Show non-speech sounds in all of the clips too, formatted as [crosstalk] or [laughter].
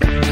Bye.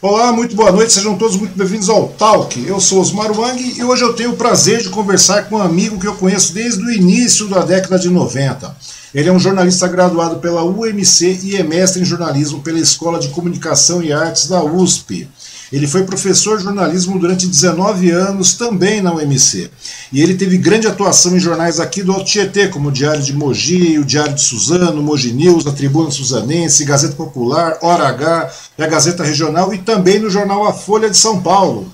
Olá, muito boa noite, sejam todos muito bem-vindos ao Talk. Eu sou Osmar Wang e hoje eu tenho o prazer de conversar com um amigo que eu conheço desde o início da década de 90. Ele é um jornalista graduado pela UMC e é mestre em jornalismo pela Escola de Comunicação e Artes da USP. Ele foi professor de jornalismo durante 19 anos, também na UMC. E ele teve grande atuação em jornais aqui do Alto Tietê, como o Diário de Mogi, o Diário de Suzano, Mogi News, a Tribuna Suzanense, Gazeta Popular, Hora H, a Gazeta Regional e também no jornal A Folha de São Paulo.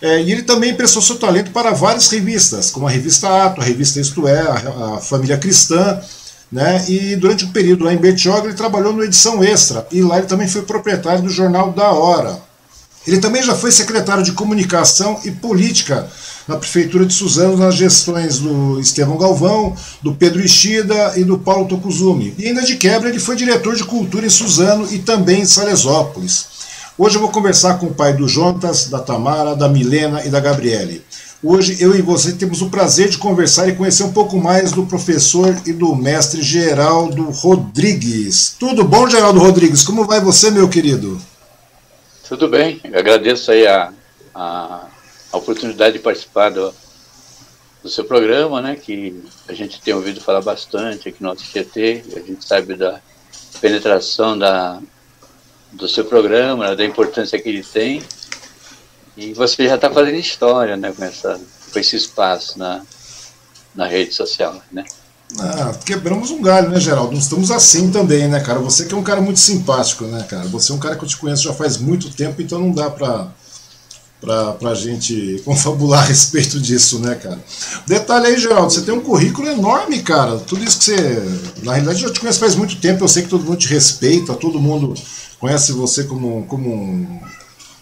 É, e ele também prestou seu talento para várias revistas, como a revista Ato, a revista Isto É, a, a Família Cristã, né? E durante um período lá em Bertioga ele trabalhou no Edição Extra, e lá ele também foi proprietário do jornal Da Hora. Ele também já foi secretário de Comunicação e Política na Prefeitura de Suzano, nas gestões do Estevão Galvão, do Pedro Ishida e do Paulo Tokuzumi. E ainda de quebra, ele foi diretor de Cultura em Suzano e também em Salesópolis. Hoje eu vou conversar com o pai do Jontas, da Tamara, da Milena e da Gabriele. Hoje eu e você temos o prazer de conversar e conhecer um pouco mais do professor e do mestre Geraldo Rodrigues. Tudo bom, Geraldo Rodrigues? Como vai você, meu querido? Tudo bem, eu agradeço aí a, a, a oportunidade de participar do, do, seu programa, né, que a gente tem ouvido falar bastante aqui no Alto a gente sabe da penetração da, do seu programa, né, da importância que ele tem, e você já está fazendo história, né, com, essa, com esse espaço na, na rede social, né. Ah, quebramos um galho, né, Geraldo? Nós estamos assim também, né, cara? Você que é um cara muito simpático, né, cara? Você é um cara que eu te conheço já faz muito tempo, então não dá pra, pra, pra gente [laughs] confabular a respeito disso, né, cara? Detalhe aí, Geraldo, você tem um currículo enorme, cara. Tudo isso que você. Na realidade, eu te conheço faz muito tempo, eu sei que todo mundo te respeita, todo mundo conhece você como, como, um,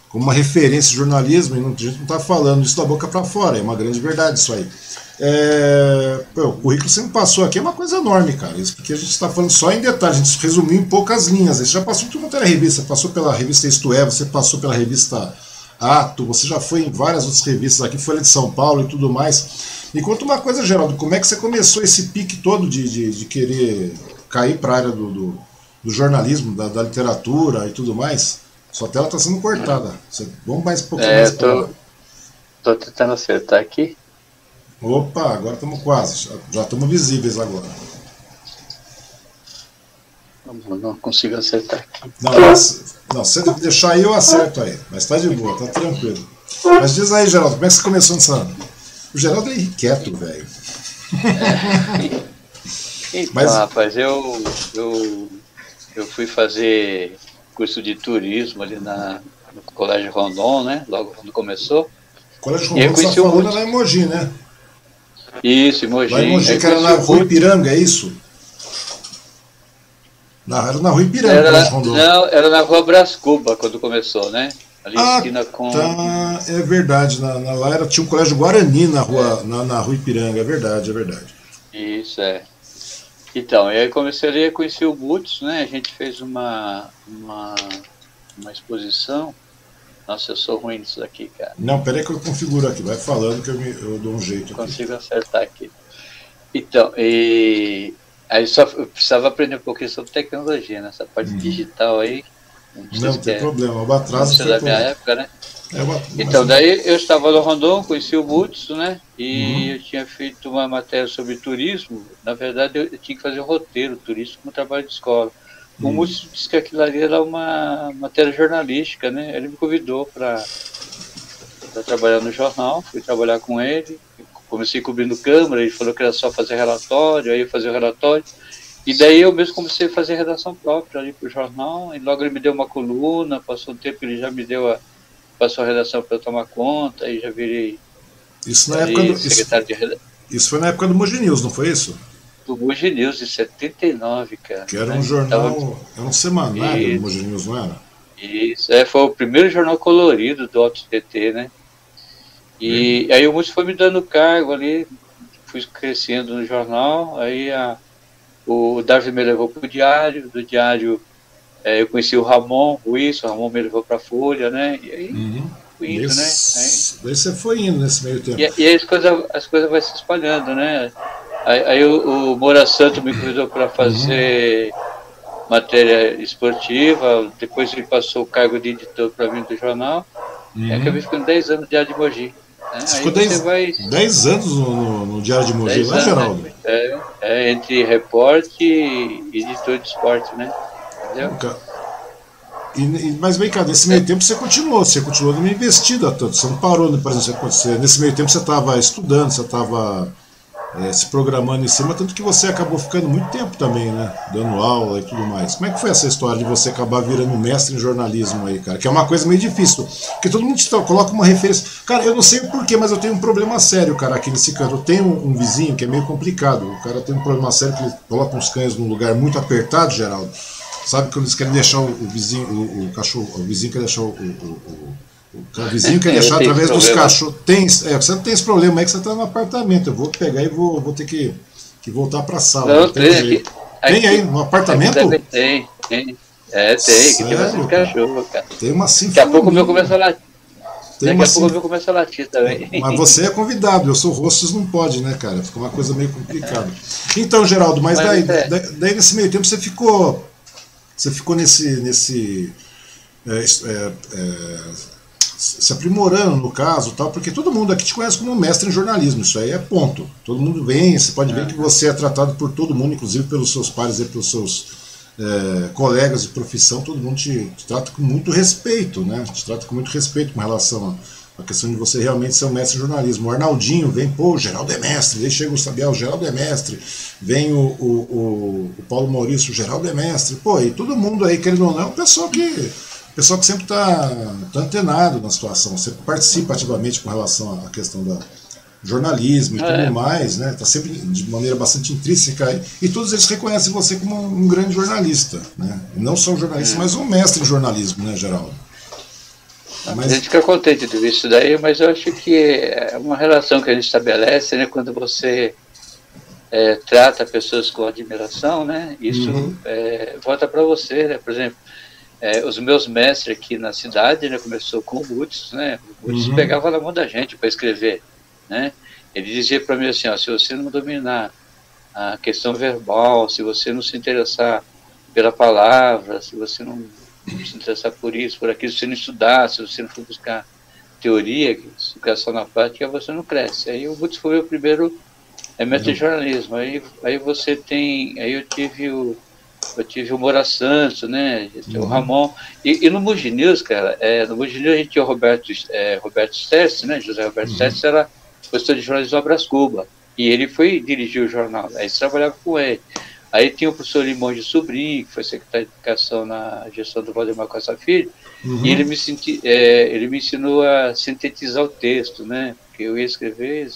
como uma referência de jornalismo, e não, a gente não tá falando isso da boca para fora, é uma grande verdade isso aí. É, pô, o currículo que você me passou aqui é uma coisa enorme, cara. Isso porque a gente está falando só em detalhes, a gente resumiu em poucas linhas. Você já passou por toda a revista, passou pela revista Isto É, você passou pela revista Ato, você já foi em várias outras revistas aqui, Folha de São Paulo e tudo mais. Me conta uma coisa, Geraldo, como é que você começou esse pique todo de, de, de querer cair para a área do, do, do jornalismo, da, da, literatura e tudo mais? Sua tela está sendo cortada. Você, vamos mais um pouquinho é, mais tô, tô tentando acertar aqui. Opa, agora estamos quase, já estamos visíveis agora. Não consigo acertar. Não, não, se você deixar aí, eu acerto aí. Mas tá de boa, tá tranquilo. Mas diz aí, Geraldo, como é que você começou nessa ano? O Geraldo é inquieto, velho. É. Então, mas... rapaz, eu, eu, eu fui fazer curso de turismo ali na, no Colégio Rondon, né? Logo quando começou. Colégio Rondon, você tá falando lá em Mogi, né? Isso, em Mogi. Lá em Mogi, que era na Rua Ipiranga, é isso? Na, era na Rua Ipiranga, era, na, Não, era na Rua Brás Cuba, quando começou, né? Ali ah, esquina com. Tá, é verdade. Na, na, lá era, tinha um colégio Guarani na rua, é. na, na Rua Ipiranga, é verdade, é verdade. Isso, é. Então, e aí comecei a conhecer o Butz, né? A gente fez uma, uma, uma exposição nossa, eu sou ruim nisso daqui, cara. Não, peraí que eu configuro aqui. Vai falando que eu, me, eu dou um jeito. Consigo acertar aqui. Então, e aí só eu precisava aprender um pouquinho sobre tecnologia, né? Essa parte hum. digital aí. Não, não tem é, problema. O atraso foi da minha época, né? É uma, então, daí eu estava no Rondon, conheci o Butz, né? E uhum. eu tinha feito uma matéria sobre turismo. Na verdade, eu, eu tinha que fazer um roteiro turístico no trabalho de escola. O. Múcio disse que aquilo ali era uma matéria jornalística, né? Ele me convidou para para trabalhar no jornal, fui trabalhar com ele, comecei cobrindo câmera, ele falou que era só fazer relatório, aí eu fazia o relatório, e daí eu mesmo comecei a fazer redação própria ali para o jornal, e logo ele me deu uma coluna, passou um tempo ele já me deu a, passou a redação para eu tomar conta, aí já virei isso na época do, secretário isso, de redação. Isso foi na época do Mogi News, não foi isso? Do Mogi News, de 79, cara. Que era né? um jornal, Tava... era um semanário do Mogi News, não era? Isso, é, foi o primeiro jornal colorido do Alto TT, né? E hum. aí o Múcio foi me dando cargo ali, fui crescendo no jornal, aí a, o Darwin me levou para o diário, do diário é, eu conheci o Ramon Ruiz, o Ramon me levou para a Folha, né? E aí uhum. fui indo, né? Aí, daí você foi indo nesse meio tempo. E, e aí as coisas as coisas vão se espalhando, né? Aí, aí o, o Moura Santo me convidou para fazer matéria esportiva, depois ele passou o cargo de editor para mim do jornal, uhum. e acabei ficando 10 anos de Diário de Mogi. Né? Você ficou 10 vai... anos no, no, no, Diário de Mogi, lá, Geraldo? Né? É, é, entre repórter e editor de esporte, né? Entendeu? E, mas vem cá, nesse meio tempo você continuou, você continuou numa investida tanto, você não parou, né, por exemplo, você, nesse meio tempo você estava estudando, você estava é, se programando em cima, tanto que você acabou ficando muito tempo também, né? Dando aula e tudo mais. Como é que foi essa história de você acabar virando mestre em jornalismo aí, cara? Que é uma coisa meio difícil. Porque todo mundo coloca uma referência. Cara, eu não sei porquê, mas eu tenho um problema sério, cara, aqui nesse canto. Eu tenho um, vizinho que é meio complicado. O cara tem um problema sério que ele coloca uns cães num lugar muito apertado, Geraldo. Sabe quando eles querem deixar o vizinho, o, o, cachorro, o vizinho quer deixar o, o o vizinho quer [laughs] deixar através dos cachorros. Tem, é, você não tem esse problema aí que você está no apartamento. Eu vou pegar e vou, vou ter que, que voltar para a sala. Não, tem, aqui, tem aí no apartamento? Tem, tem. É, tem. Sério, tem bastante cachorro, cara. Tem uma sinfonia. Daqui a pouco o meu começa a latir. Tem Daqui a pouco o meu começa a latir também. Mas você é convidado, eu sou rosto, não pode, né, cara? Fica uma coisa meio complicada. Então, Geraldo, mas, mas daí, é. daí, daí, nesse meio tempo você ficou. Você ficou nesse. nesse é, é, é se aprimorando no caso, tal, porque todo mundo aqui te conhece como mestre em jornalismo, isso aí é ponto. Todo mundo vem, você pode ver é. que você é tratado por todo mundo, inclusive pelos seus pares e pelos seus é, colegas de profissão, todo mundo te, te, trata com muito respeito, né? Te trata com muito respeito com relação à questão de você realmente ser um mestre em jornalismo. O Arnaldinho vem, pô, o Geraldo é mestre, aí chega o Sabiel, o Geraldo é mestre, vem o, o, o, o Paulo Maurício, o Geraldo é mestre, pô, e todo mundo aí, querendo ou não, é um pessoal que pessoal que sempre está tá antenado na situação, sempre participa ativamente com relação à questão da jornalismo e ah, tudo é. mais, né? Está sempre de maneira bastante intrínseca e todos eles reconhecem você como um, um grande jornalista, né? E não só um jornalista, é. mas um mestre em jornalismo, né, Geraldo? Mas... A gente fica contente de ver isso daí, mas eu acho que é uma relação que a gente estabelece, né? Quando você é, trata pessoas com admiração, né? Isso uhum. é, volta para você, né? Por exemplo, é, os meus mestres aqui na cidade, né, começou com o Woods, né, o Woods uhum. pegava na mão da gente para escrever, né, ele dizia para mim assim, ó, se você não dominar a questão verbal, se você não se interessar pela palavra, se você não se interessar por isso, por aquilo, se você não estudar, se você não for buscar teoria, educação na prática, você não cresce. Aí o Woods foi o primeiro é, mestre uhum. de jornalismo, aí, aí você tem, aí eu tive o eu tive o Moura Santos, né? Uhum. O Ramon. E, e, no Mugi News, cara, é, no Mugi News a gente tinha o Roberto, é, Roberto Stessi, né? José Roberto uhum. era professor de jornalismo do Abras Cuba. E ele foi dirigir o jornal, aí trabalhava com ele. Aí tinha o professor Limão de Sobrinho, que foi secretário de Educação na gestão do Valdemar Costa Filho, uhum. e ele me, senti, é, ele me ensinou a sintetizar o texto, né? Porque eu ia escrever,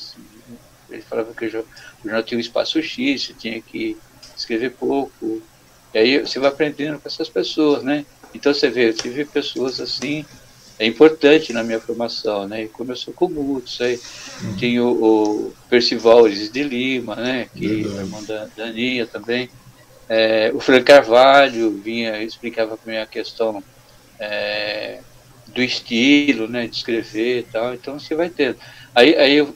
ele falava que o jornal tinha um espaço X, tinha que escrever pouco, e aí você vai aprendendo com essas pessoas, né? Então você vê, eu tive pessoas assim, é importante na minha formação, né? E começou com o Mútuos, aí uhum. tinha o, o Percival de Lima, né? Que é irmão da Daninha também. É, o Frank Carvalho vinha, explicava para mim a questão é, do estilo, né? De escrever e tal. Então você vai tendo. Aí, aí,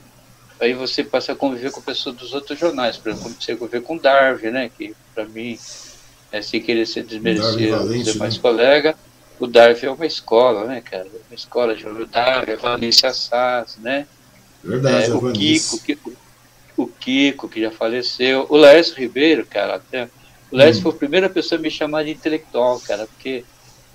aí você passa a conviver com pessoas dos outros jornais, por exemplo, você conviver com Darwin, né? Que para mim é, sem querer ser desmerecer os demais né? colegas, o Darwin é uma escola, né, cara? Uma escola de o Darwin, a Valência Sass, né? Verdade, é, o Kiko, Kiko, o Kiko, que já faleceu, o Laércio Ribeiro, cara, até, o Laércio hum. foi a primeira pessoa a me chamar de intelectual, cara, porque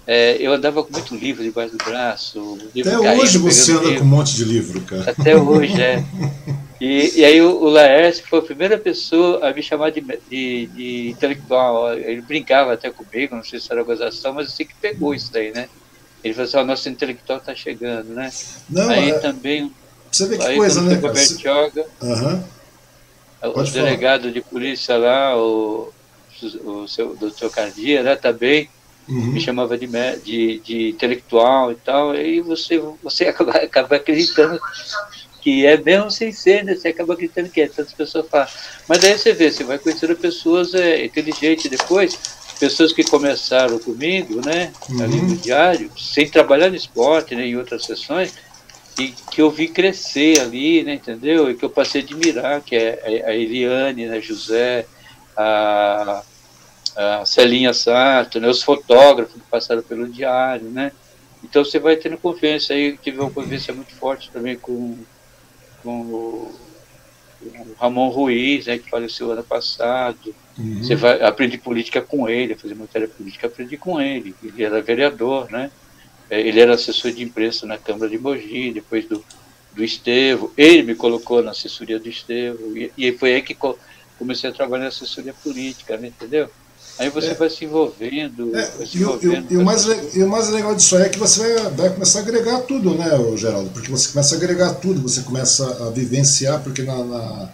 é, eu andava com muito livro debaixo do braço. Até hoje você anda livro. com um monte de livro, cara. Até hoje, é. [laughs] E, e aí o, o Laércio foi a primeira pessoa a me chamar de, de, de, intelectual. Ele brincava até comigo, não sei se era gozação, mas eu sei que pegou isso daí, né? Ele falou assim, o nosso intelectual está chegando, né? Não, aí é... também... Você vê que coisa, né? Bertioga, uhum. o delegado de polícia lá, o, o seu doutor Cardia, né, também uhum. me chamava de, de, de, intelectual e tal, e você, você [laughs] acaba, acaba acreditando que é mesmo sem ser, né? Você acaba acreditando que é, tantas pessoas falam. Mas aí você vê, você vai conhecendo pessoas é, inteligentes depois, pessoas que começaram comigo, né, uhum. ali no diário, sem trabalhar no esporte, né, em outras sessões, e que eu vi crescer ali, né, entendeu? E que eu passei a admirar, que é a Eliane, né, José, a, a Celinha Sato, né, os fotógrafos que passaram pelo diário, né? Então você vai tendo confiança aí, tive uma convivência muito forte também com com o, o Ramon Ruiz, né, que faleceu ano passado. Uhum. Você vai aprender política com ele, fazer matéria política, aprendi com ele. Ele era vereador, né? É, ele era assessor de imprensa na Câmara de Mogi, depois do, do Estevo. Ele me colocou na assessoria do Estevo. E, e foi aí que comecei a trabalhar na assessoria política, né, entendeu? Aí você é. vai se envolvendo. É, se envolvendo e, o, e, o mais, e o mais legal disso aí é que você vai, vai começar a agregar tudo, né, Geraldo? Porque você começa a agregar tudo, você começa a vivenciar, porque na. na,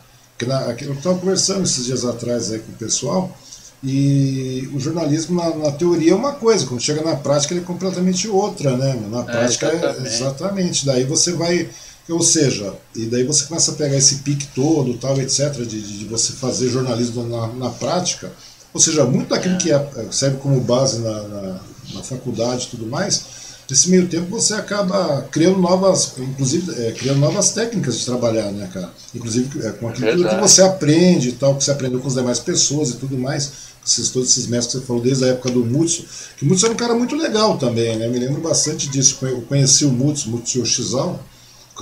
na eu estava conversando esses dias atrás aí com o pessoal, e o jornalismo, na, na, teoria, é uma coisa, quando chega na prática, ele é completamente outra, né? Na é, prática, é, exatamente. É, exatamente. Daí você vai. Ou seja, e daí você começa a pegar esse pique todo, tal, etc., de, de você fazer jornalismo na, na prática ou seja, muito daquilo que é, serve como base na, na, na faculdade e tudo mais, nesse meio tempo você acaba criando novas, inclusive é, criando novas técnicas de trabalhar, né, cara? Inclusive é, com aquilo que você aprende e tal, que você aprendeu com as demais pessoas e tudo mais. Esses, todos esses mestres que você falou desde a época do Mutsu, que o Mutsu era um cara muito legal também, né? Eu me lembro bastante disso. Eu conheci o Mutsu, Mutsu Yoshizal,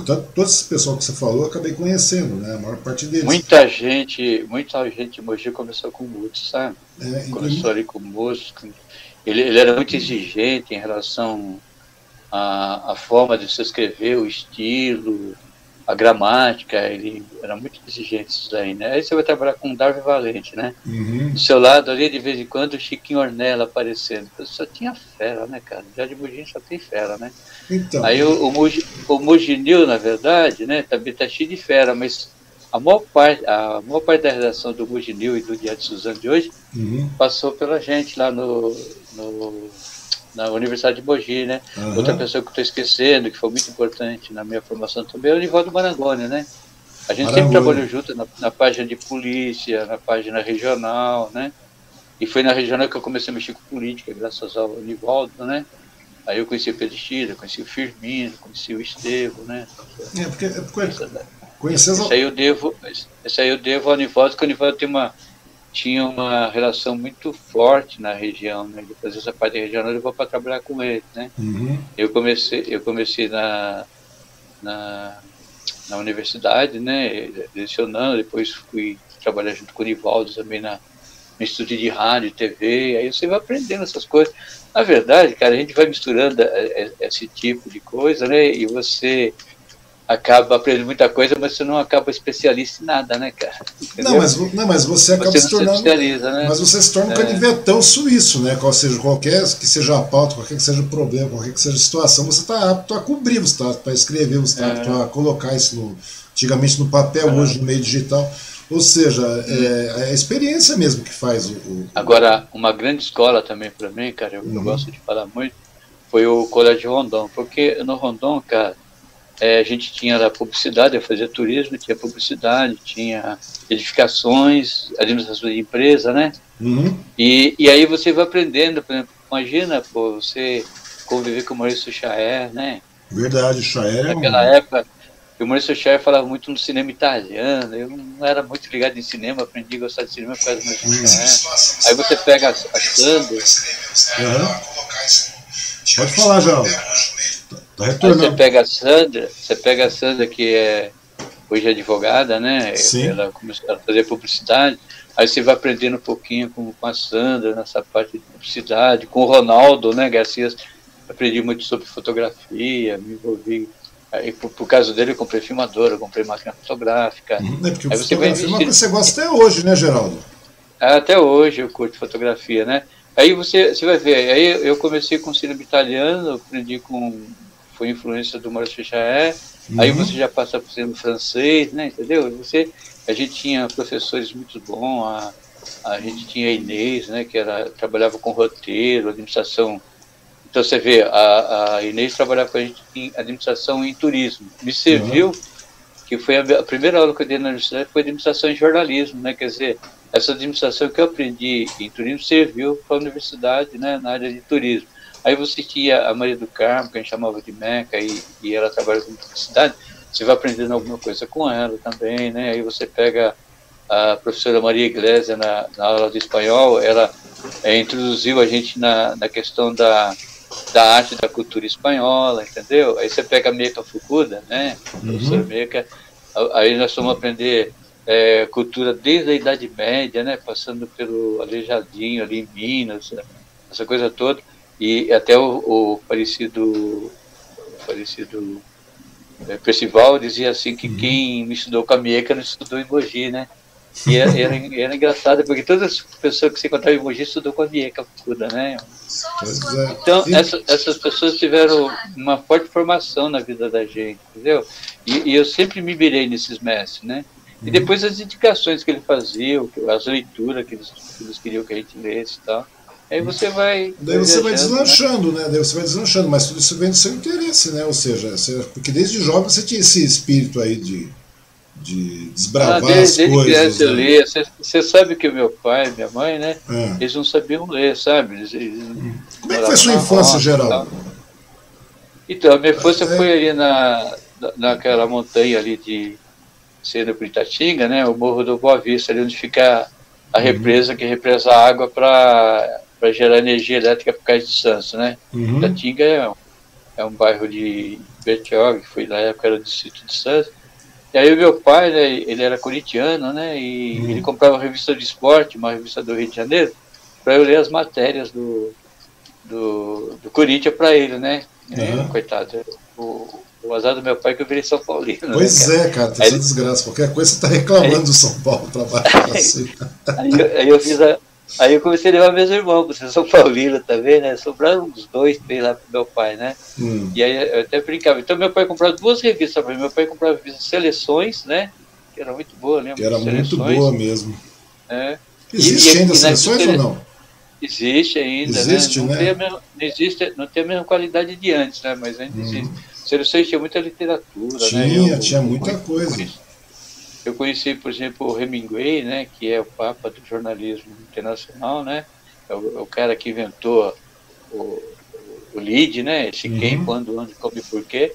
todo esse pessoal que você falou, eu acabei conhecendo, né? A maior parte deles. Muita gente, muita gente em Mogi começou com música, sabe? É, começou ali com música. Ele, ele, era muito exigente em relação à, à forma de se escrever, o estilo, a gramática, ele era muito exigente isso daí, né? Aí você vai trabalhar com Darwin Valente, né? Uhum. Do seu lado ali, de vez em quando, o Chiquinho Ornella aparecendo. Só tinha fera, né, cara? Já de Mugin só tem fera, né? Então. Aí o, o, o Muginil, na verdade, né, também tá cheio de fera, mas a maior parte, a maior parte da redação do Muginil e do Dia de Suzano de hoje uhum. passou pela gente lá no, no na Universidade de Mogi, né? Uhum. Outra pessoa que estou esquecendo, que foi muito importante na minha formação também, é o Nivaldo Marangoni, né? A gente Marangoni. sempre trabalhou junto na, na, página de polícia, na página regional, né? E foi na regional que eu comecei a mexer com política, graças ao Nivaldo, né? Aí eu conheci o Pedro conheci o Firmino, conheci o Estevo, né? É, porque, é porque conhecer esse aí eu devo, esse aí eu devo ao Nivaldo, porque o Nivaldo tem uma tinha uma relação muito forte na região, né? Ele fazia essa parte regional, eu vou para trabalhar com ele, né? Uhum. Eu comecei, eu comecei na, na, na universidade, né? Lecionando, depois fui trabalhar junto com o Nivaldo também na, no estúdio de rádio, TV, aí você vai aprendendo essas coisas. Na verdade, cara, a gente vai misturando é, é, esse tipo de coisa, né? E você acaba aprendendo muita coisa, mas você não acaba especialista em nada, né, cara? Não mas, não, mas você acaba você se tornando. Né? Mas você se torna um é. canivetão suíço, né? Qual seja qualquer que seja a pauta, qualquer que seja o problema, qualquer que seja a situação, você está apto a cobrir, você está para escrever, você está é. apto a colocar isso no, antigamente no papel, é. hoje no meio digital. Ou seja, é, é, a experiência mesmo que faz o. o... Agora, uma grande escola também para mim, cara, eu, uhum. eu gosto de falar muito, foi o Colégio Rondon, porque no Rondon, cara é, a gente tinha a publicidade, eu fazia turismo, tinha publicidade, tinha edificações, administração de empresa, né? Uhum. E, e aí você vai aprendendo, por exemplo, imagina, pô, você conviver com o Maurício Chaer, né? Verdade, Chaer é Naquela um... época, o Maurício Chaer falava muito no cinema italiano, eu não era muito ligado em cinema, aprendi a gostar de cinema por causa do Maurício uhum. Chaer. Aí você pega a, a Sandra... Uhum. Pode falar, João. Tá retornando. Aí você pega a Sandra, você pega a Sandra que é hoje é advogada, né? Sim. Ela começou a fazer publicidade. Aí você vai aprendendo um pouquinho com, com a Sandra nessa parte de publicidade, com o Ronaldo, né, Garcia. Aprendi muito sobre fotografia, me envolvi. Aí, por, por causa dele, eu comprei filmadora, eu comprei máquina fotográfica. Hum, é porque Aí você vai é uma investir- coisa que você gosta até hoje, né, Geraldo? Até hoje eu curto fotografia, né? Aí você, você vai ver, aí eu comecei com cinema italiano, aprendi com. Foi influência do Maurício Chaé, aí Uhum. você já passa por cinema francês, né? Entendeu? Você, a gente tinha professores muito bons, a, a gente tinha a Inês, né? Que era, trabalhava com roteiro, administração. Então você vê, a, a Inês trabalhava com a gente em administração em turismo. Me serviu que foi a, a primeira aula que eu dei na universidade foi administração em jornalismo, né? Quer dizer, essa administração que eu aprendi em turismo serviu para a universidade, né? Na área de turismo. Aí você tinha a Maria do Carmo, que a gente chamava de Meca, e, e ela trabalha com publicidade. Você vai aprendendo alguma coisa com ela também, né? Aí você pega a professora Maria Iglesias na, na aula de espanhol, ela eh, introduziu a gente na, na questão da, da arte da cultura espanhola, entendeu? Aí você pega a Meca Fukuda, né? A professora Meca, a- aí nós vamos aprender eh, cultura desde a Idade Média, né? Passando pelo Aleijadinho ali em Minas, essa coisa toda, e até o, o falecido, o falecido eh, Percival dizia assim que quem me estudou com a Mieca não estudou em Mogi, né? E era, [laughs] era, era engraçado, porque todas as pessoas que se encontravam em Mogi estudou com a Mieca Fukuda, né? É. Então, essa- essas pessoas tiveram uma forte formação na vida da gente, entendeu? E, e eu sempre me mirei nesses mestres, né? E depois as indicações que ele fazia, as leituras que eles, que eles queriam que a gente lesse e tal. Aí você vai. Daí você vai né? deslanchando, né? Daí você vai deslanchando, mas tudo isso vem do seu interesse, né? Ou seja, você- porque desde jovem você tinha esse espírito aí de, de Ah, desbravar desde, as desde coisas. criança né? lia. Você- Você sabe que meu pai e minha mãe, né? É. Eles não sabiam ler, sabe? Eles, eles Como é que foi sua infância, roça Geraldo? tal. Então, a minha infância É. foi ali na- naquela montanha ali de sendo por Itatinga, né? O Morro do Boa Vista, ali onde fica a represa que represa a água para gerar energia elétrica para Cais de Santos, né? Uhum. Itatinga é um, é um bairro de Bertioga, que foi na época era o distrito de Santos. E aí o meu pai, né, ele era corintiano, né? E Uhum. ele comprava uma revista de esporte, uma revista do Rio de Janeiro, para eu ler as matérias do, do, do Corinthians para ele, né? Uhum. Coitado. O, o azar do meu pai é que eu virei São Paulino. né, Pois cara? é, cara, tem Aí- desgraça. Qualquer coisa você está reclamando do São Paulo [laughs] para baixo pra cima. Aí, eu- aí eu fiz a. Aí eu comecei a levar meus irmãos, porque eu sou paulino também, né? Sobraram uns dois, três lá pro meu pai, né? Hum. E aí eu até brincava. Então meu pai comprava duas revistas para mim. Meu pai comprava a revista Seleções, né? Que era muito boa, lembra? Que era muito boa mesmo. né? Existe E- ainda e seleções ou não? Existe ainda, Existe, né? Não, né? Tem a mesma, não, existe, não tem a mesma qualidade de antes, né? Mas ainda Uhum. existe. Seleções tinha muita literatura, né? Tinha, Eu- tinha eu muita conheci- coisa. conheci- Eu conheci, por exemplo, o Hemingway, né? Que é o papa do jornalismo internacional, né? É o, é o cara que inventou o, o lead, né? Esse Uhum. quem, quando, onde, como e porquê.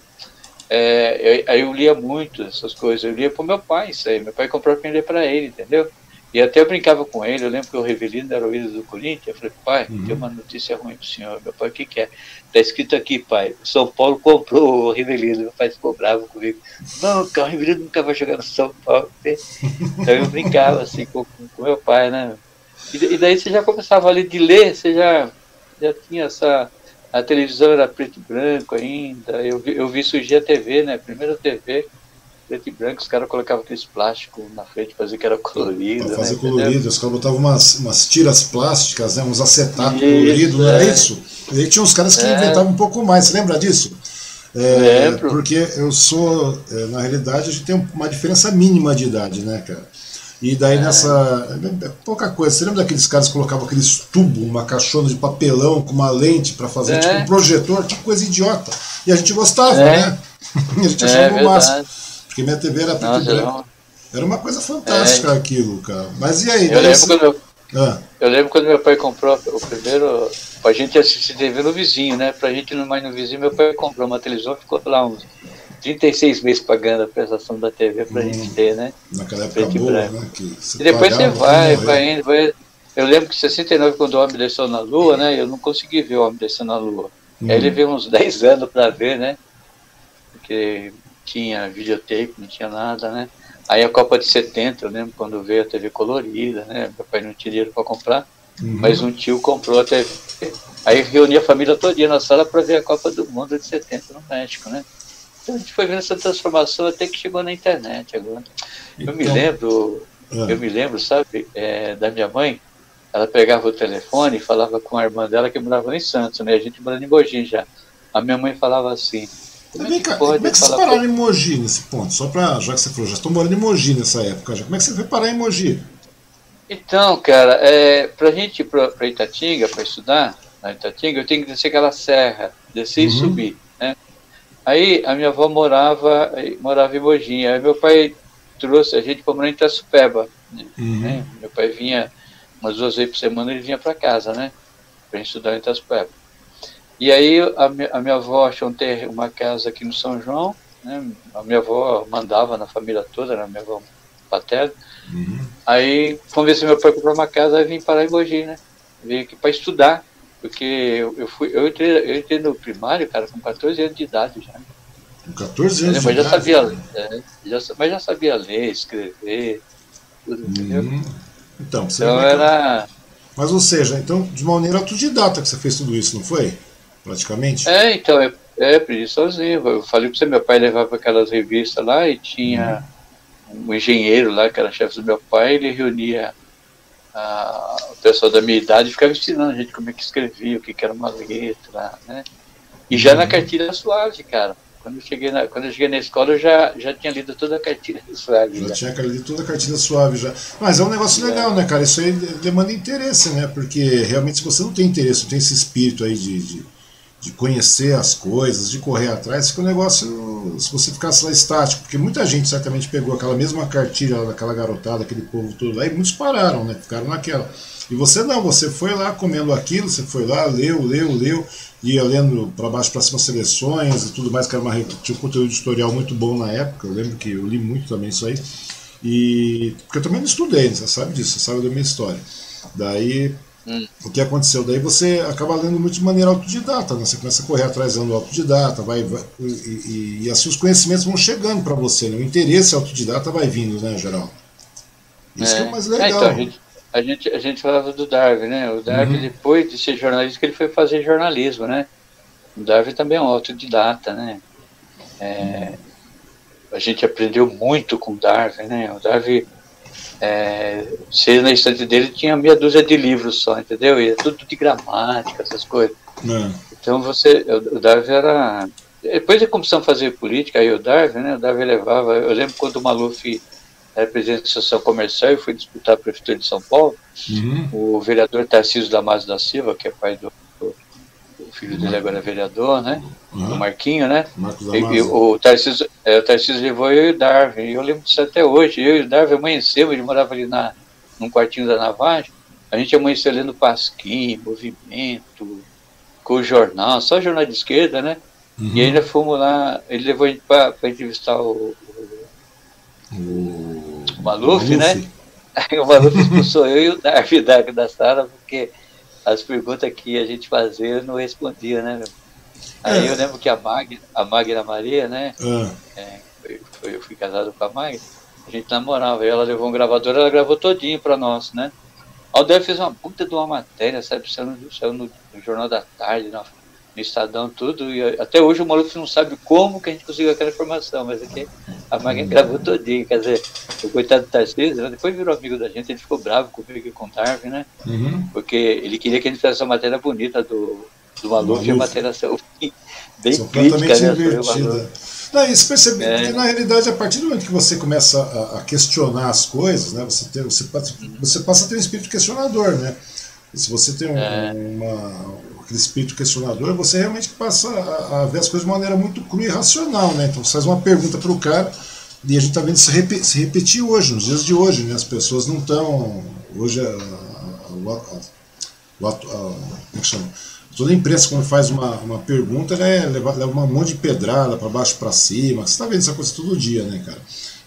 É, eu- aí eu lia muito essas coisas. Eu lia pro meu pai isso aí. Meu pai comprou para ler para ele, entendeu? E até eu brincava com ele. Eu lembro que o Revelino era o ídolo do Corinthians. Eu falei, pai, Uhum. tem uma notícia ruim pro senhor. Meu pai, o que, que é? Tá escrito aqui, pai. São Paulo comprou o Rivelino. Meu pai ficou bravo comigo. Não, o Rivelino nunca vai jogar no São Paulo. Então eu brincava assim com, com meu pai, né? E, e daí você já começava ali de ler, você já, já tinha essa. A televisão era preto e branco ainda. Eu vi, eu vi surgir a TV, né? Primeira TV, preto e branco, os caras colocavam aqueles plásticos na frente, fazia que era colorido. Para fazer né? colorido, os caras botavam umas, umas tiras plásticas, né, uns acetatos coloridos, não era é. isso? E aí tinha uns caras que É. inventavam um pouco mais, você lembra disso? É, Lembro. Porque eu sou, é, na realidade, a gente tem uma diferença mínima de idade, né, cara? E daí nessa. é Pouca coisa. Você lembra daqueles caras que colocavam aqueles tubos, uma caixona de papelão com uma lente para fazer É. tipo um projetor, que coisa idiota. E a gente gostava, É. né? [laughs] A gente É achava o máximo. Porque minha TV era preto e branco. Era uma coisa fantástica aquilo, cara. Mas e aí? Eu lembro, você- quando meu, Ah, eu lembro quando meu pai comprou o primeiro. A gente assistir TV no vizinho, né? Pra gente não mais no vizinho, meu pai comprou uma televisão, ficou lá uns 36 meses pagando a prestação da TV pra Hum. gente ter, né? naquela época Preto e boa, né? E depois você vai, vai indo, vai. Eu lembro que em 69, quando o homem desceu na Lua, né? Eu não consegui ver o homem descendo na Lua. Hum. Aí ele veio uns 10 anos para ver, né? Porque tinha videotape, não tinha nada, né? Aí a Copa de 70, eu lembro quando veio a TV colorida, né? Meu pai não tinha dinheiro para comprar, uhum. mas um tio comprou a TV. Aí reunia a família toda na sala para ver a Copa do Mundo de 70 no México, né? Então a gente foi vendo essa transformação até que chegou na internet agora. Então, eu me então, lembro, é. eu me lembro, sabe, é, da minha mãe, ela pegava o telefone e falava com a irmã dela que morava em Santos, né? A gente morava em Mogi já. A minha mãe falava assim. Como é que, como é que vocês pararam em Mogi nesse ponto? Só para já que você falou, já estou morando em Mogi nessa época já. Como é que você foi parar em Mogi? Então, cara, é, para a gente ir para Itatinga, para estudar na Itatinga, eu tenho que descer aquela serra, descer uhum. e subir, né? Aí a minha avó morava, morava em Mogi. Aí meu pai trouxe a gente para morar em Itacupeba. Né? Uhum. Né? Meu pai vinha umas duas vezes por semana ele vinha para casa, né? Para estudar em Itaspeba. E aí a minha, a minha avó achou ter uma casa aqui no São João, né? A minha avó mandava na família toda, né? Minha avó paterna. Uhum. Aí convenci meu pai a comprar uma casa e vim para em Mogi, né? Vim aqui para estudar, porque eu, eu fui, eu entrei, eu entrei no primário, cara, com 14 anos de idade já. Com 14 anos mas já Sabia, é, já, mas já sabia ler, escrever, tudo, uhum. entendeu? Então, você então era. Mas, ou seja, então, de maneira autodidata que você fez tudo isso, não foi? Praticamente? É, então, é, é aprendi sozinho. Eu falei para você, meu pai levava aquelas revistas lá e tinha uhum. um engenheiro lá, que era chefe do meu pai, ele reunia a, o pessoal da minha idade e ficava ensinando a gente como é que escrevia, o que, que era uma letra, né? E já uhum. na cartilha suave, cara. Quando eu cheguei na, quando eu cheguei na escola, eu já, já tinha lido toda a cartilha [laughs] suave. Já, já. tinha lido toda a cartilha suave já. Mas é um negócio é. legal, né, cara? Isso aí demanda interesse, né? Porque realmente se você não tem interesse, não tem esse espírito aí de, de, de conhecer as coisas, de correr atrás, fica um negócio. Se você ficasse lá estático, porque muita gente certamente pegou aquela mesma cartilha daquela garotada, aquele povo todo lá, e muitos pararam, né? Ficaram naquela. E você não, você foi lá comendo aquilo, você foi lá, leu, leu, leu, ia lendo para baixo para cima seleções e tudo mais, que era uma, tinha um conteúdo editorial muito bom na época, eu lembro que eu li muito também isso aí. E, porque eu também não estudei, você sabe disso, você sabe da minha história. Daí, hum. o que aconteceu? Daí você acaba lendo muito de maneira autodidata, né? você começa a correr atrás lendo autodidata, vai, vai e, e, e, assim os conhecimentos vão chegando para você, né? o interesse autodidata vai vindo, né, geral? Isso é, que é mais legal. É, então, a gente a gente, a gente falava do Darwin, né? O Darwin, uhum. depois de ser jornalista, que ele foi fazer jornalismo, né? O Darwin também é um autodidata, né? É, a gente aprendeu muito com o Darwin, né? O Darwin, é, se na estante dele tinha meia dúzia de livros só, entendeu? E é tudo de gramática, essas coisas. Uhum. Então você, o Darwin era... Depois de começou a fazer política, aí o Darwin, né? O Darwin levava... Eu lembro quando o Maluf era presidente da Associação Comercial e foi disputar a Prefeitura de São Paulo. Uhum. O vereador Tarcísio Damasio da Silva, que é pai do filho dele agora é vereador, né? Uhum. Do Marquinho, né? E, o, Tarcísio, é, o Tarcísio levou eu e o Darwin. E eu lembro disso até hoje. Eu e o Darwin amanhecemos, ele morava ali na, num quartinho da Navagem. A gente amanheceu lendo Pasquim, Movimento, com o jornal, só jornal de esquerda, né? Uhum. E ainda fomos lá, ele levou a gente para entrevistar o, o, o Maluf, né? [laughs] o Maluf expulsou eu e o Darby da, da sala, porque as perguntas que a gente fazia eu não respondia, né? Meu? Aí é. eu lembro que a Magna, a Magna Maria, né? É. É, foi, foi, eu fui casado com a Magna, a gente namorava, e ela levou um gravador, ela gravou todinho para nós, né? A Alder fez uma puta de uma matéria, sabe? Saiu no, saiu no, no Jornal da Tarde, na, no Estadão, tudo. E até hoje o Maluf não sabe como que a gente conseguiu aquela informação, mas aqui a Magna gravou todinho. Quer dizer, o coitado do Tarcísio, né, depois virou amigo da gente, ele ficou bravo comigo e com o Darwin, né? Uhum. Porque ele queria que a gente fizesse uma matéria bonita do, do Maluf e a matéria saiu [laughs] bem São crítica, né? Invertida. Não, isso percebe, é. na realidade, a partir do momento que você começa a, a questionar as coisas, né, você, tem, você, você passa a ter um espírito questionador, né? E se você tem um, é. uma, aquele espírito questionador, você realmente passa a, a, ver as coisas de maneira muito crua e racional, né? Então você faz uma pergunta para o cara e a gente está vendo se, rep, se, repetir hoje, nos dias de hoje, né? As pessoas não estão. Hoje, a, a, a, é? Toda a imprensa, quando faz uma, uma pergunta, né, leva, leva um monte de pedrada para baixo para cima. Você está vendo essa coisa todo dia, né, cara?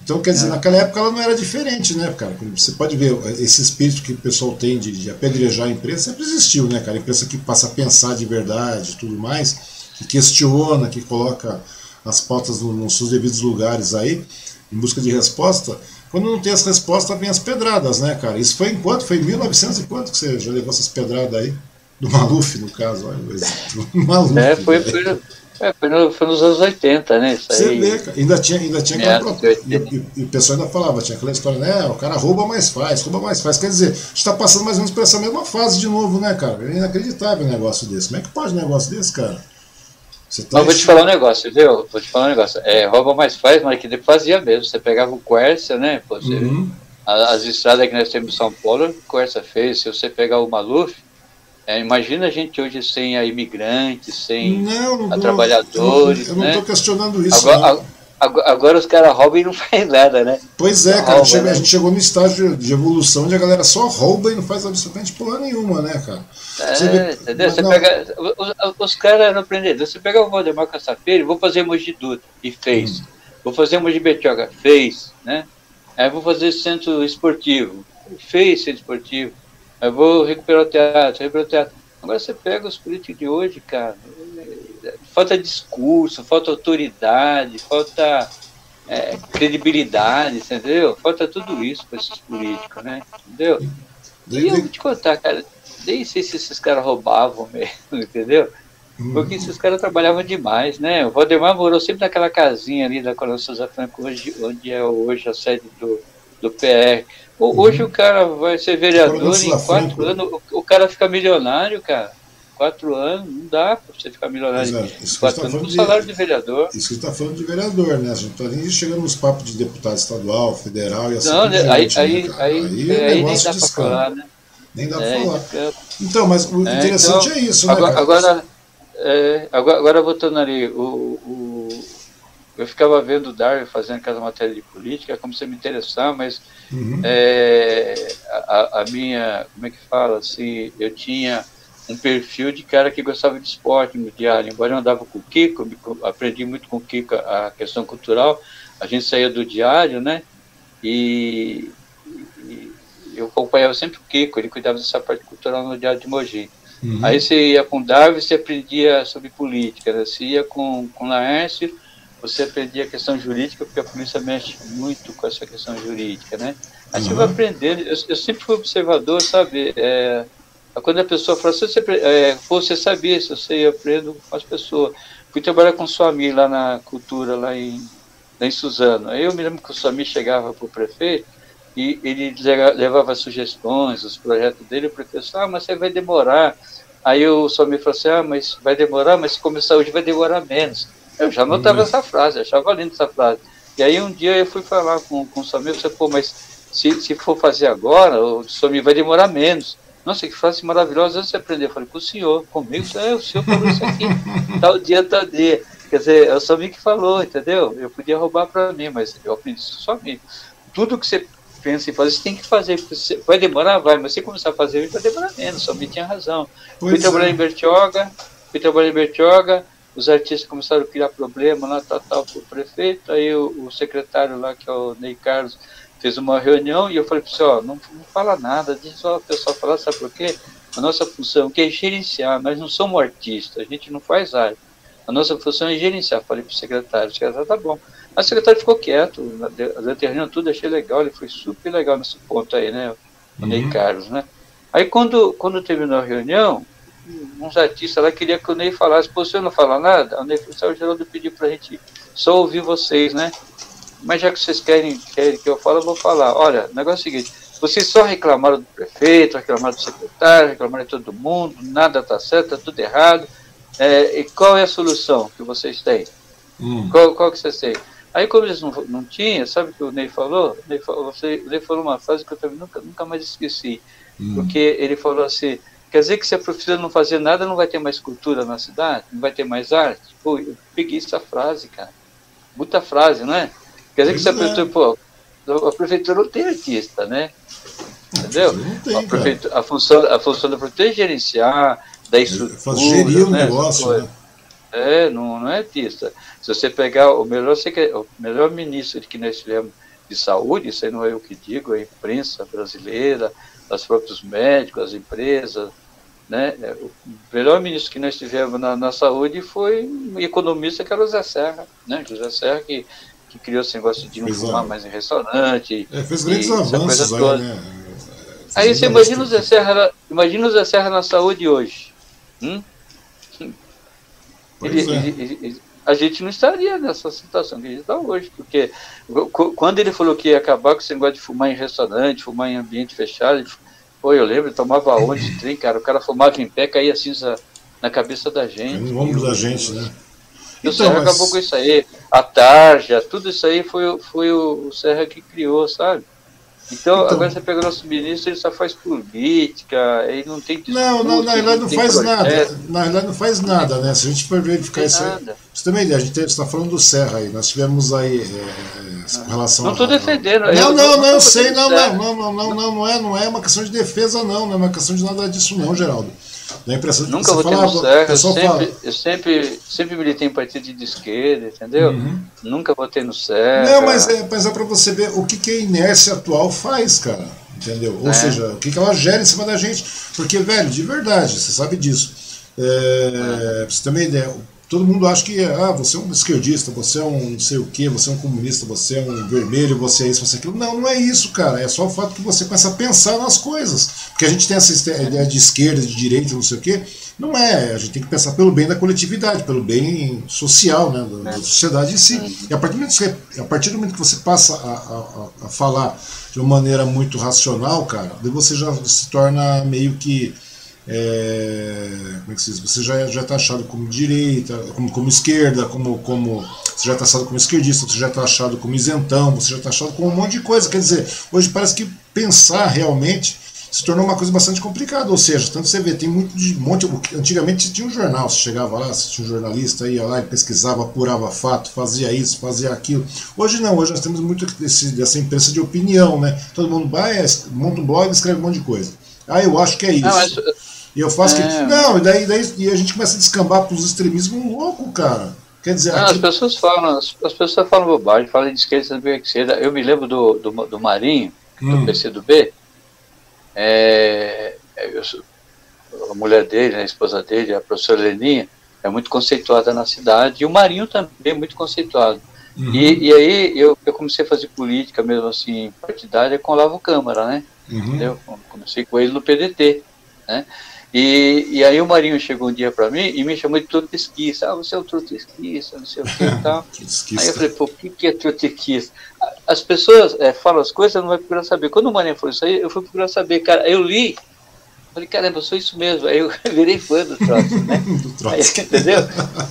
Então, quer dizer, é. naquela época ela não era diferente, né, cara? Você pode ver, esse espírito que o pessoal tem de, de apedrejar a imprensa sempre existiu, né, cara? A imprensa que passa a pensar de verdade e tudo mais, que questiona, que coloca as pautas nos seus devidos lugares aí, em busca de resposta. Quando não tem as respostas, vem as pedradas, né, cara? Isso foi em quanto? Foi em 1900 e quanto que você já levou essas pedradas aí? Do Maluf, no caso, olha, [laughs] do Maluf. É, foi, foi, é, foi, no, foi, nos anos 80, né? Isso Você vê, cara. Ainda tinha, ainda tinha aquela. É, e, e, o pessoal ainda falava, tinha aquela história, né? O cara rouba mais faz, rouba mais faz. Quer dizer, a gente está passando mais ou menos por essa mesma fase de novo, né, cara? É inacreditável um negócio desse. Como é que pode um negócio desse, cara? Você tá mas vou te falar um negócio, viu? Vou te falar um negócio. É, rouba mais faz, mas que fazia mesmo. Você pegava o Quercia, né? Você, uhum. as, estradas que nós temos em São Paulo, o Quercia fez. Se você pegar o Maluf, é, imagina a gente hoje sem a imigrantes, sem não, não a trabalhadores. Eu não estou né? questionando isso. Agora, agora, agora os caras roubam e não [laughs] faz nada, né? Pois é, cara. Rouba, né? A gente chegou no estágio de evolução onde a galera só rouba e não faz absolutamente porra nenhuma, né, cara? É, vê, entendeu? Você pega, os, os caras eram aprendedores. Você pega o Valdemar vou fazer Mogi Dutra, e fez. Hum. Vou fazer Mogi Betioga, fez, né? Aí vou fazer centro esportivo, fez centro esportivo eu vou recuperar o teatro, recuperar o teatro. Agora você pega os políticos de hoje, cara, falta discurso, falta autoridade, falta é, credibilidade, entendeu? Falta tudo isso para esses políticos, né? Entendeu? E eu vou te contar, cara, nem sei se esses caras roubavam mesmo, [laughs] entendeu? Porque uhum. esses caras trabalhavam demais, né? O Valdemar morou sempre naquela casinha ali da Coronel Souza Franco, onde, onde é hoje a sede do, do PR. Hoje uhum. o cara vai ser vereador em quatro anos, o, o cara fica milionário, cara. Quatro anos, não dá para você ficar milionário Exato. em quatro tá anos com salário de vereador. Isso que está falando de vereador, né? A gente não está nem chegando nos papos de deputado estadual, federal e assim Não, né? aí, aí, né, aí, aí, é aí nem dá para falar, né? Nem dá é, para falar. Então, mas o é, interessante então, é isso, né? Agora, agora, é, agora, agora voltando ali, o, o eu ficava vendo o Darwin fazendo aquela matéria de política, como se me interessar, mas uhum. é, a, a, minha, como é que fala, assim, eu tinha um perfil de cara que gostava de esporte no diário, embora eu andava com o Kiko, aprendi muito com o Kiko a questão cultural, a gente saía do diário, né, e, e eu acompanhava sempre o Kiko, ele cuidava dessa parte cultural no diário de Mogi. Uhum. Aí você ia com o Darwin, você aprendia sobre política, né? você ia com, com o Laércio, você aprendia a questão jurídica, porque a polícia mexe muito com essa questão jurídica, né? Aí uhum. você vai aprendendo. Eu, eu, sempre fui observador, sabe? É, quando a pessoa fala, se você, é, você sabia, se você ia aprendo com as pessoas. Fui trabalhar com o Suami lá na cultura, lá em, lá em Suzano. Aí eu me lembro que o Suami chegava para o prefeito e ele levava sugestões, os projetos dele, o prefeito falou, ah, mas você vai demorar. Aí o Suami falou assim, ah, mas vai demorar, mas se começar hoje vai demorar menos. Eu já notava essa frase, achava linda essa frase. E aí um dia eu fui falar com, com o Samir, você, pô, mas se, se for fazer agora, o Samir vai demorar menos. Nossa, que frase maravilhosa você aprendeu. Eu falei, com o senhor, comigo, é, o senhor falou isso aqui, [laughs] tal dia, tal dia. Quer dizer, é o Samir que falou, entendeu? Eu podia roubar para mim, mas eu aprendi isso só mim. Tudo que você pensa em fazer, você tem que fazer. Você, vai demorar, vai, mas se começar a fazer, vai demorar menos. O Samir tinha razão. Pois fui é. trabalhar em Bertioga, fui trabalhar em Bertioga, os artistas começaram a criar problema lá, tal, tal, para o prefeito, aí o, o, secretário lá, que é o Ney Carlos, fez uma reunião e eu falei para você, ó, não, não fala nada, deixa só o pessoal falar, sabe por quê? A nossa função que é gerenciar, nós não somos artistas, a gente não faz arte. A nossa função é gerenciar. Falei para o secretário, o secretário tá bom. A secretário ficou quieto, reunião tudo, achei legal, ele foi super legal nesse ponto aí, né? O uhum. Ney Carlos, né? Aí quando, quando terminou a reunião, uns artistas lá queria que o Ney falasse, pô, você não fala nada? O Ney o Geraldo pediu pra gente só ouvir vocês, né? Mas já que vocês querem, querem que eu fale, eu vou falar. Olha, o negócio é o seguinte, vocês só reclamaram do prefeito, reclamaram do secretário, reclamaram de todo mundo, nada está certo, está tudo errado. É, e qual é a solução que vocês têm? Hum. Qual, qual que vocês têm? Aí, como eles não, não tinham, sabe o que o Ney falou? O Ney falou, você, o Ney falou uma frase que eu também nunca, nunca mais esqueci. Hum. Porque ele falou assim: Quer dizer que se a professora não fazer nada, não vai ter mais cultura na cidade? Não vai ter mais arte? Pô, eu peguei essa frase, cara. Muita frase, não é? Quer dizer que se a prefeitura, pô, a prefeitura não tem artista, né? Entendeu? Tem, a, prefeitura, a, função, a função da prefeitura é gerenciar, da estrutura. Gerir o né? negócio, né? É, não, não é artista. Se você pegar o melhor, o melhor ministro que nós tivemos de saúde, isso aí não é eu que digo, é a imprensa brasileira, os próprios médicos, as empresas, Né? O melhor ministro que nós tivemos na, na saúde foi um economista que era o Zé Serra, né? José Serra que, que criou esse negócio de não fez fumar mais em restaurante. É, fez grandes avanços aí, né? Aí você imagina o Zé Serra, imagina o Zé Serra na saúde hoje. Hum? Ele, é. ele, ele, a gente não estaria nessa situação que a gente está hoje, porque quando ele falou que ia acabar com esse negócio de fumar em restaurante, fumar em ambiente fechado, pô, eu lembro, tomava onde de [laughs] trem, cara, o cara fumava em pé, caía cinza na cabeça da gente. No ombro da gente, né? E então, o Serra mas... acabou com isso aí. A tarja, tudo isso aí foi, foi o Serra que criou, sabe? Então, então, agora você pega o nosso ministro, ele só faz política, ele não tem discurso, Não, não na realidade não, faz projeto. nada. Na realidade não faz nada, né? Se a gente for verificar isso aí. Você ideia, a gente está falando do Serra aí, nós tivemos aí é, com relação Não estou defendendo. Não, não, não, eu sei, não, não, não, não, não, não, não é, não é uma questão de defesa, não, não é uma questão de nada disso, não, Geraldo. Dá a impressão Nunca vou ter no Serra, eu sempre, eu sempre, sempre militei em partido de esquerda, entendeu? Uhum. Nunca votei no Serra. Não, mas é, mas é para você ver o que, que a inércia atual faz, cara. Entendeu? Ou é. seja, o que, que ela gera em cima da gente. Porque, velho, de verdade, você sabe disso. É, é. Pra você ter uma ideia, todo mundo acha que ah, você é um esquerdista, você é um não sei o que, você é um comunista, você é um vermelho, você é isso, você é aquilo. Não, não é isso, cara. É só o fato que você começa a pensar nas coisas. Porque a gente tem essa ideia de esquerda, de direita, não sei o que. Não é. A gente tem que pensar pelo bem da coletividade, pelo bem social, né, da, da sociedade em si. E a partir do momento que, a partir do momento que você passa a, a, a falar de uma maneira muito racional, cara, você já se torna meio que é, como é que se diz? Você já já está achado como direita, como, como esquerda, como, como você já está achado como esquerdista, você já está achado como isentão, você já está achado com um monte de coisa. Quer dizer, hoje parece que pensar realmente se tornou uma coisa bastante complicada. Ou seja, tanto você vê, tem muito de monte. Antigamente tinha um jornal, você chegava lá, você tinha um jornalista, ia lá e pesquisava, apurava fato, fazia isso, fazia aquilo. Hoje não, hoje nós temos muito desse, dessa imprensa de opinião, né? Todo mundo vai, monta um blog e escreve um monte de coisa. Ah, eu acho que é isso. Não, mas e eu faço é. que. Não, e daí, daí e a gente começa a descambar para os extremismos louco, cara. Quer dizer. Não, aqui... As pessoas falam, as, as, pessoas falam bobagem, falam de esquerda e esquerda. Eu me lembro do, do, do Marinho, hum. do PCdoB. É, eu, a mulher dele, a esposa dele, a professora Leninha, é muito conceituada na cidade, e o Marinho também é muito conceituado. Uhum. E, e, aí eu, eu comecei a fazer política mesmo assim, partidária com o Lavo Câmara, né? Uhum. Eu comecei com ele no PDT, né? E, e aí o Marinho chegou um dia para mim e me chamou de trotskista. Ah, você é o trotskista, não sei o [laughs] que e tal. aí eu falei, pô, o que, que é trotskista? As pessoas é, falam as coisas, não vai procurar saber. Quando o Marinho falou isso aí, eu fui procurar saber. Cara, eu li, falei, caramba, eu sou isso mesmo. Aí eu [laughs] virei fã do Trotsky, né? [laughs] do Aí, entendeu?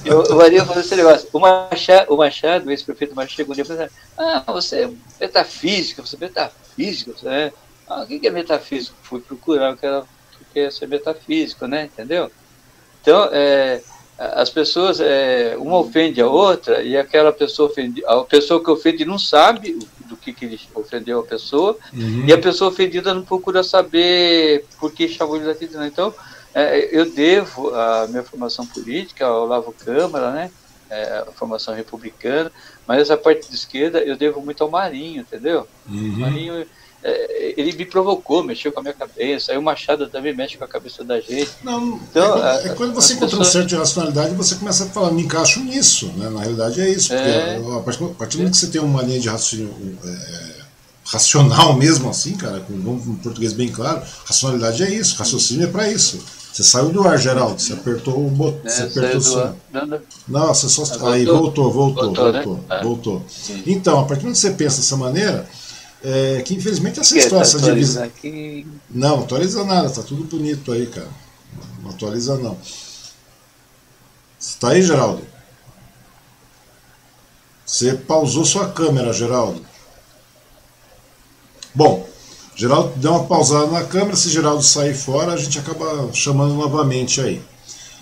Eu, o Marinho falou esse negócio. O Machado, o, Machado, o ex-prefeito Machado, chegou um dia e falou, ah, você é metafísica, você é metafísica, você é... Ah, o que é metafísico? Fui procurar o que que é ser metafísico, né? Entendeu? Então, é, as pessoas, é, uma ofende a outra e aquela pessoa ofende, a pessoa que ofende não sabe do que, que ele ofendeu a pessoa uhum. e a pessoa ofendida não procura saber por que chamou ele de ofendido. Então, é, eu devo a minha formação política ao Lavo Câmara, né? É, a formação republicana, mas essa parte de esquerda eu devo muito ao Marinho, entendeu? Uhum. Marinho ele me provocou, mexeu com a minha cabeça. Aí o Machado também mexe com a cabeça da gente. Não, então, é, é quando você encontra pessoas... um certo de racionalidade, você começa a falar, me encaixo nisso. Né? Na realidade é isso. É... a partir, a partir do momento que você tem uma linha de raciocínio é, racional [laughs] mesmo, assim, cara, com um português bem claro, racionalidade é isso, raciocínio é para isso. Você saiu do ar, Geraldo. Você apertou o botão. É, você apertou o Não, não, você só. Aí voltou, voltou, voltou. Voltou. Né? voltou. É. Então, a partir do momento que você pensa dessa maneira, é, que infelizmente essa história, essa divisão. Aqui... Não, atualiza nada, tá tudo bonito aí, cara. Não atualiza não. Você tá aí, Geraldo? Você pausou sua câmera, Geraldo. Bom, Geraldo deu uma pausada na câmera, se Geraldo sair fora, a gente acaba chamando novamente aí.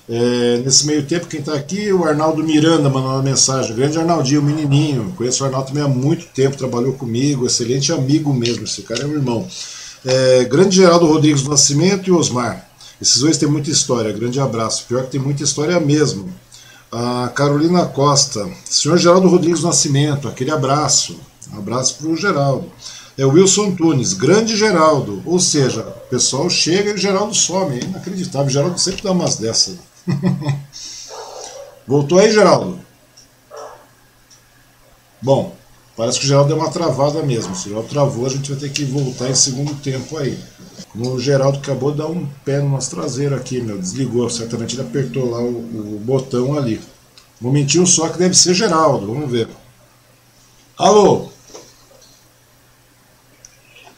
É, nesse meio tempo, quem está aqui, o Arnaldo Miranda mandou uma mensagem. Grande Arnaldinho, meninininho. Conheço o Arnaldo também há muito tempo, trabalhou comigo, excelente amigo mesmo. Esse cara é meu irmão. É, grande Geraldo Rodrigues do Nascimento e Osmar. Esses dois têm muita história. Grande abraço. Pior que tem muita história mesmo. A Carolina Costa. Senhor Geraldo Rodrigues do Nascimento, aquele abraço. Um abraço para o Geraldo. É Wilson Tunes, grande Geraldo. Ou seja, o pessoal chega e o Geraldo some. É inacreditável. O Geraldo sempre dá umas dessas. [laughs] Voltou aí, Geraldo? Bom, parece que o Geraldo deu uma travada mesmo. Se o Geraldo travou, a gente vai ter que voltar em segundo tempo aí. O Geraldo acabou de dar um pé no nosso traseiro aqui, meu. Desligou. Certamente ele apertou lá o, o botão ali. Momentinho só que deve ser Geraldo. Vamos ver. Alô?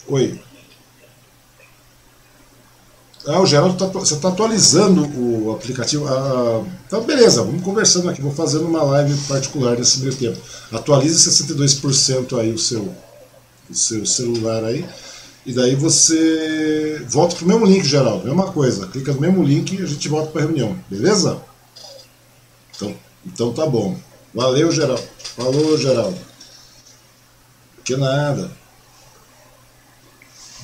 Oi. Ah, o Geraldo, tá, você está atualizando o aplicativo. Ah, então, beleza, vamos conversando aqui. Vou fazendo uma live particular nesse meio tempo. Atualize 62% aí o seu, o seu celular aí. E daí você volta para o mesmo link, Geraldo. Mesma coisa. Clica no mesmo link e a gente volta para a reunião. Beleza? Então, então tá bom. Valeu, Geraldo. Falou, Geraldo. Que nada.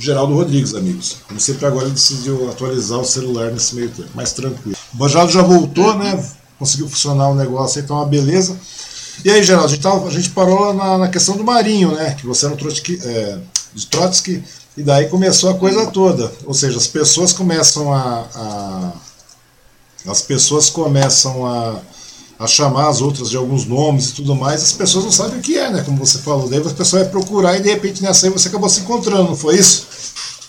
Geraldo Rodrigues, amigos. Como sempre, agora ele decidiu atualizar o celular nesse meio tempo, mais tranquilo. O Geraldo já voltou, né? Conseguiu funcionar o negócio aí, então uma beleza. E aí, Geraldo, a gente, tava, a gente parou lá na, na, questão do Marinho, né? Que você era um Trotsky, é, de Trotsky, e daí começou a coisa toda. Ou seja, as pessoas começam a, a as pessoas começam a a chamar as outras de alguns nomes e tudo mais, as pessoas não sabem o que é, né? Como você falou. Daí a pessoa vai procurar e de repente nessa aí você acabou se encontrando, não foi isso?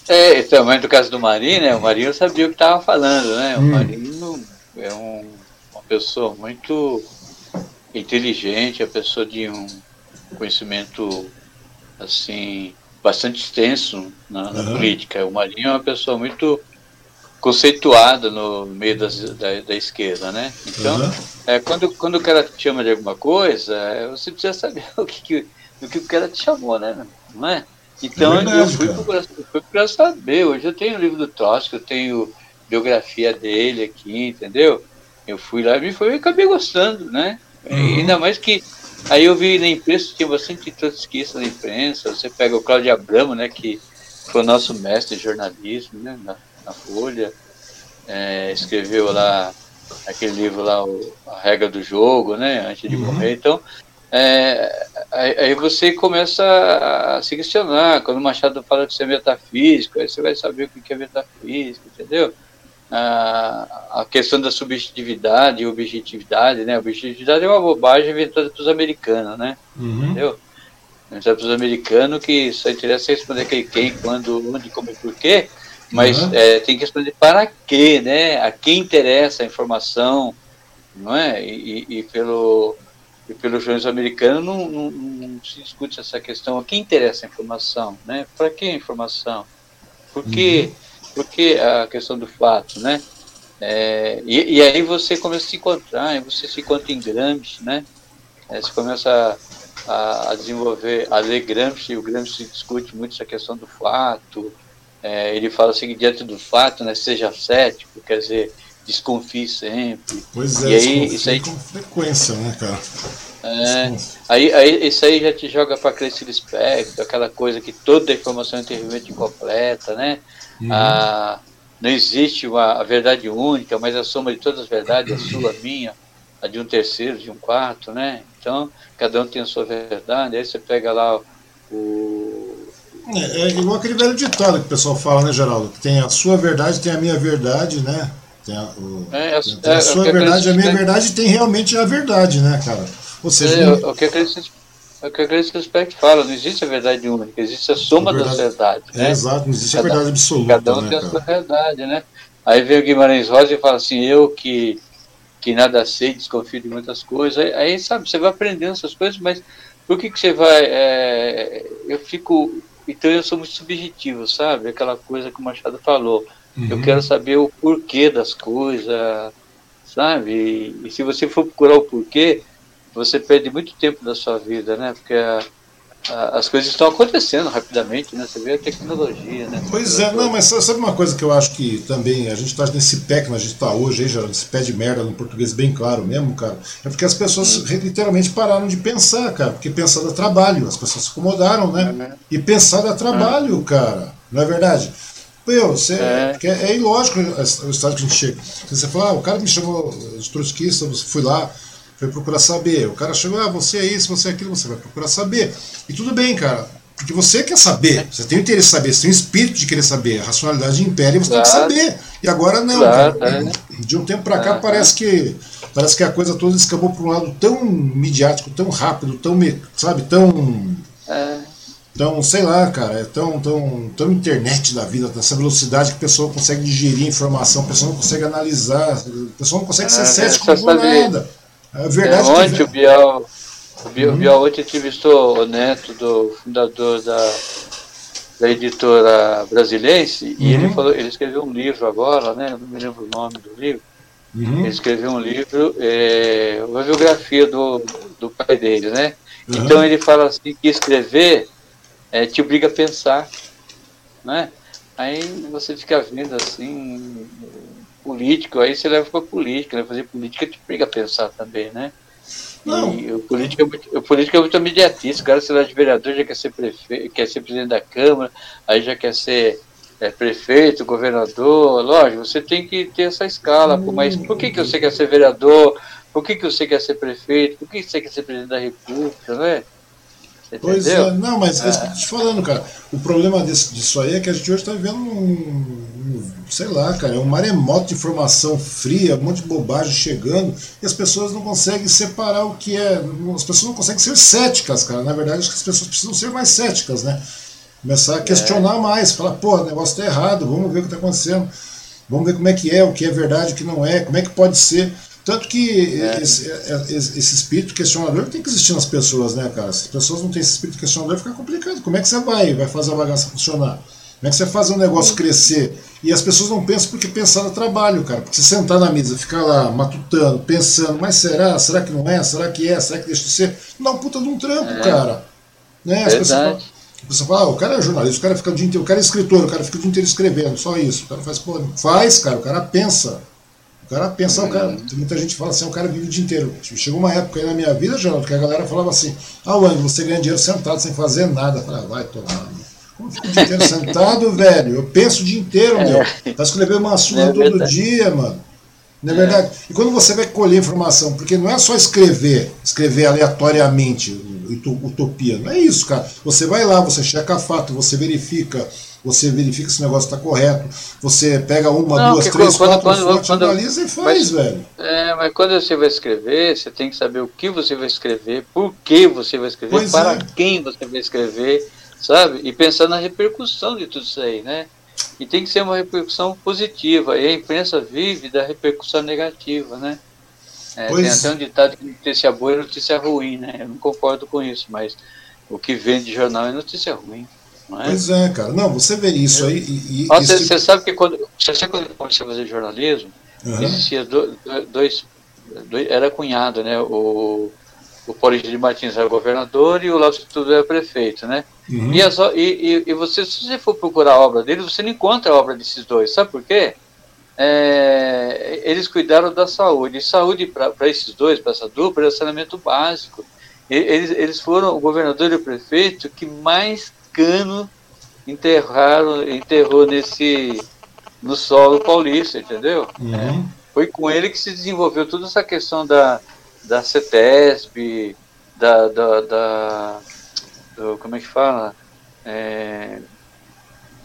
É, também no caso do Marinho, né? O Marinho sabia o que estava falando, né? O hum. Marinho é um, uma pessoa muito inteligente, a pessoa de um conhecimento assim bastante extenso na, na uhum. política. O Marinho é uma pessoa muito conceituada no meio das, da, da, esquerda, né? Então, uhum. é, quando, quando o cara te chama de alguma coisa, é, você precisa saber [laughs] o que, que, o que o cara te chamou, né? Não é? Então, é verdade, eu fui procurar, fui procurar saber. Hoje eu tenho o livro do Tosco, eu tenho biografia dele aqui, entendeu? Eu fui lá e me foi, acabei gostando, né? Uhum. Ainda mais que aí eu vi na imprensa, tinha bastante trotskista na imprensa, você pega o Cláudio Abramo, né, que foi o nosso mestre de jornalismo, né, na Folha, é, escreveu lá aquele livro lá, o, A Regra do Jogo, né, antes de uhum. morrer. Então, é, aí você começa a se questionar. Quando o Machado fala de ser metafísico, aí você vai saber o que é metafísico, entendeu? A, a questão da subjetividade e objetividade, né? A objetividade é uma bobagem inventada pelos americanos, né? Uhum. Entendeu? Inventada pelos americanos que só interessa responder quem, quem, quando, onde, como e por quê. Mas uhum. é, tem que responder para quê, né? A quem interessa a informação, não é? E, e, e pelo, e pelo jornalismo americano não, não, não, se discute essa questão. A quem interessa a informação, né? Para que a informação? Por que, uhum. por que a questão do fato, né? É, e, e, aí você começa a se encontrar, você se encontra em Gramsci, né? É, você começa a, a, desenvolver, a ler Gramsci, o Gramsci discute muito essa questão do fato, é, ele fala assim, diante do fato, né, seja cético, quer dizer, desconfie sempre. Pois é, e aí, isso aí com frequência, né, cara? É, aí, aí, isso aí já te joga para crescer espectro, aquela coisa que toda informação é terrivelmente incompleta, né? Uhum. Ah, não existe uma a verdade única, mas a soma de todas as verdades, a sua, a minha, a de um terceiro, de um quarto, né? Então, cada um tem a sua verdade, aí você pega lá o, é, é, igual aquele velho ditado que o pessoal fala, né, Geraldo? Que tem a sua verdade, tem a minha verdade, né? Tem a, o, é, a, tem a é, sua verdade, a minha verdade tem realmente a verdade, né, cara? Ou seja, é, o que o que a Clarice Lispector fala, não existe a verdade única, existe a soma a verdade, das verdades. Né? É, exato, não existe cada, a verdade absoluta. Cada um né, tem cara? a sua verdade, né? Aí vem o Guimarães Rosa e fala assim, eu que, que nada sei, desconfio de muitas coisas. Aí, aí sabe, você vai aprendendo essas coisas, mas por que, que você vai. É, eu fico então eu sou muito subjetivo, sabe? Aquela coisa que o Machado falou. Uhum. Eu quero saber o porquê das coisas, sabe? E, e, se você for procurar o porquê, você perde muito tempo da sua vida, né? Porque a, as coisas estão acontecendo rapidamente, né? Você vê a tecnologia, né? Pois é, não, mas sabe uma coisa que eu acho que também a gente está nesse pé que a gente está hoje, aí, já, nesse pé de merda no português bem claro mesmo, cara, é porque as pessoas hum. literalmente pararam de pensar, cara, porque pensar dá trabalho, as pessoas se acomodaram, né? É, E pensar dá trabalho, é. cara, não é verdade? Meu, você, é. é, é ilógico o estado que a gente chega. Você fala, ah, o cara me chamou de trotskista, fui lá, foi procurar saber. O cara chegou, ah, você é isso, você é aquilo, você vai procurar saber. E tudo bem, cara. Porque você quer saber, você tem o interesse de saber, você tem o espírito de querer saber, a racionalidade impera e você claro. tem que saber. E agora não, claro, cara. É. De um tempo para cá parece que parece que a coisa toda escapou para um lado tão midiático, tão rápido, tão, sabe, tão é. tão, sei lá, cara, é tão tão tão internet da vida, dessa velocidade que a pessoa consegue digerir informação, a pessoa não consegue analisar, a pessoa não consegue ser é, cético por nada. É verdade é, ontem que... o Biel o Biel, uhum. Biel ontem entrevistou o neto do fundador da, da editora brasilense uhum. e ele uhum. falou, ele escreveu um livro agora, né? Não me lembro o nome do livro. Uhum. Ele escreveu um livro, é, uma biografia do, do pai dele, né? Uhum. Então ele fala assim que escrever é, te obriga a pensar, né? Aí você fica vendo assim político, aí você leva para política, né? Fazer política te obriga a pensar também, né? Não. E o político, é muito, o político é muito imediatista. O cara se lá de vereador já quer ser prefeito, quer ser presidente da Câmara, aí já quer ser é, prefeito, governador. Lógico, você tem que ter essa escala. Hum. Mas por que, que você quer ser vereador? Por que, que você quer ser prefeito? Por que você quer ser presidente da República, né? Pois é, não, mas é isso que eu tô te falando, cara. O problema desse, disso aí é que a gente hoje está vivendo um, um, sei lá, cara, é um maremoto de informação fria, um monte de bobagem chegando, e as pessoas não conseguem separar o que é. As pessoas não conseguem ser céticas, cara. Na verdade, acho que as pessoas precisam ser mais céticas, né? Começar a questionar é. mais, falar, pô, o negócio tá errado, vamos ver o que está acontecendo, vamos ver como é que é, o que é verdade, o que não é, como é que pode ser. Tanto que é. esse, é, esse, espírito questionador tem que existir nas pessoas, né, cara? Se as pessoas não têm esse espírito questionador, fica complicado. Como é que você vai, vai fazer a bagaça funcionar? Como é que você faz o negócio crescer? E as pessoas não pensam porque pensar no trabalho, cara. Porque se sentar na mesa, ficar lá matutando, pensando, mas será? Será que não é? Será que é? Será que deixa de ser? Não dá puta de um trampo, é. cara. Né? As pessoas, você fala, ah, o cara é jornalista, o cara fica o dia inteiro, o cara é escritor, o cara fica o dia inteiro escrevendo, só isso. O cara faz, pô, faz, cara, o cara pensa. O cara pensa, o cara, tem muita gente fala assim, o cara vive o dia inteiro. Chegou uma época aí na minha vida, Geraldo, que a galera falava assim, ah, Wang, você ganha dinheiro sentado sem fazer nada. Eu falei, ah, vai tomar. Como fica o dia inteiro sentado, [laughs] velho? Eu penso o dia inteiro, é. meu. Tá escrevendo uma sua é todo dia, mano. Não é, é verdade? E quando você vai colher informação, porque não é só escrever, escrever aleatoriamente, utopia. Não é isso, cara. Você vai lá, você checa fato, você verifica, você verifica se o negócio está correto, você pega uma, não, duas, três, quando, quatro quando, fontes, quando, analisa e faz, mas, velho. É, mas quando você vai escrever, você tem que saber o que você vai escrever, por que você vai escrever, pois para é. quem você vai escrever, sabe? E pensar na repercussão de tudo isso aí, né? E tem que ser uma repercussão positiva. E a imprensa vive da repercussão negativa, né? É, tem até um ditado que notícia boa é notícia ruim, né? Eu não concordo com isso, mas o que vem de jornal é notícia ruim. É? Pois é, cara. Não, você vê isso aí. E, e você, você, sabe que quando você sabe quando eu comecei a fazer jornalismo, uhum. existia dois, dois, dois, Era cunhado, né? O, o Paulo de Martins era governador e o Lázaro Tudo era prefeito, né? Uhum. E, as, e, e, você, se você for procurar a obra dele, você não encontra a obra desses dois. Sabe por quê? É, eles cuidaram da saúde. E saúde para esses dois, para essa dupla, era saneamento básico. Eles, eles foram o governador e o prefeito que mais cano enterraram, enterrou nesse no solo paulista, entendeu? Uhum. É, foi com ele que se desenvolveu toda essa questão da, da CETESB, da, da, da do, como é que fala? É,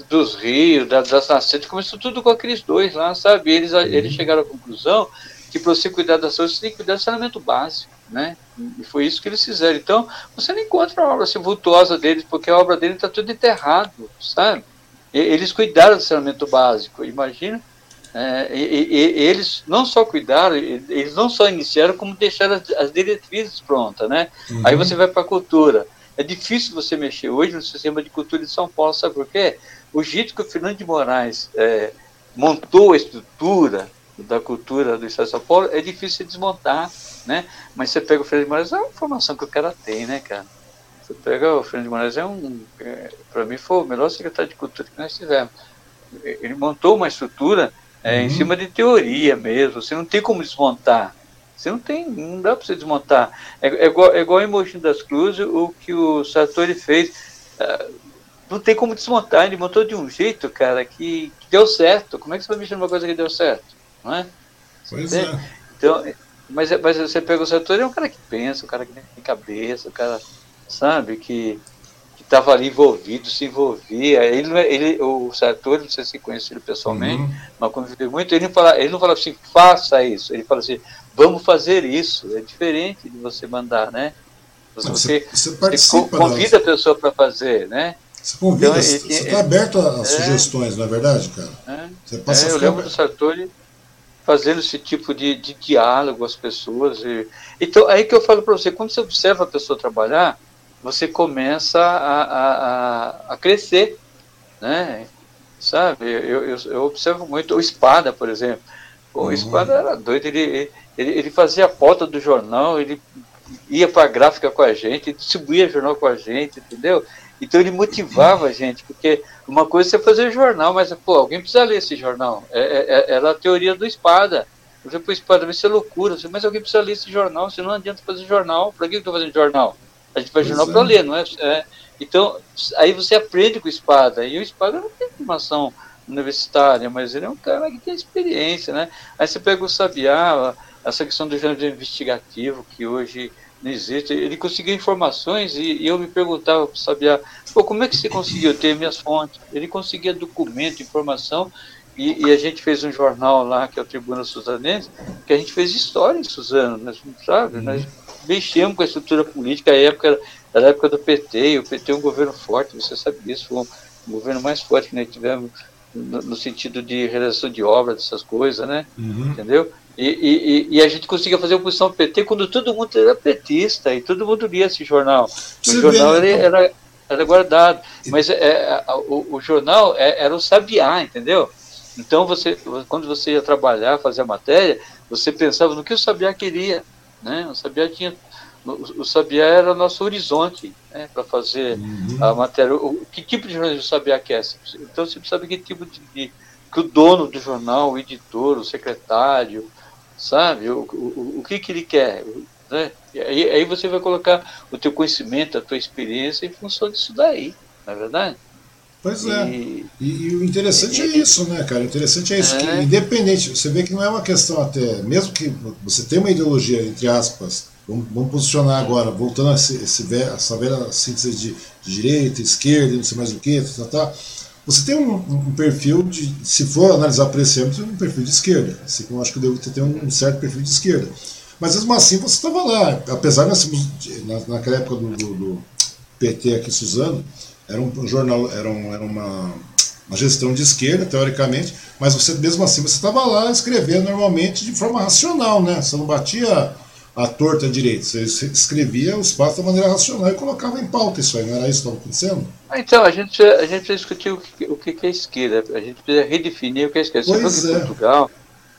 dos rios, das, das nascentes, começou tudo com aqueles dois lá, sabe? Eles, uhum. eles chegaram à conclusão que para você cuidar da saúde, você tem que cuidar do saneamento básico, né? E foi isso que eles fizeram. Então, você não encontra a obra assim, vultuosa deles, porque a obra deles está tudo enterrado, sabe? E, eles cuidaram do saneamento básico, imagina. É, e, e, eles não só cuidaram, eles não só iniciaram, como deixaram as, as diretrizes prontas, né? Uhum. Aí você vai para a cultura. É difícil você mexer hoje no sistema de cultura de São Paulo, sabe por quê? O jeito que o Fernando de Moraes é, montou a estrutura da cultura do Estado de São Paulo é difícil de desmontar, né? Mas você pega o Fernando de Moraes, é uma informação que o cara tem, né, cara? Você pega o Fernando de Moraes, é um, é, para mim foi o melhor secretário de cultura que nós tivemos. Ele montou uma estrutura é, uhum. em cima de teoria mesmo, você não tem como desmontar. Você não tem, não dá para você desmontar. É, é, igual, é igual em Mogi das Cruzes, o que o Sartori fez. Uh, não tem como desmontar, ele montou de um jeito, cara, que, que, deu certo. Como é que você vai mexer numa coisa que deu certo? Não é? Pois é. Então, mas, mas você pega o Sartori, é um cara que pensa, um cara que tem cabeça, um cara, sabe, que estava ali envolvido, se envolvia. Ele, é, ele, o Sartori, não sei se conhece ele pessoalmente, uhum. mas convivi muito, ele não, fala, ele não fala assim, faça isso. Ele fala assim, vamos fazer isso. É diferente de você mandar, né? Você, você, você, você convida a pessoa para fazer, né? Você convida, então, você está aberto a, é, sugestões, não é verdade, cara? É, você passa é, eu lembro do Sartori fazendo esse tipo de, de diálogo às pessoas. E, então, aí que eu falo para você, quando você observa a pessoa trabalhar, você começa a, a, a, a crescer, né? Sabe? Eu, eu, eu, observo muito o Espada, por exemplo. O uhum. Espada era doido, ele, ele, ele fazia a pauta do jornal, ele ia para a gráfica com a gente, distribuía jornal com a gente, entendeu? Então ele motivava a gente, porque uma coisa é você fazer jornal, mas pô, alguém precisa ler esse jornal. É, é, é era a teoria do espada. Você pô, espada, vai ser loucura, mas alguém precisa ler esse jornal, senão não adianta fazer jornal. Para que eu estou fazendo jornal? A gente faz jornal para ler, não é? é? Então, aí você aprende com espada. E o espada não tem formação universitária, mas ele é um cara que tem experiência, né? Aí você pega o Sabiá, essa questão do gênero investigativo, que hoje não existe. Ele conseguia informações e, e eu me perguntava, sabia, pô, como é que você conseguiu ter minhas fontes? Ele conseguia documento, informação, e, e, a gente fez um jornal lá, que é o Tribuna Suzanense, que a gente fez história em Suzano, nós, sabe? Uhum. Nós mexemos com a estrutura política, a época era, era a época do PT, e o PT é um governo forte, você sabe disso, foi um, um governo mais forte que nós tivemos no, no, sentido de realização de obras, dessas coisas, né? Uhum. Entendeu? E, e, e, a gente conseguia fazer oposição ao PT quando todo mundo era petista e todo mundo lia esse jornal. O jornal era, era, era, guardado, mas é, é o, o, jornal é, era o sabiá, entendeu? Então, você, quando você ia trabalhar, fazer a matéria, você pensava no que o sabiá queria. Né? O sabiá tinha o, o Sabiá era o nosso horizonte né, para fazer uhum. a matéria. O, que tipo de jornalismo o Sabiá quer? Então você precisa saber que tipo de, de, que o dono do jornal, o editor, o secretário, sabe? O, o, o que, que ele quer? Né? Aí, aí você vai colocar o teu conhecimento, a tua experiência em função disso daí, não é verdade? Pois é. E, e, o interessante e, é isso, né, cara? O interessante é isso, é. que independente, você vê que não é uma questão até, mesmo que você tenha uma ideologia, entre aspas, vamos, vamos posicionar agora, voltando a esse, esse, essa velha síntese de, de, direita, esquerda, não sei mais o que, tá, tá, tá você tem um, um, perfil de, se for analisar por esse âmbito, um perfil de esquerda. Assim eu acho que eu devo ter um certo perfil de esquerda. Mas mesmo assim você estava lá, apesar de nós na, naquela época do, do, do, PT aqui Suzano, era um jornal, era, um, era uma, uma gestão de esquerda, teoricamente, mas você mesmo assim você estava lá escrevendo normalmente de forma racional, né? Você não batia a torta direito. Você escrevia os fatos da maneira racional e colocava em pauta isso aí, não era isso que estava acontecendo? Então, a gente, a gente precisa discutir o que, o que é esquerda, a gente precisa redefinir o que é esquerda. Você pois é. Portugal,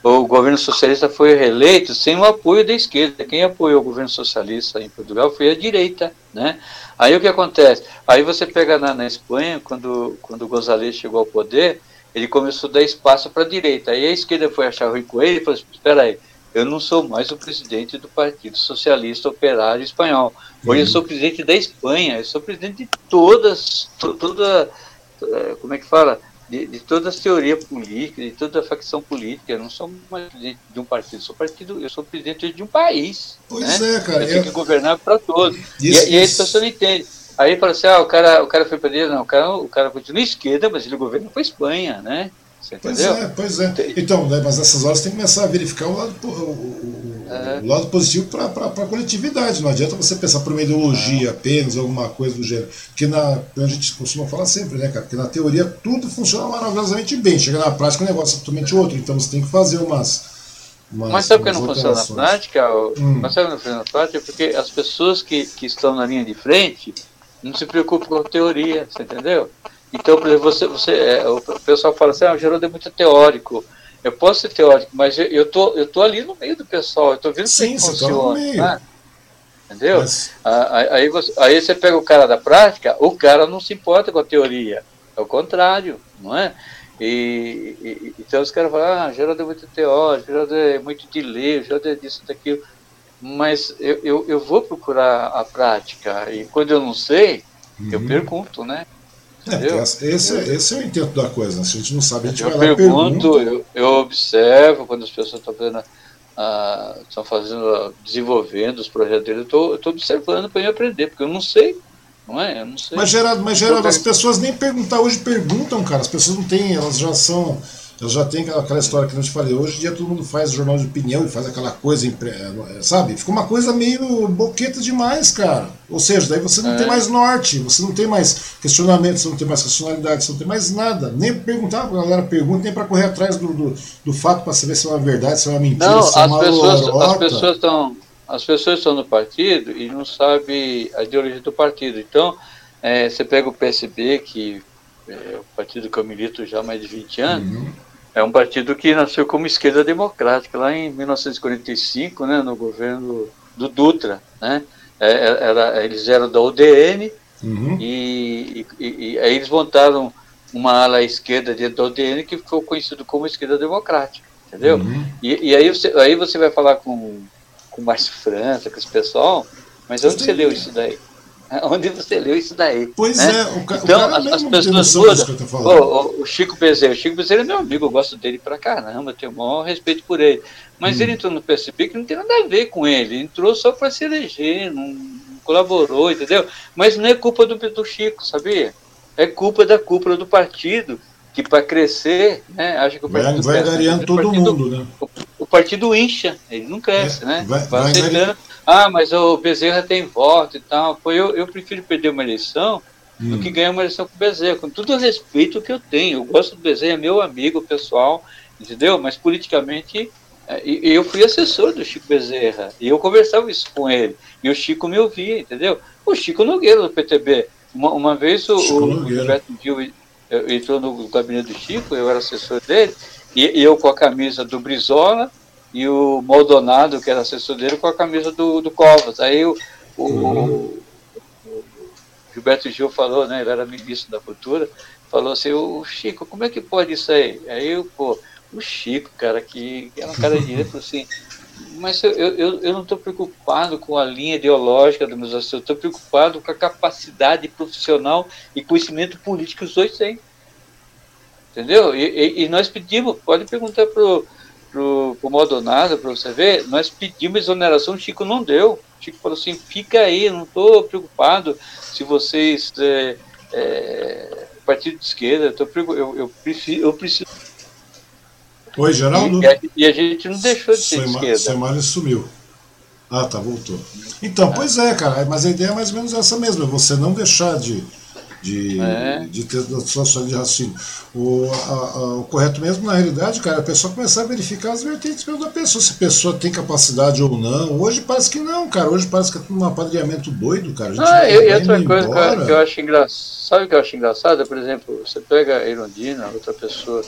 o governo socialista foi reeleito sem o apoio da esquerda. Quem apoiou o governo socialista em Portugal foi a direita, né? Aí o que acontece? Aí você pega na, na Espanha, quando, quando o González chegou ao poder, ele começou a dar espaço para a direita. Aí a esquerda foi achar ruim com ele e falou assim, espera aí, eu não sou mais o presidente do Partido Socialista Operário Espanhol. Hoje uhum. eu sou presidente da Espanha, eu sou presidente de todas, to, toda, eh, como é que fala? De, de toda a teoria política, de toda a facção política. Eu não sou mais presidente de um partido, sou partido, eu sou presidente de um país. Pois né? é, cara. Eu tenho que governar para todos. Isso, e, e aí a pessoa não entende. Aí fala assim, ah, o cara, o cara foi para não, o cara, o cara continua esquerda, mas ele governa para a Espanha, né? Pois é, pois é. Então, né, mas nessas horas tem que começar a verificar o lado, o, o, é. o lado positivo para a coletividade. Não adianta você pensar por uma ideologia apenas, alguma coisa do gênero. Porque na, a gente costuma falar sempre, né, cara? Porque na teoria tudo funciona maravilhosamente bem. Chega na prática o negócio é totalmente outro. Então você tem que fazer umas. umas mas sabe por que não funciona na prática? Hum. Mas sabe que não funciona na prática? Porque as pessoas que, que estão na linha de frente não se preocupam com a teoria, você entendeu? Então, por exemplo, você, você, é, o pessoal fala assim, ah, o Geraldo é muito teórico. Eu posso ser teórico, mas eu, eu, tô, eu tô ali no meio do pessoal, eu tô vendo Sim, que funciona. Tá? Entendeu? Mas... Aí, você, aí você pega o cara da prática, o cara não se importa com a teoria. É o contrário, não é? E, e, então os caras falam, ah, Geraldo é muito teórico, Geraldo é muito de ler, Geraldo é disso, daquilo. Mas eu, eu, eu vou procurar a prática, e quando eu não sei, uhum. eu pergunto, né? É, esse, é, esse é o intento da coisa, né? se a gente não sabe, a gente eu vai lá pergunto, pergunta. Eu, eu observo quando as pessoas estão fazendo, ah, estão fazendo, desenvolvendo os projetos deles, eu estou observando para eu aprender, porque eu não sei. não é? Eu não sei. Mas, Geraldo, mas, Geraldo as pessoas nem perguntar hoje perguntam, cara. As pessoas não têm, elas já são eu já tenho aquela história que eu te falei. Hoje em dia todo mundo faz jornal de opinião e faz aquela coisa, é, sabe? Fica uma coisa meio boqueta demais, cara. Ou seja, daí você não é. tem mais norte, você não tem mais questionamento, você não tem mais racionalidade, você não tem mais nada. Nem perguntar, a galera pergunta, nem para correr atrás do, do, do fato para saber se é uma verdade, se é uma mentira, não, se é uma as pessoas, as pessoas estão As pessoas estão no partido e não sabem a ideologia do partido. Então, é, você pega o PSB, que é o partido que eu milito já há mais de 20 anos. Uhum é um partido que nasceu como esquerda democrática, lá em 1945, né, no governo do Dutra. Né? É, é, era, eles eram da UDN uhum. e, e, e, aí eles montaram uma ala esquerda dentro da UDN que ficou conhecido como esquerda democrática, entendeu? Uhum. E, e, aí, você, aí você vai falar com, com o Márcio França, com esse pessoal, mas onde você leu isso daí? [laughs] Onde você leu isso daí? Pois né? é, o, ca então, o cara as, as pessoas mudam. O, o, Chico Bezerra, o Chico Bezerra é meu amigo, eu gosto dele pra caramba, tenho o maior respeito por ele. Mas hum. ele entrou no PSB que não tem nada a ver com ele, ele entrou só para se eleger, não colaborou, entendeu? Mas não é culpa do, do Chico, sabia? É culpa da cúpula do partido, que para crescer, né, acha que o partido vai, vai cresce, todo partido, mundo, né? O, o, partido incha, ele não cresce, é, né? Vai, vai, vai ah, mas o Bezerra tem voto e tal. Pô, eu, eu prefiro perder uma eleição hum. do que ganhar uma eleição com o Bezerra, com todo o respeito que eu tenho. Eu gosto do Bezerra, é meu amigo pessoal, entendeu? Mas politicamente, é, eu fui assessor do Chico Bezerra e eu conversava isso com ele. E o Chico me ouvia, entendeu? O Chico Nogueira do PTB. Uma, uma vez o, o Roberto Gil entrou no gabinete do Chico, eu era assessor dele, e eu com a camisa do Brizola e o Maldonado, que era assessor dele, com a camisa do, do Covas. Aí o, uhum. o, Gilberto Gil falou, né, ele era ministro da Cultura, falou assim, o Chico, como é que pode isso aí? Aí eu, pô, o Chico, cara, que era um cara de direito, assim, mas eu, eu, eu não estou preocupado com a linha ideológica do meu assessores, estou preocupado com a capacidade profissional e conhecimento político que os dois têm. Entendeu? E, e, e nós pedimos, pode perguntar para o pro, pro Maldonado, para você ver, nós pedimos exoneração, o Chico não deu. O Chico falou assim, fica aí, não estou preocupado se vocês é, é, partido de esquerda, eu, tô, eu, eu, prefiro, eu preciso. Oi, Geraldo? E, a, e a gente não deixou de ser de esquerda. Semana sumiu. Ah, tá, voltou. Então, pois é, cara, mas a ideia é mais ou menos essa mesmo, é você não deixar de, de, é. de ter sua de raciocínio. O, a, a, o correto mesmo, na realidade, cara, é a pessoa começar a verificar as vertentes da pessoa, se a pessoa tem capacidade ou não. Hoje parece que não, cara. Hoje parece que é tudo um apadrinhamento doido, cara. ah, e outra coisa que eu, que eu acho engraçado, sabe o que eu acho engraçado? Por exemplo, você pega a Irondina, outra pessoa,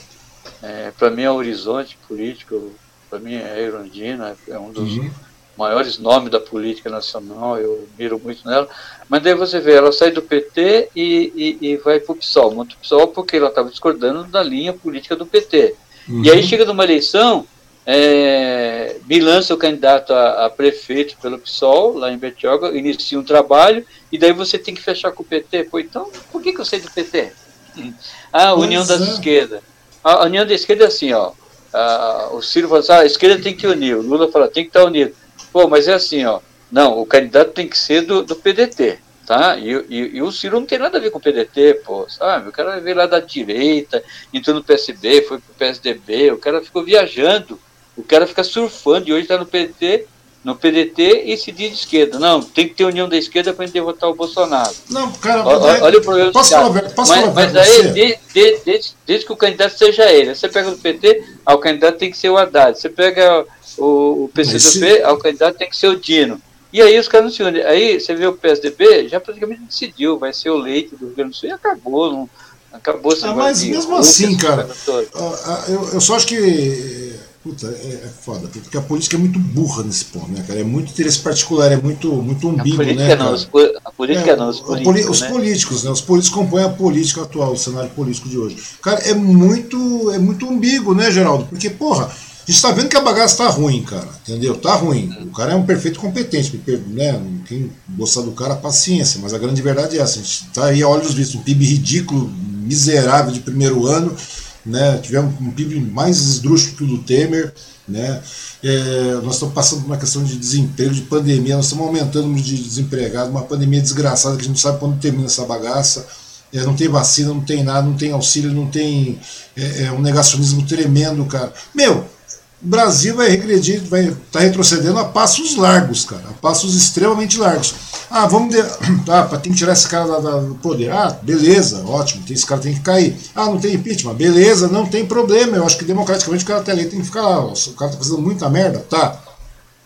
é, para mim é horizonte político, para mim é a Irondina, é um dos. Uhum maiores nomes da política nacional, eu miro muito nela, mas daí você vê, ela sai do PT e, e, e vai para o PSOL, muito PSOL porque ela estava discordando da linha política do PT. Uhum. E aí chega numa eleição, é, me lança o candidato a, a, prefeito pelo PSOL, lá em Betioga, inicia um trabalho, e daí você tem que fechar com o PT. Pô, então, por que, que eu saí do PT? [laughs] Ah, União das é. Esquerdas. A União da Esquerda é assim, ó. Ah, o Ciro fala assim, ah, a esquerda tem que unir, o Lula fala, tem que estar unido. Pô, mas é assim, ó. Não, o candidato tem que ser do, do PDT, tá? E, e, e, o Ciro não tem nada a ver com o PDT, pô, sabe? O cara veio lá da direita, entrou no PSB, foi pro PSDB, o cara ficou viajando, o cara fica surfando e hoje tá no PDT, no PDT e se diz de esquerda. Não, tem que ter união da esquerda para gente votar o Bolsonaro. Não, cara, olha, olha o problema posso falar, posso mas, mas aí, desde, desde, desde, que o candidato seja ele, você pega do PT, ah, o candidato tem que ser o Haddad. Você pega o, o PCdoB, Esse... ao candidato tem que ser o Dino. E aí os caras não se unem. Aí você vê o PSDB, já praticamente decidiu, vai ser o leite do Rio Grande do Sul e acabou. Não, acabou ah, Mas mesmo assim, cara, eu, eu só acho que. Puta, é, é foda, porque a política é muito burra nesse ponto, né, cara? É muito interesse particular, é muito, muito umbigo, né? Não, os, a política é, não, os políticos. Os né? políticos, né? Os políticos compõem a política atual, o cenário político de hoje. Cara, é muito, é muito umbigo, né, Geraldo? Porque, porra, gente está vendo que a bagaça está ruim, cara. Entendeu? Tá ruim. O cara é um perfeito competente. Né? Quem gostar do cara, paciência. Mas a grande verdade é essa. A gente está aí a olhos vistos. Um PIB ridículo, miserável de primeiro ano. né? tivemos um PIB mais esdrúxulo que o do Temer, né? É, nós estamos passando por uma questão de desemprego, de pandemia, nós estamos aumentando de desempregados, uma pandemia desgraçada que a gente não sabe quando termina essa bagaça. É, não tem vacina, não tem nada, não tem auxílio, não tem é, é um negacionismo tremendo, cara. Meu, o Brasil vai regredir, vai estar tá retrocedendo a passos largos, cara, a passos extremamente largos. Ah, vamos. De... [clears throat] Ah, tem que tirar esse cara do poder. Ah, beleza, ótimo, esse cara tem que cair. Ah, não tem impeachment, beleza, não tem problema. Eu acho que democraticamente o cara tá eleito tem que ficar lá. O cara tá fazendo muita merda, tá.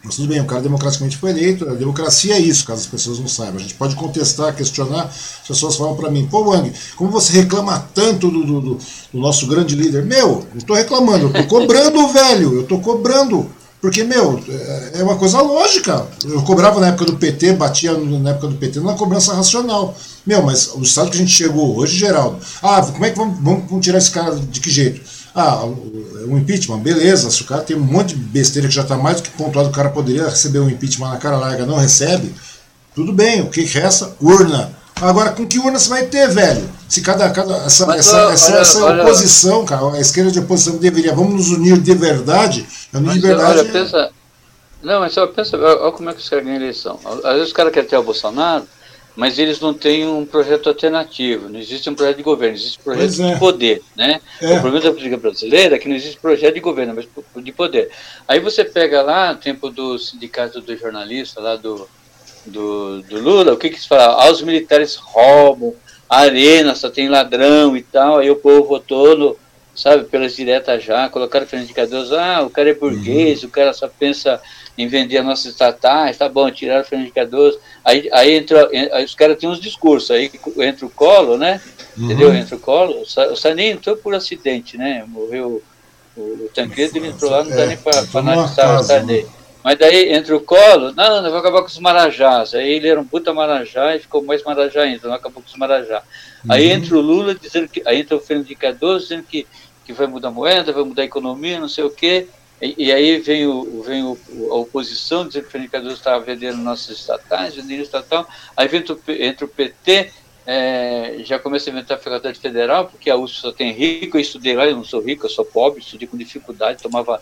Mas tudo bem, o cara democraticamente foi eleito, a democracia é isso, caso as pessoas não saibam. A gente pode contestar, questionar, as pessoas falam para mim, pô, Wang, como você reclama tanto do, do, do, nosso grande líder? Meu, não estou reclamando, eu estou cobrando, [laughs] velho, eu estou cobrando. Porque, meu, é uma coisa lógica. Eu cobrava na época do PT, batia na época do PT, numa cobrança racional. Meu, mas o estado que a gente chegou hoje, Geraldo, ah, como é que vamos, vamos tirar esse cara de que jeito? Ah, o impeachment, beleza, se o cara tem um monte de besteira que já está mais do que pontuado, o cara poderia receber um impeachment na cara larga, não recebe, tudo bem, o que resta? Urna. Agora, com que urna você vai ter, velho? Se cada. cada essa, Mas, essa, olha, essa, essa olha, oposição, olha. cara, a esquerda de oposição deveria, vamos nos unir de verdade. Unir de verdade. Olha, é... pensa, não, mas só pensa, olha como é que os caras ganham eleição. Às vezes os caras querem ter o Bolsonaro, mas eles não têm um projeto alternativo, não existe um projeto de governo, existe um projeto é. de poder, né? É. O problema da política brasileira é que não existe projeto de governo, mas de poder. Aí você pega lá, no tempo do sindicato dos jornalistas, lá do, do, do Lula, o que que se fala? Ah, os militares roubam, a arena só tem ladrão e tal, aí o povo votou no, sabe, pelas diretas já, colocaram frente indicadores, ah, o cara é burguês, uhum. o cara só pensa em vender as nossas estatais, tá bom, tiraram o frente indicadores, aí, aí, entra, aí os caras têm uns discursos, aí entra o colo, né, uhum. entendeu, entra o colo, o Sanem entrou por acidente, né, morreu o, o Tancredo, ele entrou lá, não dá é, nem para analisar o Sarney. Né? Mas daí entra o colo, não, não, vou acabar com os marajás. Aí ele era um puta marajá e ficou mais marajá ainda, não acabou com os marajá. Uhum. Aí entra o Lula dizendo que. Aí entra o Fernando Cardoso dizendo que, que vai mudar a moeda, vai mudar a economia, não sei o quê. E, e aí vem, o, vem o, a oposição que o Fernando de Cardoso estava vendendo nossas estatais, vendendo estatal. Aí entra, entra o PT, é, já começa a inventar a faculdade federal, porque a USP só tem rico, eu estudei lá, eu não sou rico, eu sou pobre, estudei com dificuldade, tomava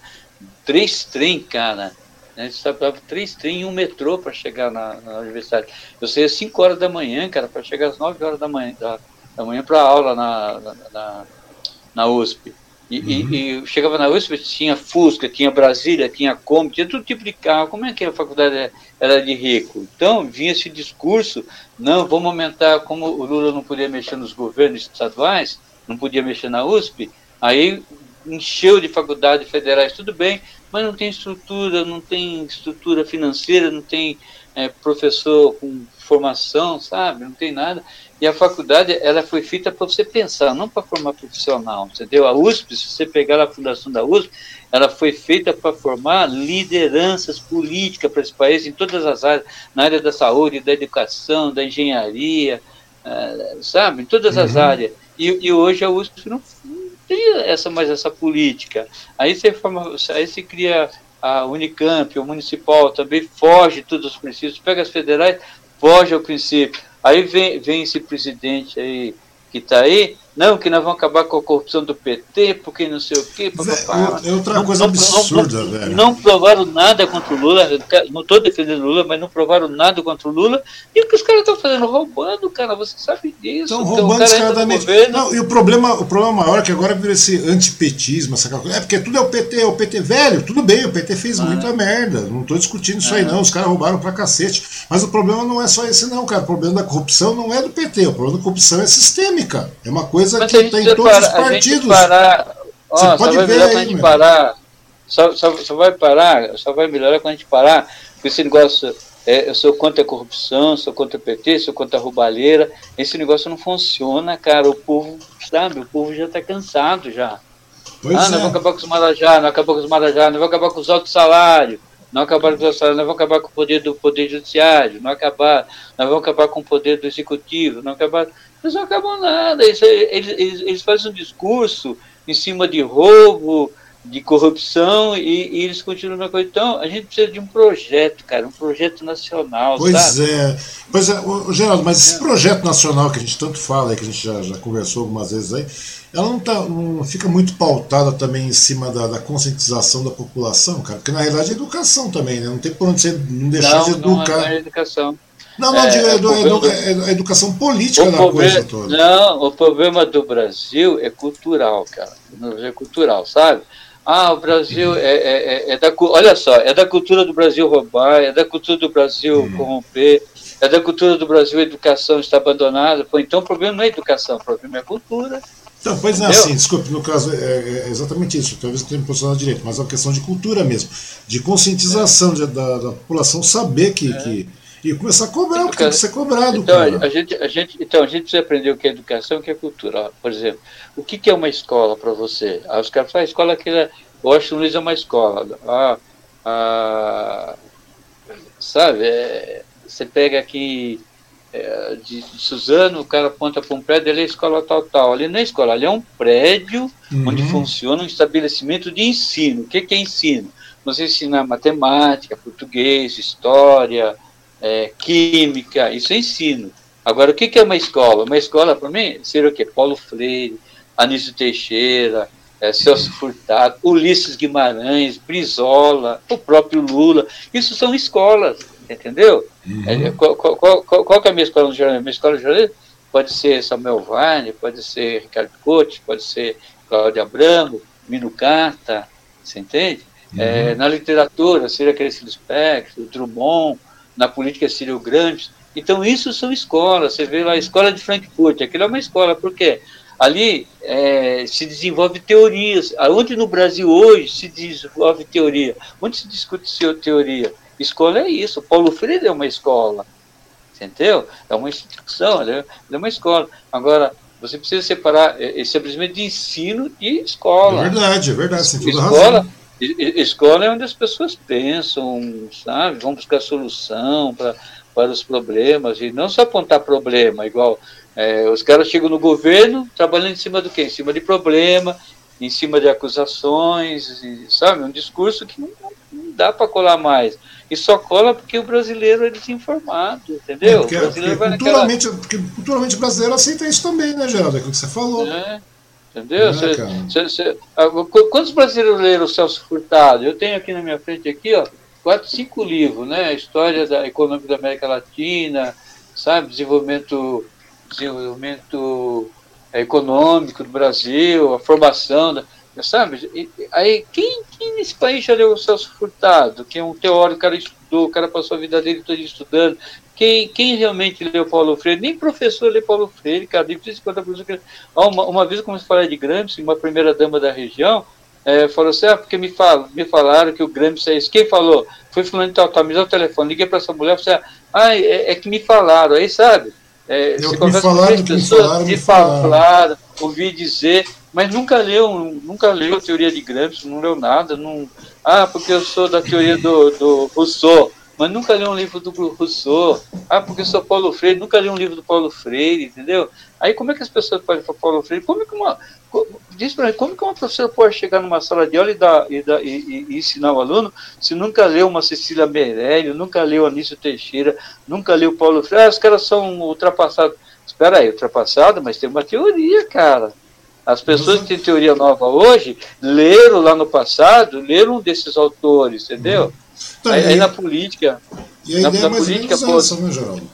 três trem, cara, né? A gente trabalhava três trem e um metrô para chegar na, na, universidade. Eu saía às 5 horas da manhã, cara, para chegar às 9 horas da manhã, da, da manhã para aula na, na, na, USP. E, uhum. e, e, chegava na USP, tinha Fusca, tinha Brasília, tinha Kombi, tinha todo tipo de carro. Como é que a faculdade era de rico? Então, vinha esse discurso, não, vamos aumentar, como o Lula não podia mexer nos governos estaduais, não podia mexer na USP, aí encheu de faculdades federais, tudo bem, mas não tem estrutura, não tem estrutura financeira, não tem é, professor com formação, sabe? Não tem nada. E a faculdade, ela foi feita para você pensar, não para formar profissional, entendeu? A USP, se você pegar a fundação da USP, ela foi feita para formar lideranças políticas para esse país em todas as áreas, na área da saúde, da educação, da engenharia, uh, sabe? Em todas uhum. as áreas. E, e, hoje a USP não, cria essa, mais essa política. Aí você, forma, aí você cria a Unicamp, o municipal também foge de todos os princípios, pega as federais, foge ao princípio. Aí vem, vem esse presidente aí que está aí, não, que nós vamos acabar com a corrupção do PT, porque não sei o quê. É, é outra não, coisa absurda, não, velho. Não provaram nada contra o Lula, não estou defendendo o Lula, mas não provaram nada contra o Lula. E o que os caras estão fazendo? Roubando, cara, você sabe disso. Estão roubando descaradamente. Não, e o problema, o problema maior é que agora vira esse antipetismo, essa coisa. É porque tudo é o PT, é o PT velho, tudo bem, o PT fez ah. muita merda. Não estou discutindo isso ah. aí, não. Os caras roubaram pra cacete. Mas o problema não é só esse, não, cara. O problema da corrupção não é do PT, o problema da corrupção é sistêmica. É uma coisa mas que tem todos para, os partidos. Parar, ó, Você pode ver aí, quando a gente parar, só, só, só, vai parar, só vai melhorar quando a gente parar, com esse negócio, é, eu sou contra a corrupção, sou contra o PT, sou contra a roubalheira, esse negócio não funciona, cara, o povo, sabe, o povo já está cansado já. Pois ah, é. não vou acabar com os marajá, não acabar com os marajá, não vou acabar com os altos salários, não acabar com os salários, não vou acabar com o poder do poder judiciário, não acabar, não vou acabar com o poder do executivo, não acabar eles não acabam nada. Eles, eles, eles, fazem um discurso em cima de roubo, de corrupção e, e, eles continuam na coisa. Então, a gente precisa de um projeto, cara, um projeto nacional. Pois sabe? é. Pois é, Geraldo, mas esse é. projeto nacional que a gente tanto fala, que a gente já, já conversou algumas vezes aí, ela não, tá, não fica muito pautada também em cima da, da, conscientização da população, cara? Porque na realidade é educação também, né? Não tem por onde você não deixar não, de educar. Não, é educação. Não, não, é, é, é, é, educação política da coisa toda. Não, o problema do Brasil é cultural, cara. É cultural, sabe? Ah, o Brasil é, é, é, é, da. Olha só, é da cultura do Brasil roubar, é da cultura do Brasil uhum. corromper, é da cultura do Brasil a educação está abandonada. Pô, então o problema não é educação, o problema é a cultura. Então, pois é assim, desculpe, no caso é, é, é exatamente isso, talvez eu tenha me posicionado direito, mas é uma questão de cultura mesmo, de conscientização de, da, da, população saber que, que. E começar a cobrar, porque tem que ser cobrado. Então, cara. A, gente, a gente, então, a gente precisa aprender o que é educação e o que é cultura. Por exemplo, o que, que é uma escola para você? Ah, os caras falam, a escola que é. Washington Luiz é uma escola. Ah, ah, sabe, é, você pega aqui é, de, de, Suzano, o cara aponta para um prédio, ele é escola tal, tal. Ali não é escola, ali é um prédio uhum. onde funciona um estabelecimento de ensino. O que, que é ensino? Você ensinar matemática, português, história, é, química, isso é ensino. Agora, o que, que é uma escola? Uma escola, para mim, seria o quê? Paulo Freire, Anísio Teixeira, é, Celso Furtado, Ulisses Guimarães, Brizola, o próprio Lula. Isso são escolas, entendeu? Uhum. É, qual, qual, qual, qual, é a minha escola no jornalismo? Minha escola no jornalismo pode ser Samuel Vane, pode ser Ricardo Cote, pode ser Cláudio Abramo, Mino Carta, você entende? Uhum. É, na literatura, seria Crescido Espectro, Drummond, na política, seria o Grande. Então, isso são escolas. Você vê lá a escola de Frankfurt, aquilo é uma escola, por quê? ali é, se desenvolve teorias. Onde no Brasil hoje se desenvolve teoria? Onde se discute teoria? Escola é isso. Paulo Freire é uma escola. Entendeu? É uma instituição, é, é uma escola. Agora, você precisa separar esse estabelecimento de ensino e escola. É verdade, é verdade. Sem escola, razão. Escola é onde as pessoas pensam, sabe? Vão buscar solução para para os problemas e não só apontar problema, igual é, os caras chegam no governo trabalhando em cima do quê? Em cima de problema, em cima de acusações, e, sabe? Um discurso que não, não dá para colar mais. E só cola porque o brasileiro é desinformado, entendeu? É, porque, porque culturalmente, naquela... porque culturalmente o brasileiro aceita isso também, né, Geraldo? É aquilo que você falou. É, entendeu? É, cê, cê, cê, ah, quantos brasileiros leram o Celso Furtado? Eu tenho aqui na minha frente, aqui, ó, quatro, cinco livros, né? História da econômica da América Latina, sabe? Desenvolvimento desenvolvimento econômico do Brasil, a formação, da, sabe? E, aí, quem, quem nesse país já leu o Celso Furtado, que é um teórico, o cara estudou, o cara passou a vida dele toda estudando, quem, quem realmente leu Paulo Freire? Nem professor lê Paulo Freire, cara, difícil encontrar professor. Uma, uma vez, como eu falei de Gramsci, uma primeira dama da região, é, falou assim, ah, porque me, fal, me falaram que o Gramsci é isso. Quem falou? Foi falando de tal, tal, me deu o telefone, liguei para essa mulher, falei assim, ah, é, é que me falaram, aí sabe? É, eu me falaram, que me falaram, me falaram, ouvi dizer, mas nunca leu, nunca leu a teoria de Gramsci, não leu nada, não, ah, porque eu sou da teoria do, do Rousseau, mas nunca leu um livro do Rousseau, ah, porque eu sou Paulo Freire, nunca leu um livro do Paulo Freire, entendeu? Aí como é que as pessoas podem falar Paulo Freire? Como é que uma, diz para mim, como que uma professora pode chegar numa sala de aula e, dar, e, dar, e, e ensinar o aluno se nunca leu uma Cecília Meirelli, nunca leu Anísio Teixeira, nunca leu Paulo Freire? Ah, os caras são ultrapassados. Espera aí, ultrapassado, mas tem uma teoria, cara. As pessoas que têm teoria nova hoje leram lá no passado, leram um desses autores, entendeu? Tá, aí, aí, na política. E a na, ideia na é mais política, ou menos essa, né, Geraldo?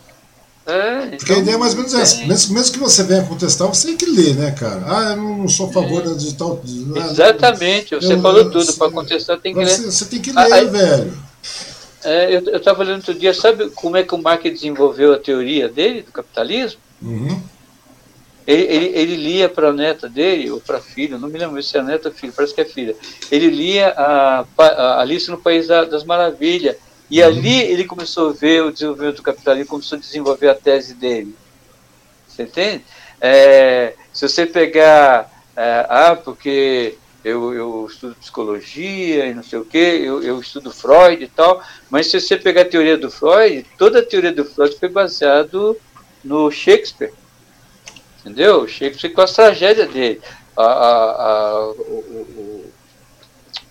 É, então, Porque a ideia é mais ou menos essa. Mesmo, mesmo que você venha contestar, você tem que ler, né, cara? Ah, eu não sou a favor da digital. Ah, Exatamente, você eu, falou eu, tudo. Para contestar, tem que ler. Você, você tem que ler, velho. É, eu estava lendo outro dia, sabe como é que o Marx desenvolveu a teoria dele, do capitalismo? Uhum. Ele, ele, ele, lia para a neta dele, ou para a filha, não me lembro se é neta ou filha, parece que é filha. Ele lia a, a Alice no País das Maravilhas e ali ele começou a ver o desenvolvimento do capitalismo, começou a desenvolver a tese dele. Você entende? É, se você pegar, é, ah, porque eu, eu, estudo psicologia e não sei o quê, eu, eu, estudo Freud e tal, mas se você pegar a teoria do Freud, toda a teoria do Freud foi baseado no Shakespeare. Entendeu? O Shakespeare com as tragédias dele. A, a, a, o,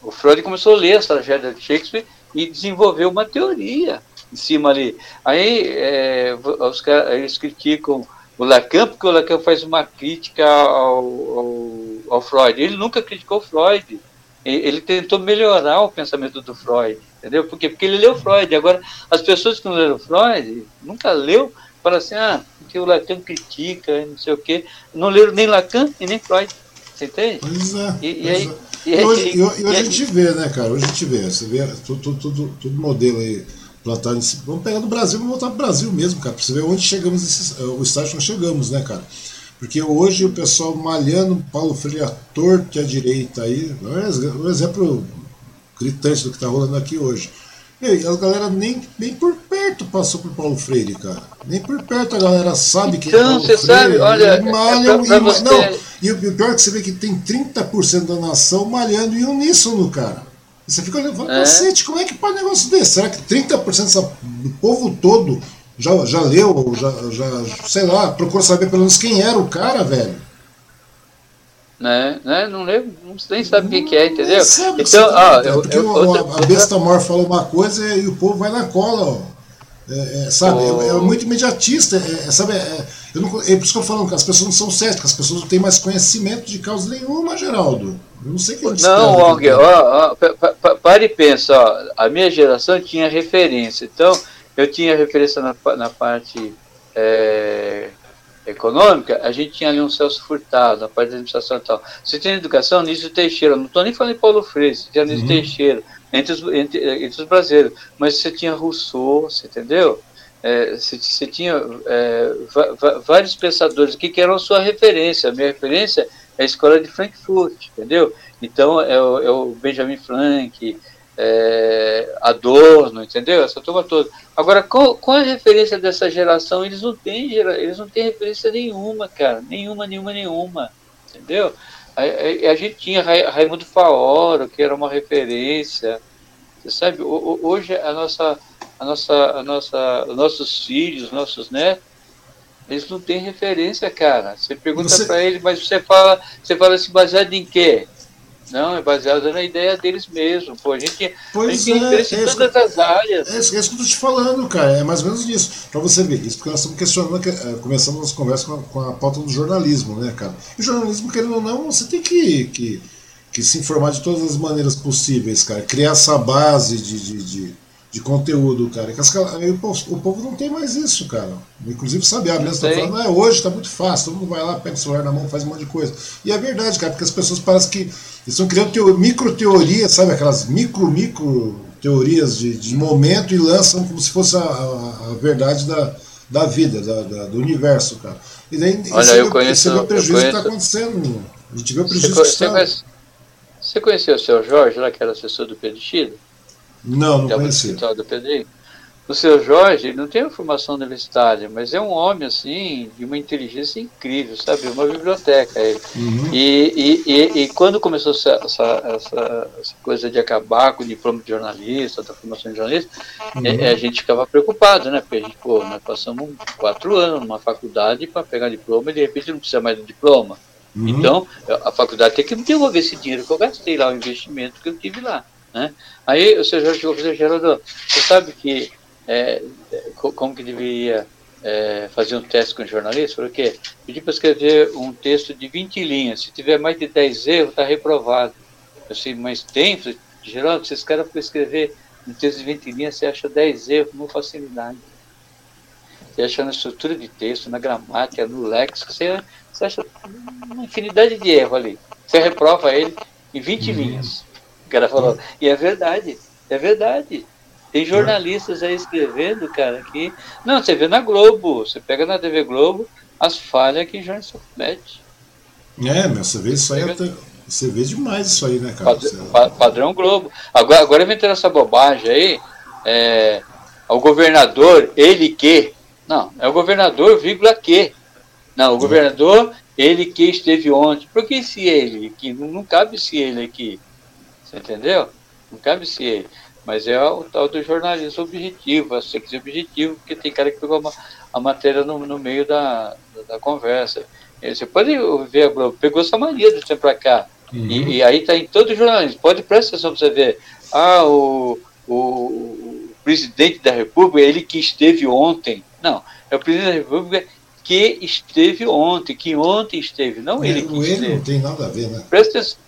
o Freud começou a ler a tragédia de Shakespeare e desenvolveu uma teoria em cima ali. Aí é, os, eles criticam o Lacan, porque o Lacan faz uma crítica ao, ao, ao Freud. Ele nunca criticou o Freud. Ele tentou melhorar o pensamento do Freud, entendeu? Por quê? Porque ele leu Freud. Agora, as pessoas que não leram Freud, nunca leu, falam assim, ah, porque o Lacan critica, não sei o quê. Não leram nem Lacan e nem Freud. Você entende? Pois é. E, e aí, é. E, hoje, e, hoje a gente vê, né, cara? Hoje a gente vê. Você vê tudo, tudo, tudo, tudo modelo aí plantado. Vamos pegar do Brasil, vamos voltar pro Brasil mesmo, cara. Pra você ver onde chegamos, esse, o estágio que nós chegamos, né, cara? Porque hoje o pessoal malhando Paulo Freire à torta e à direita aí, um exemplo gritante do que está rolando aqui hoje. E a galera nem, nem por perto passou por Paulo Freire, cara. Nem por perto a galera sabe que então, é Paulo Freire. Sabe, olha, malham, é pra, pra e, Não, e o pior é que você vê que tem 30% da nação malhando em uníssono, cara. E você fica olhando e fala, é. cacete, como é que pode um negócio desse? Será que 30% do povo todo já, já leu, já, já, sei lá, procura saber pelo menos quem era o cara, velho. Né, né, não lembro, nem sabe quem que é, entendeu? Sabe, então, ó, eu, porque eu, outra, a besta mor falou uma coisa e o povo vai na cola, ó. É, é, sabe, oh. é, é, muito imediatista, é, é sabe, é, eu não, é por isso que eu falo que as pessoas não são céticas, as pessoas não têm mais conhecimento de causa nenhuma, Geraldo. Eu não sei que Não, Org, ó, ó, pare e pensa, ó, a minha geração tinha referência, então eu tinha referência na, na parte é, econômica, a gente tinha ali um Celso Furtado, na parte da administração e tal. Você tem educação, Nísio Teixeira, não estou nem falando em Paulo Freire, você tinha Nísio uhum. Teixeira, entre os, entre, entre os brasileiros, mas você tinha Rousseau, você entendeu? É, você, você, tinha é, vários pensadores aqui que eram sua referência. A minha referência é a escola de Frankfurt, entendeu? Então é o, é o Benjamin Frank, é, Adorno, entendeu? Essa turma toda. Agora, qual, qual é a referência dessa geração? Eles não têm, eles não têm referência nenhuma, cara. Nenhuma, nenhuma, nenhuma. Entendeu? A, a, a gente tinha Ra, Raimundo Faoro, que era uma referência. Você sabe, hoje a nossa, a nossa, a nossa, os nossos filhos, nossos netos, eles não têm referência, cara. Você pergunta você... para eles, mas você fala, você fala assim, baseado em quê? Não, é baseado na ideia deles mesmo. Pô, a gente, pois a gente é, tem interesse é, em todas que, as áreas. É, é isso que eu estou te falando, cara. É mais ou menos isso. Para você ver isso, porque nós estamos questionando, é, começando nossa conversa com a, com a pauta do jornalismo, né, cara? E o jornalismo, querendo ou não, você tem que, que, que se informar de todas as maneiras possíveis, cara. Criar essa base de, de, de, de conteúdo, cara. Que as, o, povo, o povo não tem mais isso, cara. Inclusive, sabe, a mesma está falando, ah, hoje está muito fácil, todo mundo vai lá, pega o celular na mão, faz um monte de coisa. E é verdade, cara, porque as pessoas parecem que eles estão criando micro teorias, sabe? Aquelas micro, micro teorias de, de momento e lançam como se fosse a, a, a verdade da, da vida, da, da, do universo, cara. E daí Olha, esse, eu conheço, esse é o prejuízo que está acontecendo. A gente vê o prejuízo você, que está. Conhece, você conheceu o seu Jorge, lá que era assessor do Pedro? Não, não conheci. Do Pedro o seu Jorge não tem uma formação universitária, mas é um homem assim de uma inteligência incrível, sabe? Uma biblioteca ele. Uhum. E, e, e, e, quando começou essa, essa, essa, coisa de acabar com o diploma de jornalista, da formação de jornalista, uhum. é, a gente ficava preocupado, né? Porque a gente, pô, nós passamos quatro anos numa faculdade para pegar diploma e de repente não precisa mais do diploma. Uhum. Então, a faculdade tem que devolver esse dinheiro que eu gastei lá, o investimento que eu tive lá. Né? Aí o seu Jorge chegou e falou, Geraldo, você sabe que é, como que deveria é, fazer um teste com o jornalista, falou que pedi para escrever um texto de 20 linhas, se tiver mais de 10 erros, está reprovado. Eu disse, mas tem? Falei, Geraldo, se esse cara for escrever um texto de 20 linhas, você acha 10 erros com facilidade. Você acha na estrutura de texto, na gramática, no léxico, você, você acha uma infinidade de erros ali. Você reprova ele em 20 uhum. linhas. O cara falou, e é verdade, é verdade. Tem jornalistas aí escrevendo, cara, que. Não, você vê na Globo, você pega na TV Globo as falhas que jornalista comete. É, meu, você vê isso aí até. Você vê demais isso aí, né, cara? Padrão, padrão Globo. Agora, agora inventaram essa bobagem aí. É, o governador, ele que. Não, é o governador, vírgula que. Não, o é. governador, ele que esteve ontem. Por que se ele? Que não, não cabe se ele aqui. Você entendeu? Não cabe se ele. Mas é o tal do jornalismo objetivo, a ser objetivo, porque tem cara que pegou a matéria no, no meio da, da, conversa. E você pode ver a Globo, pegou essa mania de tempo para cá. Uhum. E, e, aí está em todo o jornalismo. Pode prestar atenção para você ver. Ah, o, o, o, presidente da República, ele que esteve ontem. Não, é o presidente da República que esteve ontem, que ontem esteve, não é, ele que ele esteve. não tem nada a ver, né? Presta atenção.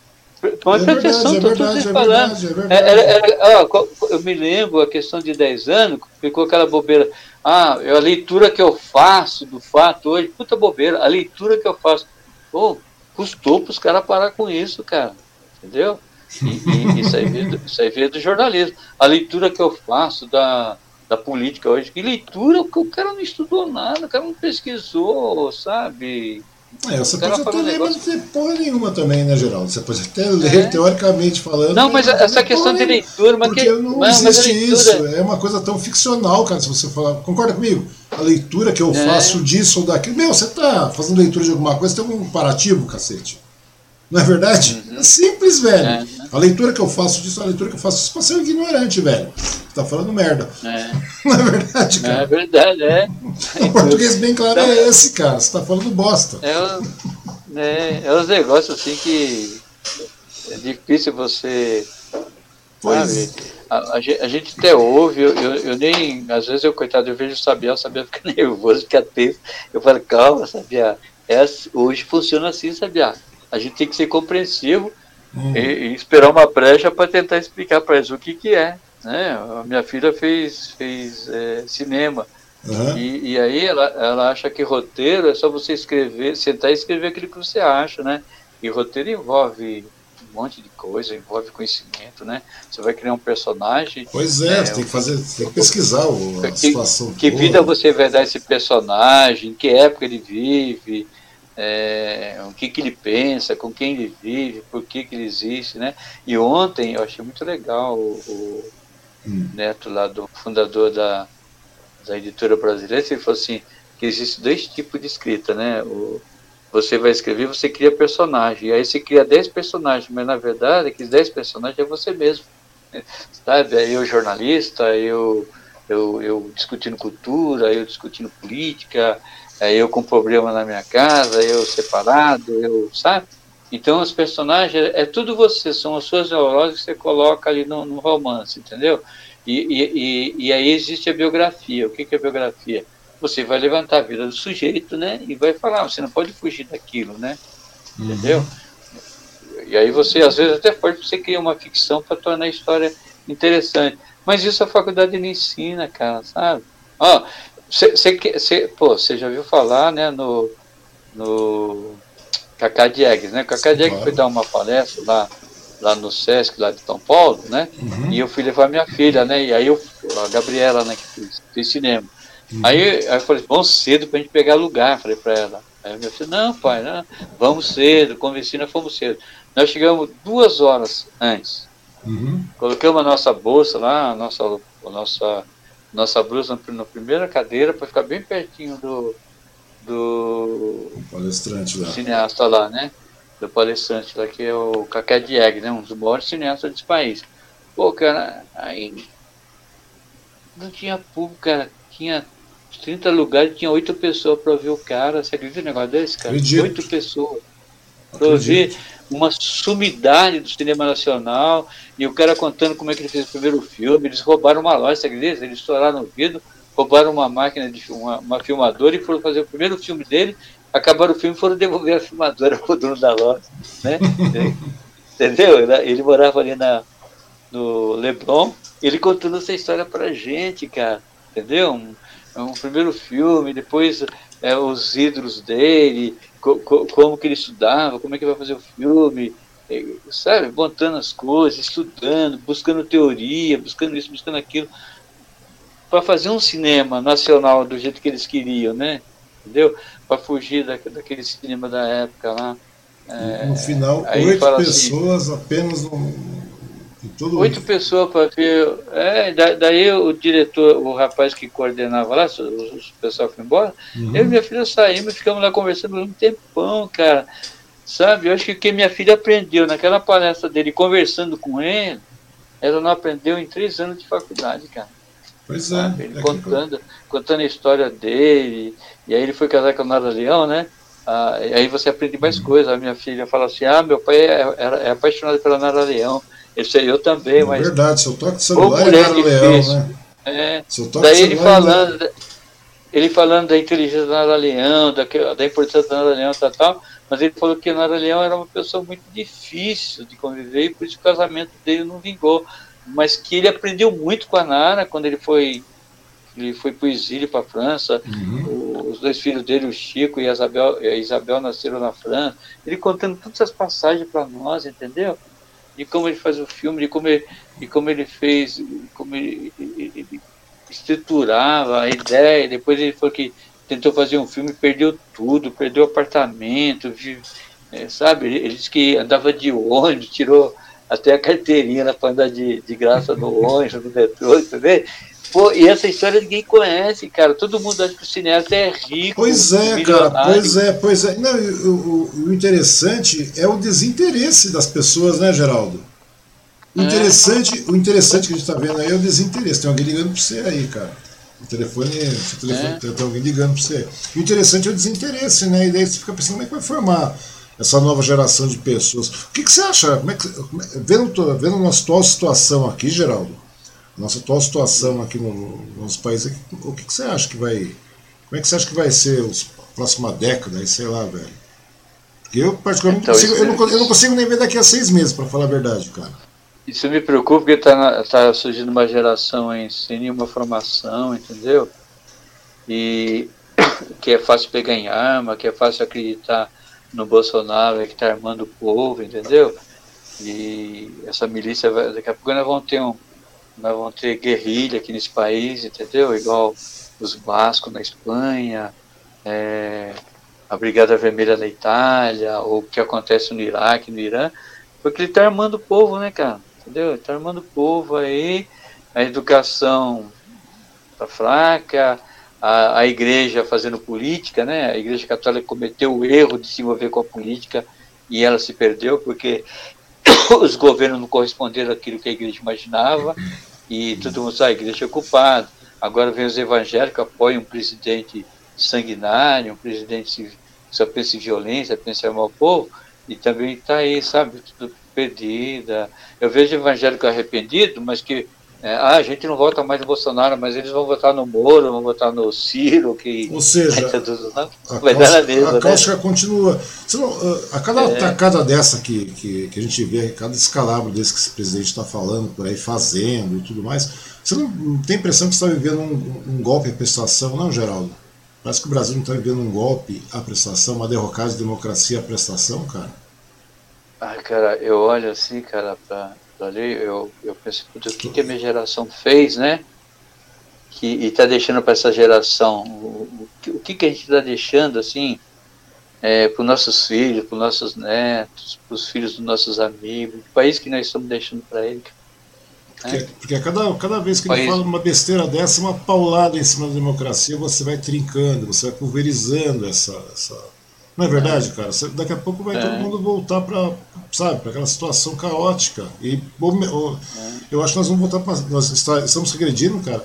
Mas é atenção, estou tudo falando. Era, era, eu me lembro a questão de 10 anos, ficou aquela bobeira. Ah, a leitura que eu faço do fato hoje, puta bobeira, a leitura que eu faço. Pô, custou para os caras parar com isso, cara. Entendeu? E, e isso, aí veio do, isso aí veio do jornalismo. A leitura que eu faço da, da política hoje, que leitura, o cara não estudou nada, o cara não pesquisou, sabe? É, você pode até ler, mas não tem porra nenhuma também, né, Geraldo? Você pode até ler, é. teoricamente falando. Não, mas essa questão de leitura, mas porque que, não mas, existe leitura... isso. É uma coisa tão ficcional, cara, se você falar. Concorda comigo? A leitura que eu é. faço disso ou daquilo. Meu, você tá fazendo leitura de alguma coisa, tem um comparativo, cacete. Não é verdade? Uhum. É simples, velho. É. A leitura que eu faço disso, a leitura que eu faço disso pra ser um ignorante, velho. Você tá falando merda. É. [laughs] Não é verdade, cara? É verdade, é. [laughs] o português bem claro então, é esse, cara. Você tá falando bosta. É, é, é os negócios assim que é difícil você. Pois. A, a, a, gente até ouve, eu, eu, eu, nem, às vezes eu, coitado, eu vejo o Sabiá, o Sabiá fica [laughs] nervoso, fica tenso. Eu falo, calma, Sabiá, é, hoje funciona assim, Sabiá a gente tem que ser compreensivo uhum. e, e, esperar uma brecha para tentar explicar para eles o que, que é. Né? A minha filha fez, fez é, cinema. Uhum. E, e, aí ela, ela acha que roteiro é só você escrever, sentar e escrever aquilo que você acha, né? E roteiro envolve um monte de coisa, envolve conhecimento, né? Você vai criar um personagem. Pois é, é você tem que fazer, tem que pesquisar o, a que, situação. Que toda. vida você vai dar esse personagem, em que época ele vive, é, o que, que ele pensa, com quem ele vive, por que, que ele existe, né? E ontem eu achei muito legal o, o hum. Neto lá do fundador da, da editora brasileira, ele falou assim, que existe dois tipos de escrita, né? O, você vai escrever, você cria personagem, e aí você cria 10 personagens, mas na verdade aqueles 10 personagens é você mesmo, sabe? Aí eu jornalista, eu, eu, eu discutindo cultura, eu discutindo política, é eu com problema na minha casa, eu separado, eu, sabe? Então os personagens, é tudo você, são as suas neuroses que você coloca ali no, no romance, entendeu? E, e, e, e, aí existe a biografia. O que, que é biografia? Você vai levantar a vida do sujeito, né? E vai falar, você não pode fugir daquilo, né? Uhum. Entendeu? E aí você, às vezes, até pode você criar uma ficção para tornar a história interessante. Mas isso a faculdade não ensina, cara, sabe? Ó, você já viu falar né, no, no Cacá Diegues, né? Cacá Diegues claro. foi dar uma palestra lá, lá no Sesc, lá de São Paulo, né? Uhum. E eu fui levar minha filha, né? E aí eu, a Gabriela, né, que fez, fez cinema. Uhum. Aí, aí eu falei, vamos cedo pra gente pegar lugar, falei pra ela. Aí minha filha, não, pai, não, vamos cedo, convenci, nós fomos cedo. Nós chegamos duas horas antes. Uhum. Colocamos a nossa bolsa lá, a nossa, a nossa nossa blusa na primeira cadeira para ficar bem pertinho do do o palestrante lá. cineasta lá, né? Do palestrante lá, que é o Cacé Dieg, né? Um dos maiores cineastas desse país. Pô, cara, aí não tinha público, cara. Tinha 30 lugares, tinha 8 pessoas para ver o cara. Você acredita um negócio desse, cara? Acredito. 8 pessoas. Para ver uma sumidade do cinema nacional, e o cara contando como é que ele fez o primeiro filme, eles roubaram uma loja, você acredita? Eles estouraram o vidro, roubaram uma máquina de uma, uma filmadora e foram fazer o primeiro filme dele, acabaram o filme e foram devolver a filmadora pro dono da loja, né? [laughs] Entendeu? Ele morava ali na, no Leblon, ele contando essa história pra gente, cara, entendeu? Um, um primeiro filme, depois é, os ídolos dele, co, co, como que ele estudava, como é que vai fazer o filme, é, sabe, montando as coisas, estudando, buscando teoria, buscando isso, buscando aquilo, para fazer um cinema nacional do jeito que eles queriam, né? Entendeu? Para fugir da, daquele cinema da época lá. É, no final, oito assim, pessoas assim, apenas no, Oito pessoas para ver. É, daí o diretor, o rapaz que coordenava lá, o, pessoal foi embora, uhum. eu e minha filha saímos, ficamos lá conversando um tempão, cara. Sabe? Eu acho que o que minha filha aprendeu naquela palestra dele, conversando com ele, ela não aprendeu em três anos de faculdade, cara. Pois é. Ele é contando, que... contando a história dele, e aí ele foi casar com a Nara Leão, né? ah, aí você aprende mais coisas. A minha filha fala assim: ah, meu pai é, é, é apaixonado pela Nara Leão. Esse aí eu também, é mas. verdade, seu toque de celular é Nara Leão, né? É, daí ele é falando, é... ele falando da inteligência da Nara Leão, da, da importância da Nara Leão, tal, tal, mas ele falou que a Nara Leão era uma pessoa muito difícil de conviver e por isso o casamento dele não vingou. Mas que ele aprendeu muito com a Nara quando ele foi ele foi para o exílio para a França, uhum. os dois filhos dele, o Chico e a Isabel, a Isabel nasceram na França, ele contando todas as passagens para nós, entendeu? De como ele faz o filme, de como ele, de como ele fez, como ele, ele, estruturava a ideia, depois ele falou que tentou fazer um filme, perdeu tudo, perdeu apartamento, é, sabe? Ele, ele disse que andava de ônibus, tirou até a carteirinha para andar de, de graça no ônibus, no metrô, entendeu? Pô, e essa história ninguém conhece, cara. Todo mundo acha que o cineasta é rico. Pois é, cara. Pois é, pois é. Não, o, o, o, interessante é o desinteresse das pessoas, né, Geraldo? O é. interessante, é. o interessante que a gente está vendo aí é o desinteresse. Tem alguém ligando para você aí, cara. O telefone, o telefone é. tem alguém ligando para você. O interessante é o desinteresse, né? E daí você fica pensando como é que vai formar essa nova geração de pessoas. O que, que você acha? Como é que, vendo, vendo a nossa atual situação aqui, Geraldo, nossa atual situação aqui no, no nosso país, o que, que, você acha que vai. Como é que você acha que vai ser os próxima década, sei lá, velho? Eu, particularmente, então, consigo, eu, não, eu, não, consigo nem ver daqui a seis meses, para falar a verdade, cara. Isso me preocupa porque está tá surgindo uma geração aí sem nenhuma formação, entendeu? E [coughs] que é fácil pegar em arma, que é fácil acreditar no Bolsonaro, que está armando o povo, entendeu? E essa milícia, vai, daqui a pouco nós vamos ter um, nós vamos ter guerrilha aqui nesse país, entendeu? Igual os bascos na Espanha, é, a Brigada Vermelha na Itália, ou o que acontece no Iraque, no Irã, porque ele está armando o povo, né, cara? Entendeu? Está armando o povo aí, a educação está fraca, a, a igreja fazendo política, né? A igreja católica cometeu o erro de se envolver com a política e ela se perdeu porque os governos não corresponderam àquilo que a igreja imaginava e todo mundo sabe, a igreja é culpada. Agora vem os evangélicos, apoiam um presidente sanguinário, um presidente que só pensa em violência, pensa em amar o povo, e também está aí, sabe, tudo perdida. Eu vejo evangélico arrependido, mas que é, ah, a gente não vota mais no Bolsonaro, mas eles vão votar no Moro, vão votar no Ciro, que. Ou seja, [laughs] a, vai dar na mesma. A cáustica né? continua. Não, a cada é. tacada dessa que, que, que, a gente vê, cada escalabro desse que esse presidente está falando por aí, fazendo e tudo mais, você não, não tem a impressão que está vivendo um, um, golpe à prestação, não, Geraldo? Parece que o Brasil não está vivendo um golpe à prestação, uma derrocada de democracia à prestação, cara? Ah, cara, eu olho assim, cara, para ali, eu, eu penso, o que, que a minha geração fez, né? Que, e está deixando para essa geração, o, o, que, que a gente está deixando, assim, é, para os nossos filhos, para os nossos netos, para os filhos dos nossos amigos, o país que nós estamos deixando para eles. Porque, né? porque cada, cada vez que ele fala uma besteira dessa, uma paulada em cima da democracia, você vai trincando, você vai pulverizando essa, essa não é verdade, cara? Daqui a pouco vai é. todo mundo voltar para, sabe, para aquela situação caótica. E eu acho que nós vamos voltar para. Nós estamos regredindo, cara,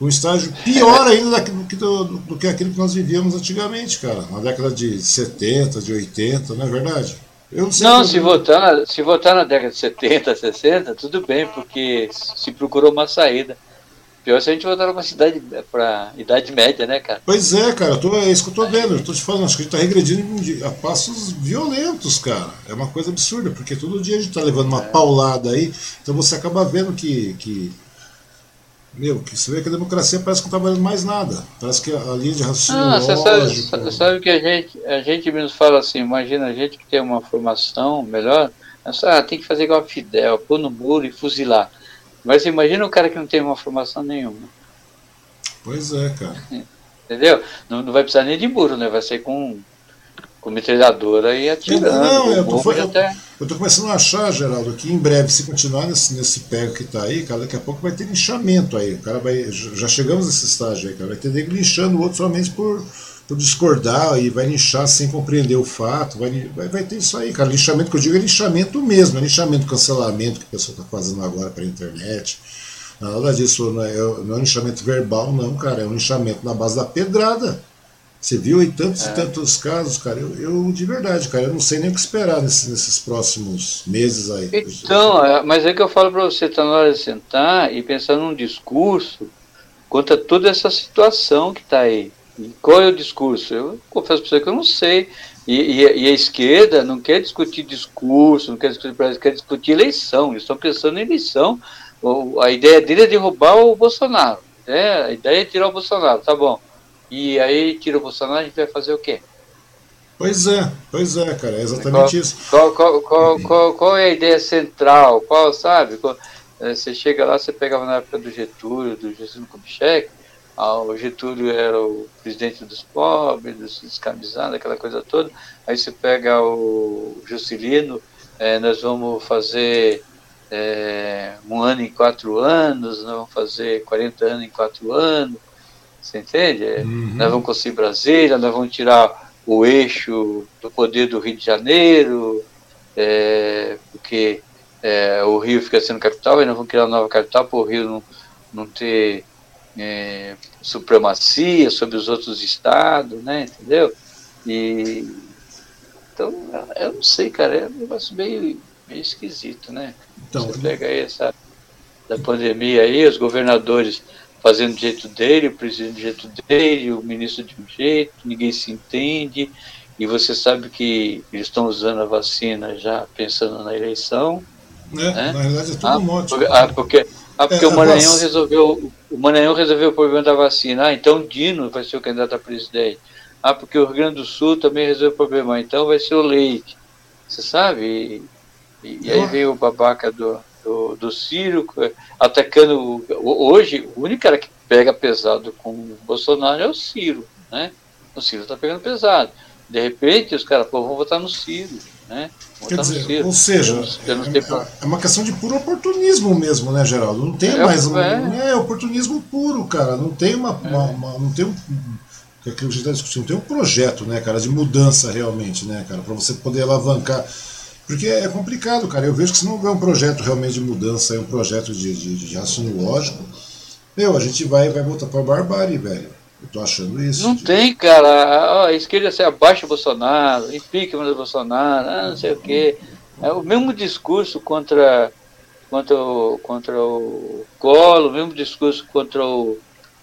um estágio pior ainda do que, do, do que aquilo que nós vivíamos antigamente, cara. Na década de 70, de 80, não é verdade? Eu não sei não, se votar, se votar na década de 70, 60, tudo bem, porque se procurou uma saída. Pior se a gente voltar numa cidade para idade média, né, cara? Pois é, cara, tô, é isso que eu tô vendo. Eu tô te falando, acho que a gente tá regredindo a passos violentos, cara. É uma coisa absurda, porque todo dia a gente tá levando uma é. paulada aí, então você acaba vendo que, que. Meu, que você vê que a democracia parece que não tá valendo mais nada. Parece que a linha de raciocínio. Ah, você sabe, sabe que a gente, a gente mesmo fala assim, imagina a gente que tem uma formação melhor, ah, tem que fazer igual a Fidel, pôr no muro e fuzilar. Mas imagina o cara que não tem uma formação nenhuma. Pois é, cara. Entendeu? Não, não vai precisar nem de muro, né? Vai ser com, com metralhadora e atirando. Não, eu tô, eu, até... eu tô começando a achar, Geraldo, que em breve, se continuar nesse, nesse pego que tá aí, cara, daqui a pouco vai ter linchamento aí. O cara vai. Já chegamos nesse estágio aí, cara. Vai ter nego linchando o outro somente por por discordar e vai linchar sem compreender o fato, vai, vai, vai, ter isso aí, cara. Linchamento que eu digo é linchamento mesmo, é linchamento, cancelamento que a pessoa está fazendo agora para a internet. Nada disso, não é, não é um linchamento verbal, não, cara, é um linchamento na base da pedrada. Você viu aí tantos e é. tantos casos, cara. Eu, eu, de verdade, cara, eu não sei nem o que esperar nesses, nesses próximos meses aí. Então, é, mas é que eu falo para você, tá na hora de sentar e pensar num discurso contra toda essa situação que está aí. E qual é o discurso? Eu confesso para você que eu não sei. E, e, e, a esquerda não quer discutir discurso, não quer discutir, quer discutir eleição. Eles estão pensando em eleição. A ideia dele é derrubar o Bolsonaro. Né? A ideia é tirar o Bolsonaro, tá bom. E aí tira o Bolsonaro, a gente vai fazer o quê? Pois é, pois é, cara, é exatamente qual, isso. Qual, qual, qual, qual, qual, é a ideia central? Qual, sabe? É, você chega lá, você pegava na época do Getúlio, do Juscelino Kubitschek, o Getúlio era o presidente dos pobres, dos descamisados, aquela coisa toda. Aí você pega o Juscelino, é, nós vamos fazer é, um ano em quatro anos, nós vamos fazer 40 anos em quatro anos. Você entende? É, uhum. Nós vamos construir Brasília, nós vamos tirar o eixo do poder do Rio de Janeiro, é, porque é, o Rio fica sendo capital e nós vamos criar uma nova capital para o Rio não, não ter é, supremacia sobre os outros estados, né? Entendeu? E então eu não sei, cara, é um negócio meio, meio esquisito, né? Então, Você pega aí essa da pandemia aí, os governadores fazendo do jeito dele, o presidente do jeito dele, o ministro de um jeito, ninguém se entende, e você sabe que eles estão usando a vacina já pensando na eleição. É, né? Na realidade é tudo ah, um monte. Porque, ah, porque, ah, porque é, o Maranhão vac... resolveu. O Maranhão resolveu o problema da vacina. Ah, então Dino vai ser o candidato a presidente. Ah, porque o Rio Grande do Sul também resolveu o problema, então vai ser o Leite. Você sabe? E, e aí veio o babaca do, do, do Ciro, atacando. Hoje, o único cara que pega pesado com o Bolsonaro é o Ciro, né? O Ciro está pegando pesado. De repente, os caras, vão votar no Ciro, né? Quer dizer, ou seja, é, é, uma questão de puro oportunismo mesmo, né, Geraldo? Não tem é, mais um, é. é oportunismo puro, cara. Não tem uma, é. uma, uma não tem um que a gente está discutindo, tem um projeto, né, cara, de mudança realmente, né, cara, para você poder alavancar porque é complicado, cara. Eu vejo que se não houver um projeto realmente de mudança, um projeto de, de, de raciocínio lógico, meu, a gente vai, vai voltar pra barbárie, velho. Eu tô achando isso. Não tem, cara. A esquerda se abaixa o Bolsonaro, implica o Bolsonaro, ah, não sei o quê. É o mesmo discurso contra, contra, o, contra o Colo, o mesmo discurso contra o,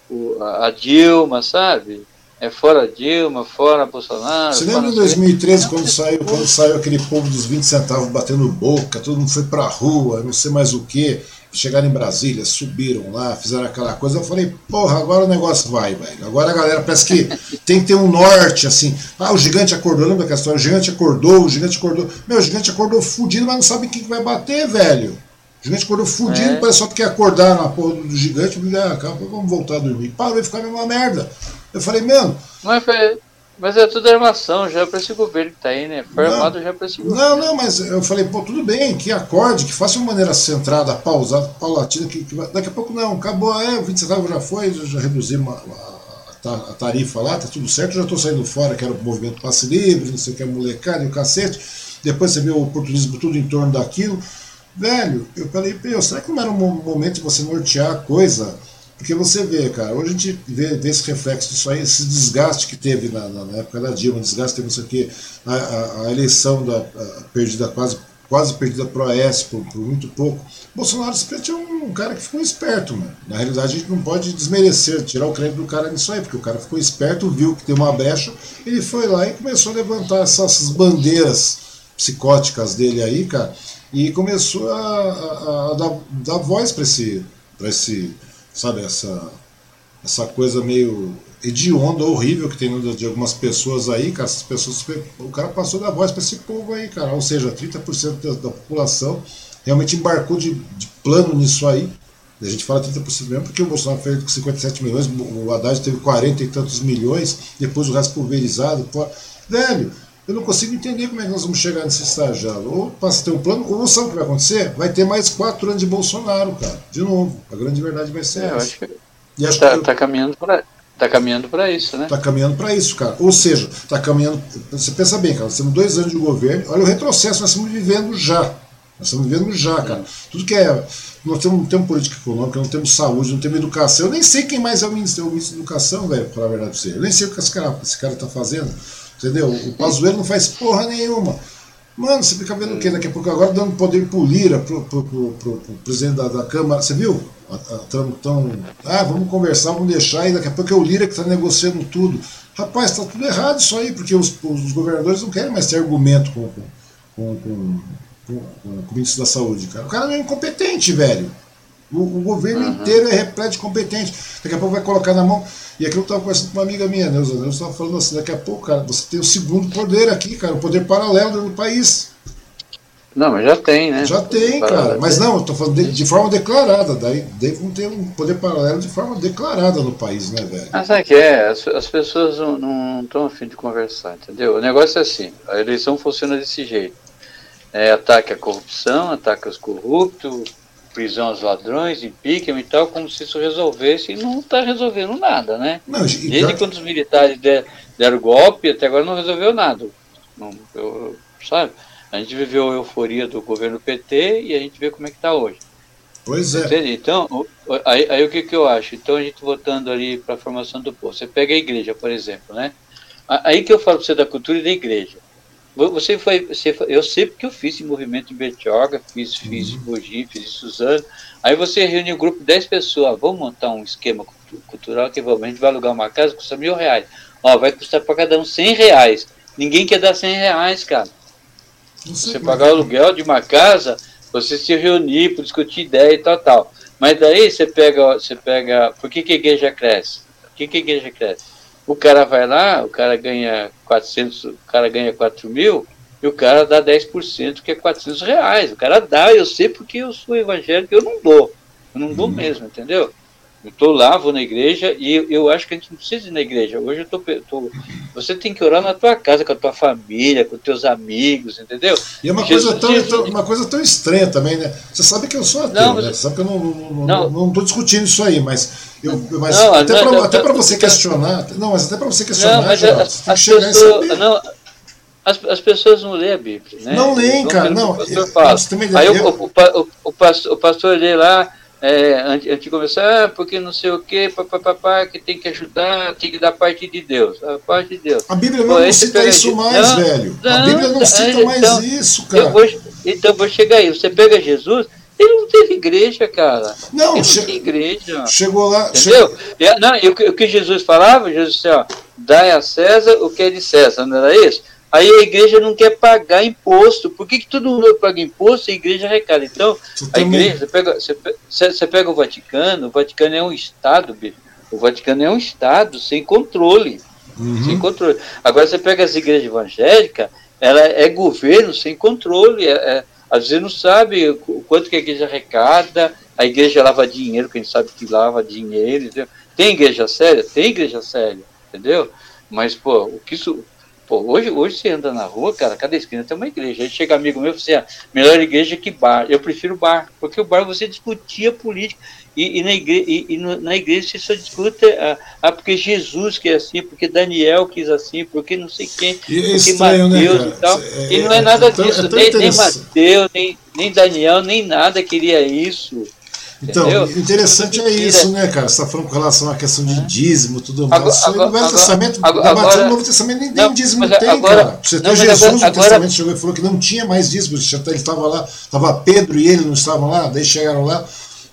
o a Dilma, sabe? É fora Dilma, fora Bolsonaro. Você lembra em 2013 quando saiu, quando saiu aquele povo dos 20 centavos batendo boca, todo mundo foi pra rua, não sei mais o que, chegaram em Brasília, subiram lá, fizeram aquela coisa, eu falei, porra, agora o negócio vai, velho. Agora a galera parece que tem que ter um norte, assim. Ah, o gigante acordou, lembra aquela história? O gigante acordou, o gigante acordou. Meu, o gigante acordou fudido, mas não sabe quem que vai bater, velho. O gigante acordou fudido, é. parece só porque acordaram na porra do gigante, ah, calma, vamos voltar a dormir. Parou e ficar a mesma merda. Eu falei, mano. Mas, foi, mas é tudo armação, já é para esse governo que tá aí, né? Foi armado já é para esse governo. Não, não, mas eu falei, pô, tudo bem, que acorde, que faça uma maneira centrada, pausada, paulatina, que, que daqui a pouco não, acabou, é, o 20 centavos já foi, já reduzimos a, a, a, tarifa lá, tá tudo certo, já estou saindo fora, que era o movimento passe livre, não sei o que, a molecada e o cacete. Depois você vê o oportunismo tudo em torno daquilo. Velho, eu falei, pô, será que não era um momento de você nortear a coisa? Porque você vê, cara, hoje a gente vê, vê esse reflexo disso aí, esse desgaste que teve na, na época da Dilma, desgaste teve isso aqui, a, a, a eleição da, a, perdida, quase, quase perdida pro AS por, por muito pouco. Bolsonaro simplesmente é um, um, cara que ficou esperto, mano. Na realidade, a gente não pode desmerecer, tirar o crédito do cara nisso aí, porque o cara ficou esperto, viu que tem uma brecha, ele foi lá e começou a levantar essas, bandeiras psicóticas dele aí, cara, e começou a, a dar, dar voz para esse, pra esse sabe, essa, essa coisa meio hedionda, horrível que tem de algumas pessoas aí, cara, essas pessoas, o cara passou da voz para esse povo aí, cara, ou seja, 30% da, da população realmente embarcou de, de, plano nisso aí, a gente fala 30% mesmo porque o Bolsonaro fez com 57 milhões, o Haddad teve 40 e tantos milhões, depois o resto pulverizado, pô, velho, eu não consigo entender como é que nós vamos chegar nesse estágio. Ou passa a ter um plano, ou sabe o que vai acontecer? Vai ter mais quatro anos de Bolsonaro, cara. De novo. A grande verdade vai ser é, essa. Acho que... E acho tá, que tá caminhando para Tá caminhando para isso, né? Tá caminhando para isso, cara. Ou seja, tá caminhando. Você pensa bem, cara, nós temos dois anos de governo. Olha o retrocesso, nós estamos vivendo já. Nós estamos vivendo já, cara. Tudo que é nós temos, não temos política econômica, não temos saúde, não temos educação. Eu nem sei quem mais é o ministro, o ministro da educação, velho, para falar a verdade pra você. Eu nem sei o que esse cara, esse cara tá fazendo. Entendeu? O Pazuello não faz porra nenhuma. Mano, você fica vendo o quê? Daqui a pouco agora dando poder pro Lira, pro, pro, pro, pro, presidente da, da, Câmara. Você viu? Tão, tão, ah, vamos conversar, vamos deixar, e daqui a pouco é o Lira que está negociando tudo. Rapaz, tá tudo errado isso aí, porque os, os governadores não querem mais ter argumento com, com, com, com, com o ministro da Saúde, cara. O cara é incompetente, velho. O, o governo uhum. inteiro é repleto de competente. Daqui a pouco vai colocar na mão. E aquilo eu estava conversando com uma amiga minha, Neuza. Neuza estava falando assim: daqui a pouco, cara, você tem o segundo poder aqui, cara, o poder paralelo do país. Não, mas já tem, né? Já tem, cara. Mas não, eu tô falando de, de, forma declarada. Daí devem ter um poder paralelo de forma declarada no país, né, velho? Mas sabe que é? As, as pessoas não estão afim de conversar, entendeu? O negócio é assim: a eleição funciona desse jeito. É, ataque a corrupção, ataque os corruptos, prisão aos ladrões, impeachment e tal, como se isso resolvesse, e não está resolvendo nada, né? Não, Desde quando os militares deram golpe, até agora não resolveu nada. Não, eu, sabe? A gente viveu a euforia do governo PT e a gente vê como é que está hoje. Pois é. Entende? Então, aí, aí, o que, que eu acho? Então a gente voltando ali para a formação do povo. Você pega a igreja, por exemplo, né? Aí que eu falo para você da cultura e da igreja. Você foi, você foi, eu sei porque eu fiz em movimento em Bertioga, fiz, fiz em uhum. Mogi, fiz em Suzano. Aí você reúne um grupo de 10 pessoas, vamos montar um esquema cultural que a gente vai alugar uma casa, custa mil reais. Ó, vai custar para cada um 100 reais. Ninguém quer dar 100 reais, cara. Você pagar o aluguel de uma casa, você se reunir para discutir ideia e tal, tal. Mas daí você pega, você pega. Por que, que a igreja cresce? Por que, que a igreja cresce? O cara vai lá, o cara ganha 400, o cara ganha 4 mil, e o cara dá 10%, que é 400 reais. O cara dá, eu sei porque eu sou evangélico, eu não dou. Eu não dou uhum. mesmo, entendeu? Eu estou lá, vou na igreja e eu, eu, acho que a gente não precisa ir na igreja. Hoje eu tô, tô, Você tem que orar na tua casa, com a tua família, com teus amigos, entendeu? E é uma, coisa tão, tão, uma coisa tão estranha também, né? Você sabe que eu sou ateu, não, né? Você sabe que eu não estou não, não, não, discutindo isso aí, mas, eu, mas não, até para você questionar. Não, mas até para você questionar, não, mas geral, as, as pessoas, não, as, as pessoas não lêem a Bíblia. Né? Não leem, cara. Não, eu, eu, Aí o, o, o, o, pastor, o pastor lê lá é, antes, de começar, ah, porque não sei o que, papapá, que tem que ajudar, tem que dar parte de Deus. A parte de Deus. A Bíblia não, não cita isso mais, não, velho. Não, a Bíblia não cita então, mais isso, cara. Vou, então vou chegar aí. Você pega Jesus, ele não teve igreja, cara. Não, ele che... não igreja. Chegou lá. Entendeu? Che... Não, e o que Jesus falava, Jesus disse, ó, dai a César o que é de César, não era isso? Aí a igreja não quer pagar imposto. Por que, que todo mundo paga imposto e a igreja arrecada? Então, a igreja, você pega, você, você pega o Vaticano, o Vaticano é um Estado, o Vaticano é um Estado sem controle. Uhum. Sem controle. Agora você pega as igrejas evangélicas, ela é governo sem controle. É, é, às vezes não sabe o quanto que a igreja arrecada, a igreja lava dinheiro, quem sabe que lava dinheiro. Entendeu? Tem igreja séria? Tem igreja séria, entendeu? Mas, pô, o que isso Pô, hoje, hoje você anda na rua, cara, cada esquina tem uma igreja. Aí chega amigo meu e fala assim, ah, melhor igreja que bar. Eu prefiro bar, porque o bar você discutia política. E, e na, igreja, e, e no, na igreja você só discute, ah, ah, porque Jesus quer assim, porque Daniel quis assim, porque não sei quem, e é porque Mateus né, e tal. É, e não é nada é disso, é nem, nem Mateus, nem, nem Daniel, nem nada queria isso. Então, Entendeu? interessante é isso, né, cara? Você está falando com relação à questão de dízimo tudo mais. Isso aí no Velho Testamento, debatendo no Novo Testamento, nem, nem dízimo tem, agora, cara. Você tem Jesus agora, no Testamento chegou e falou que não tinha mais dízimo. Ele estava lá, estava Pedro e ele não estavam lá, daí chegaram lá,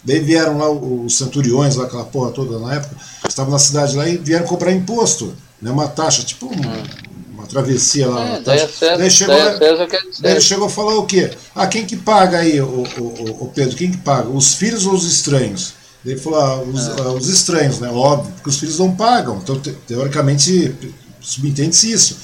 daí vieram lá os centuriões, lá, aquela porra toda na época, estavam na cidade lá e vieram cobrar imposto, né, uma taxa, tipo um, hum travessia lá. É, daí, César, daí, chegou, daí, César daí ele chegou a falar o quê? Ah, quem que paga aí, o, o, o Pedro? Quem que paga? Os filhos ou os estranhos? Daí ele falou, ah, os, ah. os, estranhos, né? Óbvio, porque os filhos não pagam. Então, te, teoricamente, subentende-se isso.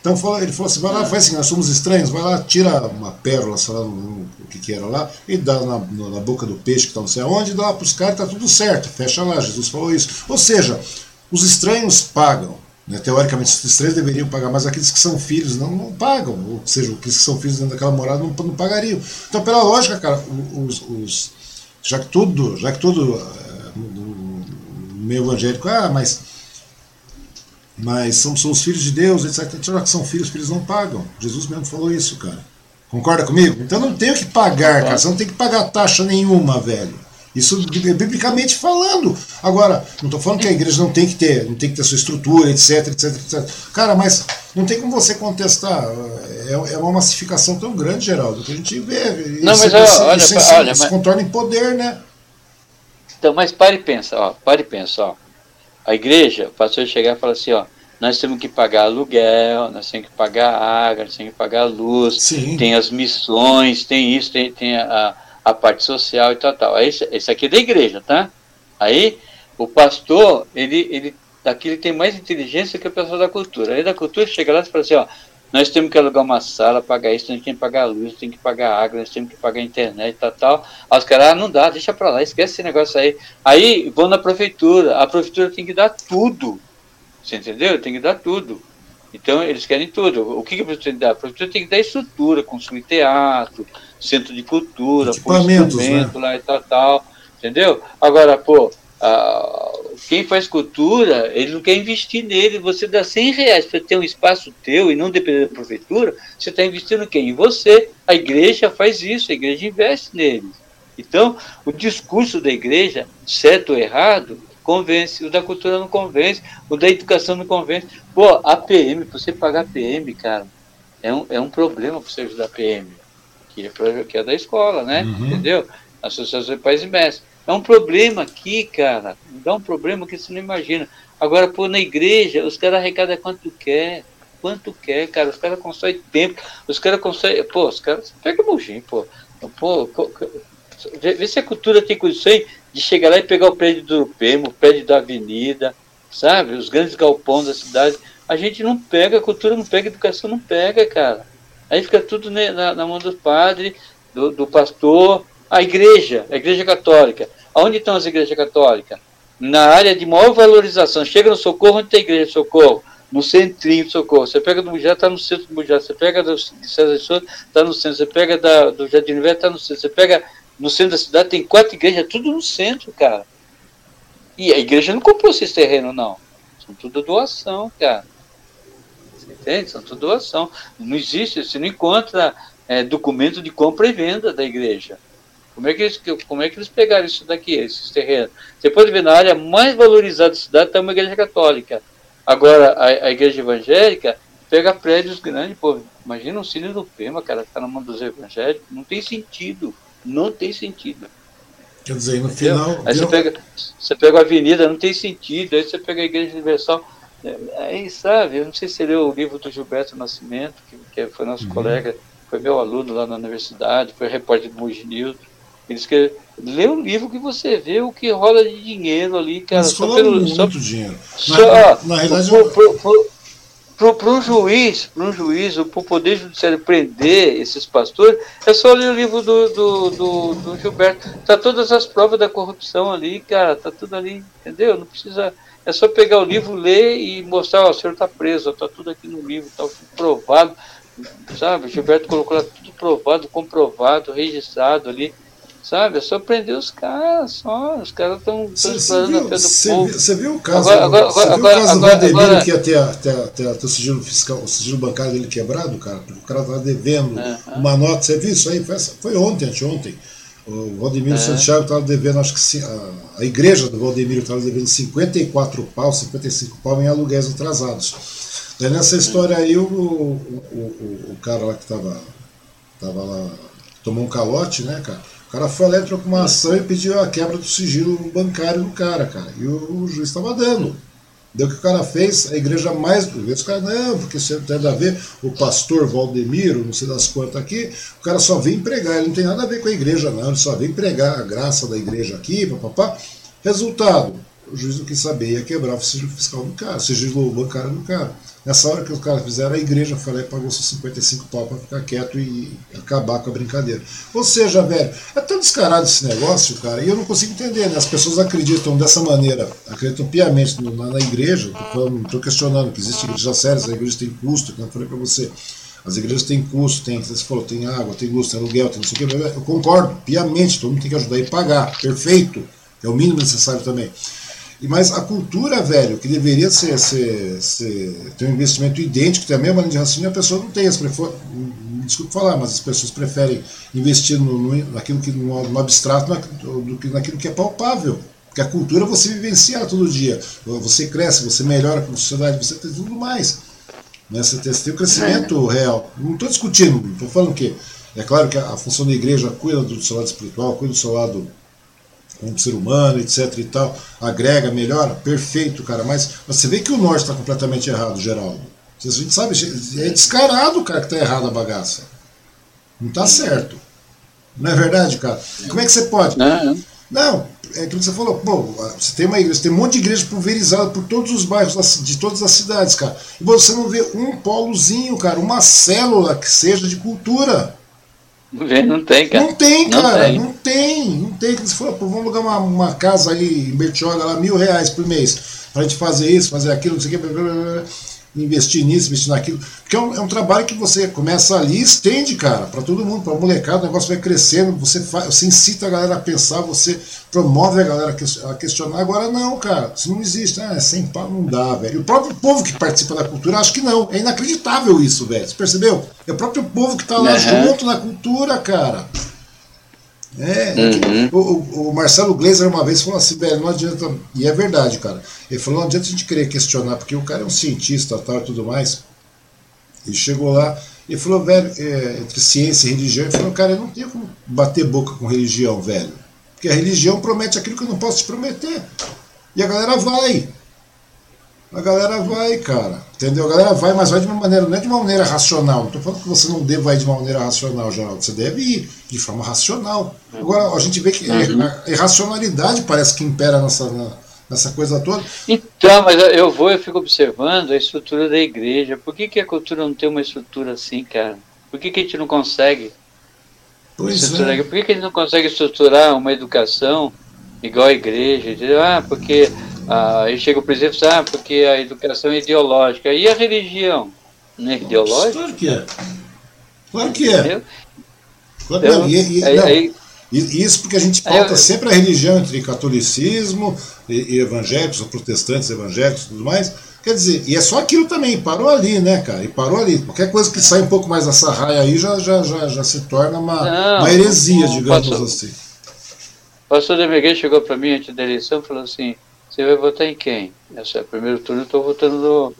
Então ele falou assim, vai lá, faz assim, nós somos estranhos, vai lá, tira uma pérola, sei lá, o que que era lá, e dá na, na boca do peixe que está não sei aonde, dá lá para os caras, está tudo certo, fecha lá, Jesus falou isso. Ou seja, os estranhos pagam, né? Teoricamente, os três deveriam pagar, mas aqueles que são filhos não, não pagam. Ou seja, aqueles que são filhos dentro daquela morada não, não pagariam. Então, pela lógica, cara, os, os já que tudo, já que tudo no meio evangélico, ah, mas, mas são, são os filhos de Deus, etc. Já que são filhos, filhos não pagam. Jesus mesmo falou isso, cara. Concorda comigo? Então não tem o que pagar, cara. Você não tem que pagar taxa nenhuma, velho. Isso biblicamente falando. Agora, não estou falando que a igreja não tem que ter, não tem que ter sua estrutura, etc, etc, etc. Cara, mas não tem como você contestar. É, é uma massificação tão grande, Geraldo, que a gente vê. Não, mas olha, isso, olha, olha se mas... contorna em poder, né? Então, mas pare e pensa, ó, pare e pensa, ó. A igreja, o pastor chegar e falar assim, ó, nós temos que pagar aluguel, nós temos que pagar água, nós temos que pagar luz, Sim. tem as missões, tem isso, tem, tem a, a parte social e tal, tal. Aí, esse aqui é da igreja, tá? Aí, o pastor, ele, ele, daqui ele tem mais inteligência que a pessoa da cultura. Aí da cultura chega lá e fala assim, ó, nós temos que alugar uma sala, pagar isso, nós temos que pagar luz, tem que pagar água, nós temos que pagar internet e tal, tal. Aí os caras, ah, não dá, deixa pra lá, esquece esse negócio aí. Aí vão na prefeitura, a prefeitura tem que dar tudo. Você entendeu? Tem que dar tudo. Então, eles querem tudo. O que, que a prefeitura tem que dar? A prefeitura tem que dar estrutura, construir teatro, centro de cultura, instrumento né? lá e tal, tal. Entendeu? Agora, pô, quem faz cultura, ele não quer investir nele. Você dá 100 reais para ter um espaço teu e não depender da prefeitura, você está investindo quem? Em você. A igreja faz isso, a igreja investe nele. Então, o discurso da igreja, certo ou errado, convence, o da cultura não convence, o da educação não convence. Pô, a PM, para você pagar PM, cara, é um, é um problema para você ajudar a PM, que é, pra, que é da escola, né? Uhum. Entendeu? Associação de Pais e Mestres. É um problema aqui, cara. Dá um problema que você não imagina. Agora, pô, na igreja, os caras arrecadam quanto quer. Quanto quer, cara. Os caras constroem tempo. Os caras constroem. Pô, os caras. Pega o Mugim, pô. Pô, vê se a cultura tem condições de chegar lá e pegar o prédio do Urupema, o prédio da avenida, sabe? Os grandes galpões da cidade. A gente não pega, a cultura não pega, a educação não pega, cara. Aí fica tudo na, na mão do padre, do, do, pastor, a igreja, a igreja católica. Onde estão as igrejas católicas? Na área de maior valorização. Chega no socorro, onde tem igreja de socorro? No centrinho de socorro. Você pega do Mujá, está no centro do Mujá. Você pega do, César de Souza, está no centro. Você pega da, do Jardim Universo, está no centro. Você pega no centro da cidade tem quatro igrejas, tudo no centro, cara. E a igreja não comprou esses terrenos, não. São tudo doação, cara. Você entende? São tudo doação. Não existe, você não encontra é, documento de compra e venda da igreja. Como é, que eles, como é que eles pegaram isso daqui, esses terrenos? Você pode ver na área mais valorizada da cidade está uma igreja católica. Agora, a, a, igreja evangélica pega prédios grandes, pô. Imagina um cine do Pema, cara, que está na mão dos evangélicos. Não tem sentido. Não tem sentido. Quer dizer, no Entendeu? final. Aí você pega, você pega a avenida, não tem sentido. Aí você pega a Igreja Universal. É, aí, sabe, eu não sei se você leu o livro do Gilberto Nascimento, que, que foi nosso uhum. colega, foi meu aluno lá na universidade, foi repórter do Mogi News. Eles que lê o livro que você vê o que rola de dinheiro ali, cara. Mas só pelo, muito só, dinheiro. Só, na, na realidade, por, por, por, para um juiz, para um juiz, para o Poder Judiciário prender esses pastores, é só ler o livro do, do, do, do Gilberto. Tá todas as provas da corrupção ali, cara, tá tudo ali, entendeu? Não precisa. É só pegar o livro, ler e mostrar, ó, o senhor está preso, está tudo aqui no livro, está provado, sabe? O Gilberto colocou lá tudo provado, comprovado, registrado ali. Sabe? É só prender os caras, só. Os caras estão explorando a fé do cê povo. Você viu o caso, agora, agora, agora, viu o caso agora, do Valdemiro que ia ter, ter, ter, ter, o sigilo fiscal, o sigilo bancário dele quebrado, cara? O cara estava devendo é, uma nota. Você viu isso aí? Foi, foi ontem, anteontem. O Valdemiro é. Santiago estava devendo, acho que a, a igreja do Valdemiro estava devendo 54 pau, 55 pau em aluguéis atrasados. Daí nessa história aí, o, o, o, o cara lá que estava tava lá, tomou um calote, né, cara? O cara foi lá, entrou com uma ação e pediu a quebra do sigilo bancário do cara, cara. E o, o juiz estava dando. Deu que o cara fez, a igreja mais. Os caras, não, porque isso tem nada a ver, o pastor Valdemiro, não sei das quantas aqui, o cara só vem pregar, ele não tem nada a ver com a igreja, não, ele só vem pregar a graça da igreja aqui, papapá. Resultado, o juiz não quis saber, ia quebrar o sigilo fiscal do cara, o sigilo bancário do cara. Nessa hora que os caras fizeram, a igreja foi lá e pagou seus 55 pau para ficar quieto e acabar com a brincadeira. Ou seja, velho, é tão descarado esse negócio, cara, e eu não consigo entender, né? As pessoas acreditam dessa maneira, acreditam piamente na, na igreja, estou questionando que existem igrejas sérias, a igreja tem custo, como eu falei para você. As igrejas têm custo, tem, você falou, tem água, tem luz, tem aluguel, tem não sei o que. Eu concordo, piamente, todo mundo tem que ajudar e pagar, perfeito, é o mínimo necessário também. Mas a cultura, velho, que deveria ser, ser, ser ter um investimento idêntico, ter a mesma linha de raciocínio, a pessoa não tem. As desculpe falar, mas as pessoas preferem investir no, no naquilo que no, no abstrato do que naquilo que é palpável. Porque a cultura você vivencia todo dia. Você cresce, você melhora como sociedade, você tem tudo mais. Né? Você, tem, você tem o crescimento é. real. Não estou discutindo, estou falando que. É claro que a função da igreja cuida do seu lado espiritual, cuida do seu lado como ser humano, etc e tal, agrega, melhora, perfeito, cara. Mas você vê que o norte está completamente errado, Geraldo. A gente sabe, é descarado, cara, que está errado a bagaça. Não está certo. Não é verdade, cara? Como é que você pode? Não, não é aquilo que você falou, pô, você tem uma igreja, tem um monte de igreja pulverizada por todos os bairros de todas as cidades, cara. E você não vê um polozinho, cara, uma célula que seja de cultura. Não tem, cara. Não tem, cara. Não tem, não tem. Não tem. Falou, pô, vamos alugar uma, uma casa aí em Bertioga, lá, mil reais por mês, pra gente fazer isso, fazer aquilo, não sei o que. Investir nisso, investir naquilo. Porque é um, é um trabalho que você começa ali e estende, cara, para todo mundo, para a molecada, o negócio vai crescendo, você, faz, você incita a galera a pensar, você promove a galera a questionar. Agora não, cara, isso não existe. Ah, sem pau não dá, velho. O próprio povo que participa da cultura, acho que não. É inacreditável isso, velho. Você percebeu? É o próprio povo que está lá uhum. junto na cultura, cara. É, uhum. o, o, Marcelo Gleiser uma vez falou assim, velho, não adianta. E é verdade, cara. Ele falou, não adianta a gente querer questionar, porque o cara é um cientista tal e tudo mais. Ele chegou lá e falou, velho, é, entre ciência e religião, ele falou, cara, eu não tenho como bater boca com religião, velho. Porque a religião promete aquilo que eu não posso te prometer. E a galera vai a galera vai, cara. Entendeu? A galera vai, mas vai de uma maneira, não é de uma maneira racional. Não estou falando que você não deva ir de uma maneira racional, Geraldo. Você deve ir de forma racional. Agora, a gente vê que uhum. a irracionalidade parece que impera nessa, nessa coisa toda. Então, mas eu vou e fico observando a estrutura da igreja. Por que, que a cultura não tem uma estrutura assim, cara? Por que, que a gente não consegue? Pois é. Por que, que a gente não consegue estruturar uma educação igual a igreja? Ah, porque ah, aí chega o presidente e fala, ah, porque a educação é ideológica. E a religião? Não é ideológica? Claro que é. Claro que é. Claro, não, e, e, aí, não. Aí, isso porque a gente pauta eu, sempre a religião entre catolicismo e, e evangélicos, ou protestantes evangélicos e tudo mais. Quer dizer, e é só aquilo também, parou ali, né, cara? E parou ali. Qualquer coisa que sai um pouco mais dessa raia aí já, já, já, já se torna uma, não, uma heresia, digamos pastor, assim. O pastor Demeguet chegou para mim antes da eleição e falou assim: você vai votar em quem? Esse é o primeiro turno, eu estou votando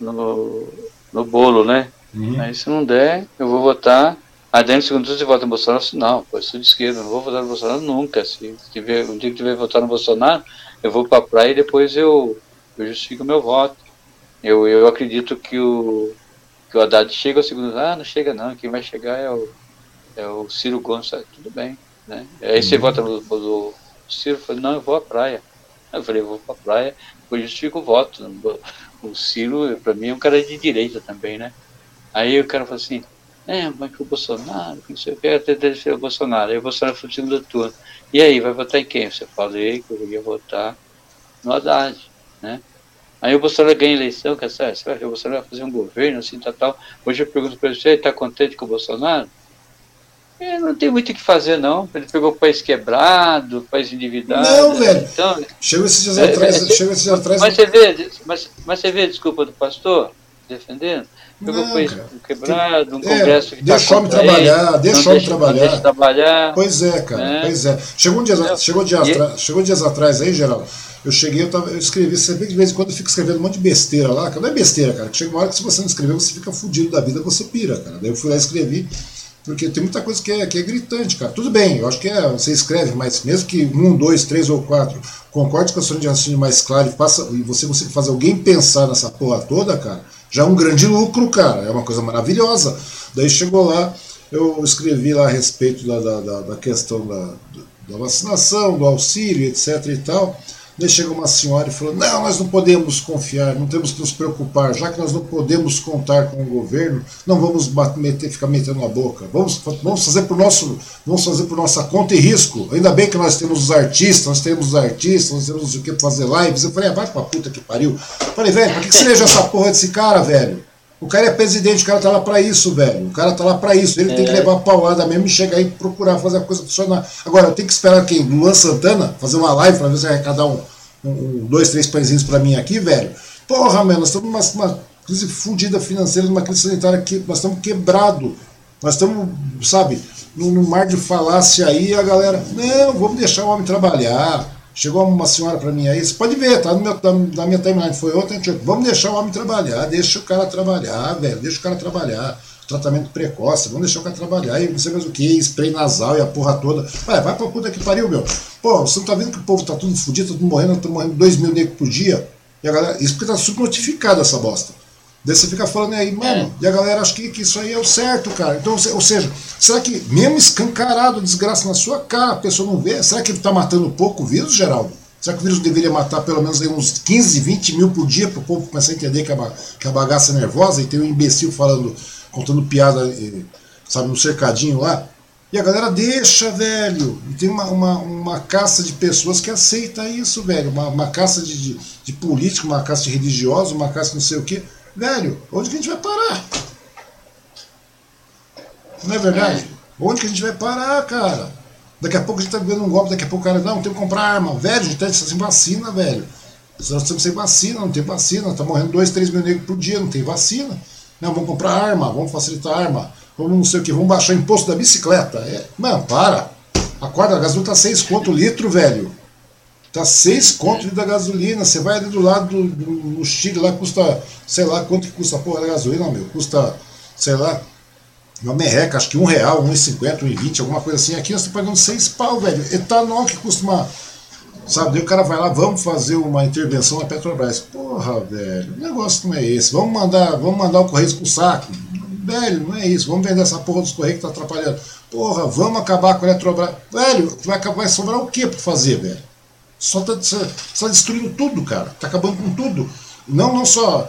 no, no, no, bolo, né? Uhum. Aí se não der, eu vou votar. Aí dentro do segundo turno você vota no Bolsonaro? Não, pô, eu sou de esquerda, não vou votar no Bolsonaro nunca. Se tiver, um dia que tiver votar no Bolsonaro, eu vou para a praia e depois eu, eu justifico meu voto. Eu, eu acredito que o, que o Haddad chega ao segundo ah, não chega não, quem vai chegar é o, é o Ciro Gomes, tudo bem. Né? Aí você uhum. vota no, no Ciro, fala, não, eu vou à praia. Eu falei, vou pra praia, depois justifico o voto. O Ciro, para mim, é um cara de direita também, né? Aí o cara falou assim, é, mas o Bolsonaro, não sei o que, até defender o Bolsonaro. Aí o Bolsonaro foi o segundo turno. E aí, vai votar em quem? Eu falei que eu ia votar no Haddad, né? Aí o Bolsonaro ganha eleição, que você vai o Bolsonaro vai fazer um governo, assim, tal, tal. Hoje eu pergunto para ele, você está contente com o Bolsonaro? É, não tem muito o que fazer, não. Ele pegou o país quebrado, o país endividado. Não, velho. Então, chegou esses dias é, atrás. É, chegou esses dias atrás. Mas você, vê, mas, mas você vê a desculpa do pastor defendendo? Pegou não, o país cara. quebrado, um é, congresso que Deixa tá o homem trabalhar, deixa o homem trabalhar. Deixa trabalhar. Pois é, cara. Né? Pois é. Chegou, um dia, é. chegou, dia e... chegou dias atrás aí, Geraldo. Eu cheguei, eu, tava, eu escrevi, você vê que de vez em quando eu fico escrevendo um monte de besteira lá, cara. Não é besteira, cara. Chega uma hora que se você não escrever, você fica fudido da vida, você pira, cara. Daí eu fui lá e escrevi. Porque tem muita coisa que é, que é gritante, cara. Tudo bem, eu acho que é, você escreve, mas mesmo que um, dois, três ou quatro concorde com a sua de raciocínio mais claro e, passa, e você, você faz alguém pensar nessa porra toda, cara, já é um grande lucro, cara. É uma coisa maravilhosa. Daí chegou lá, eu escrevi lá a respeito da, da, da, da questão da, da vacinação, do auxílio, etc e tal. Daí chega uma senhora e falou: Não, nós não podemos confiar, não temos que nos preocupar, já que nós não podemos contar com o governo, não vamos meter, ficar metendo a boca. Vamos, vamos fazer por nosso, vamos fazer por nossa conta e risco. Ainda bem que nós temos os artistas, nós temos os artistas, nós temos o que fazer lives. Eu falei, ah, vai pra puta que pariu. Eu falei, velho, pra que, que seja essa porra desse cara, velho? O cara é presidente, o cara tá lá para isso, velho. O cara tá lá para isso. Ele é. tem que é. levar a paulada mesmo e chegar aí e procurar fazer a coisa funcionar. Agora, eu tenho que esperar quem? Luan Santana fazer uma live para ver se arrecadar um, um, dois, três pãezinhos para mim aqui, velho. Porra, mano, nós estamos numa, numa crise fudida financeira, numa crise sanitária que nós estamos quebrados. Nós estamos, sabe, num mar de falácia aí, a galera, não, vamos deixar o homem trabalhar. Chegou uma senhora para mim aí, você pode ver, tá no meu, na minha timeline, foi ontem, vamos deixar o homem trabalhar, deixa o cara trabalhar, velho, deixa o cara trabalhar. Tratamento precoce, vamos deixar o cara trabalhar, e não sei mais o que, spray nasal e a porra toda. Vai, vai pra puta que pariu, meu. Pô, você não tá vendo que o povo tá tudo fudido, tá tudo morrendo, tá morrendo 2 mil negros por dia? E a galera, isso porque tá subnotificado essa bosta. Daí você fica falando aí, mano, é. e a galera acha que, que isso aí é o certo, cara. Então, ou seja, será que mesmo escancarado, desgraça na sua cara, a pessoa não vê? Será que ele tá matando pouco o vírus, Geraldo? Será que o vírus deveria matar pelo menos uns 15, 20 mil por dia para o povo começar a entender que a, que a bagaça é nervosa e tem um imbecil falando, contando piada, sabe, no cercadinho lá? E a galera deixa, velho. E tem uma, uma, uma caça de pessoas que aceita isso, velho. Uma, uma caça de, de, de político, uma caça de religioso, uma caça não sei o quê. Velho, onde que a gente vai parar? Não é verdade? É. Onde que a gente vai parar, cara? Daqui a pouco a gente tá vivendo um golpe, daqui a pouco o cara, não, tem que comprar arma. Velho, a gente tá sem vacina, velho. Nós estamos sem vacina, não tem vacina. Tá morrendo 2, 3 mil negros por dia, não tem vacina. Não, vamos comprar arma, vamos facilitar arma, vamos não sei o que, vamos baixar o imposto da bicicleta. É, mano, para. Acorda, a gasolina tá 6 conto o litro, velho. Tá 6 conto da gasolina. Você vai ali do lado do, do, no Chile, lá custa, sei lá quanto que custa a porra da gasolina, meu. Custa, sei lá, uma merreca, acho que um real, um e cinquenta, um e vinte, alguma coisa assim. Aqui nós estamos pagando seis pau, velho. Etanol que custa uma. Sabe, daí o cara vai lá, vamos fazer uma intervenção na Petrobras. Porra, velho, o negócio não é esse. Vamos mandar, vamos mandar o Correio pro saco. Velho, não é isso. Vamos vender essa porra dos Correios que tá atrapalhando. Porra, vamos acabar com a Eletrobras. Velho, vai, vai sobrar o que para fazer, velho? Só tá, tá destruindo tudo, cara. Tá acabando com tudo. Não, não só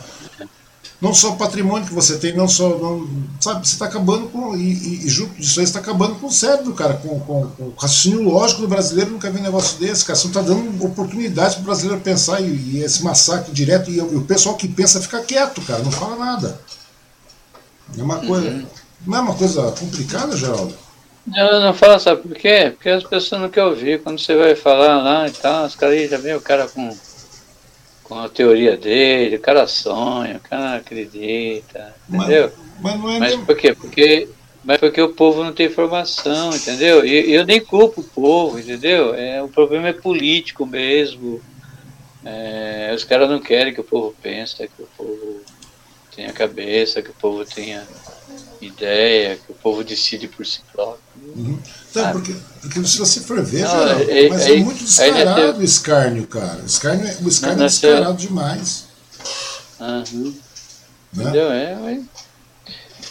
não só o patrimônio que você tem, não só. Não, sabe, você está acabando com. E, e, e, junto disso aí, você está acabando com o cérebro, cara, com, com, com, o raciocínio lógico do brasileiro. Nunca vi um negócio desse, cara. Você não está dando oportunidade para o brasileiro pensar e, e, esse massacre direto. E, o pessoal que pensa fica quieto, cara, não fala nada. É uma coisa. Uhum. Não é uma coisa complicada, Geraldo? Não, não fala, sabe por quê? Porque as pessoas não querem ouvir. Quando você vai falar lá e tal, os caras já vem o cara com com a teoria dele, o cara sonha, o cara acredita, entendeu? Mas, mas, não é mas por quê? Porque, mas porque o povo não tem informação, entendeu? E eu nem culpo o povo, entendeu? É, o problema é político mesmo. É, os caras não querem que o povo pense, que o povo tenha cabeça, que o povo tenha ideia, que o povo decide por si próprio. Uhum. Então, porque, porque se você for ver, não, é, mas é, é, muito descarado o escárnio, cara. O escárnio, o escárnio é descarado demais. Uhum. Né? Entendeu? É,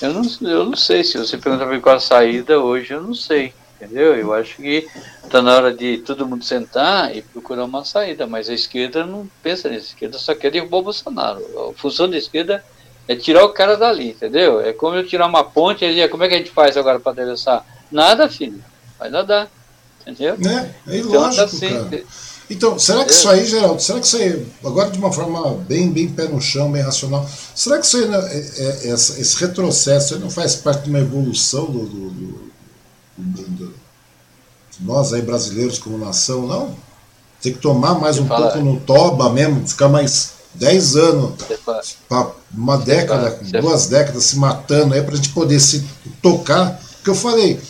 eu, não, eu não sei, se você perguntar para qual a saída hoje, eu não sei. Entendeu? Eu acho que está na hora de todo mundo sentar e procurar uma saída, mas a esquerda não pensa nisso. A esquerda só quer derrubar o Bolsonaro. A função da esquerda é tirar o cara dali, entendeu? É como eu tirar uma ponte e como é que a gente faz agora para atravessar? Nada, filho. Vai nadar. Entendeu? Né? É então, ilógico, assim, cara. Então, será que isso aí, Geraldo, será que isso aí, agora de uma forma bem, bem pé no chão, bem racional, será que isso aí, é, é, é esse retrocesso não faz parte de uma evolução do, do, do, do nós aí brasileiros como nação, não? Tem que tomar mais um pouco no toba mesmo, ficar mais 10 anos, uma década, duas décadas se matando aí pra gente poder se tocar. Porque eu falei,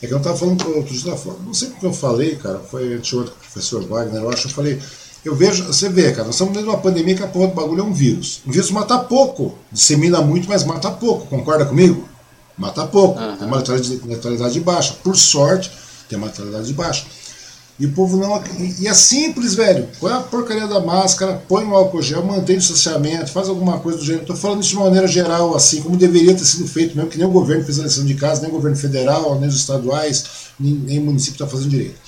é que eu estava falando com outro dia, não sei o que eu falei, cara, foi anteontem com o professor Wagner, eu acho, eu falei, eu vejo, você vê, cara, nós estamos dentro de uma pandemia que a porra do bagulho é um vírus. Um vírus mata pouco, dissemina muito, mas mata pouco, concorda comigo? Mata pouco, uhum. tem uma letalidade baixa. Por sorte, tem uma letalidade baixa. E o povo não. E é simples, velho. Põe a porcaria da máscara, põe o álcool gel, mantém o distanciamento, faz alguma coisa do gênero. Estou falando isso de uma maneira geral, assim, como deveria ter sido feito mesmo, que nem o governo fez a lição de casa, nem o governo federal, nem os estaduais, nem, nem o município está fazendo direito.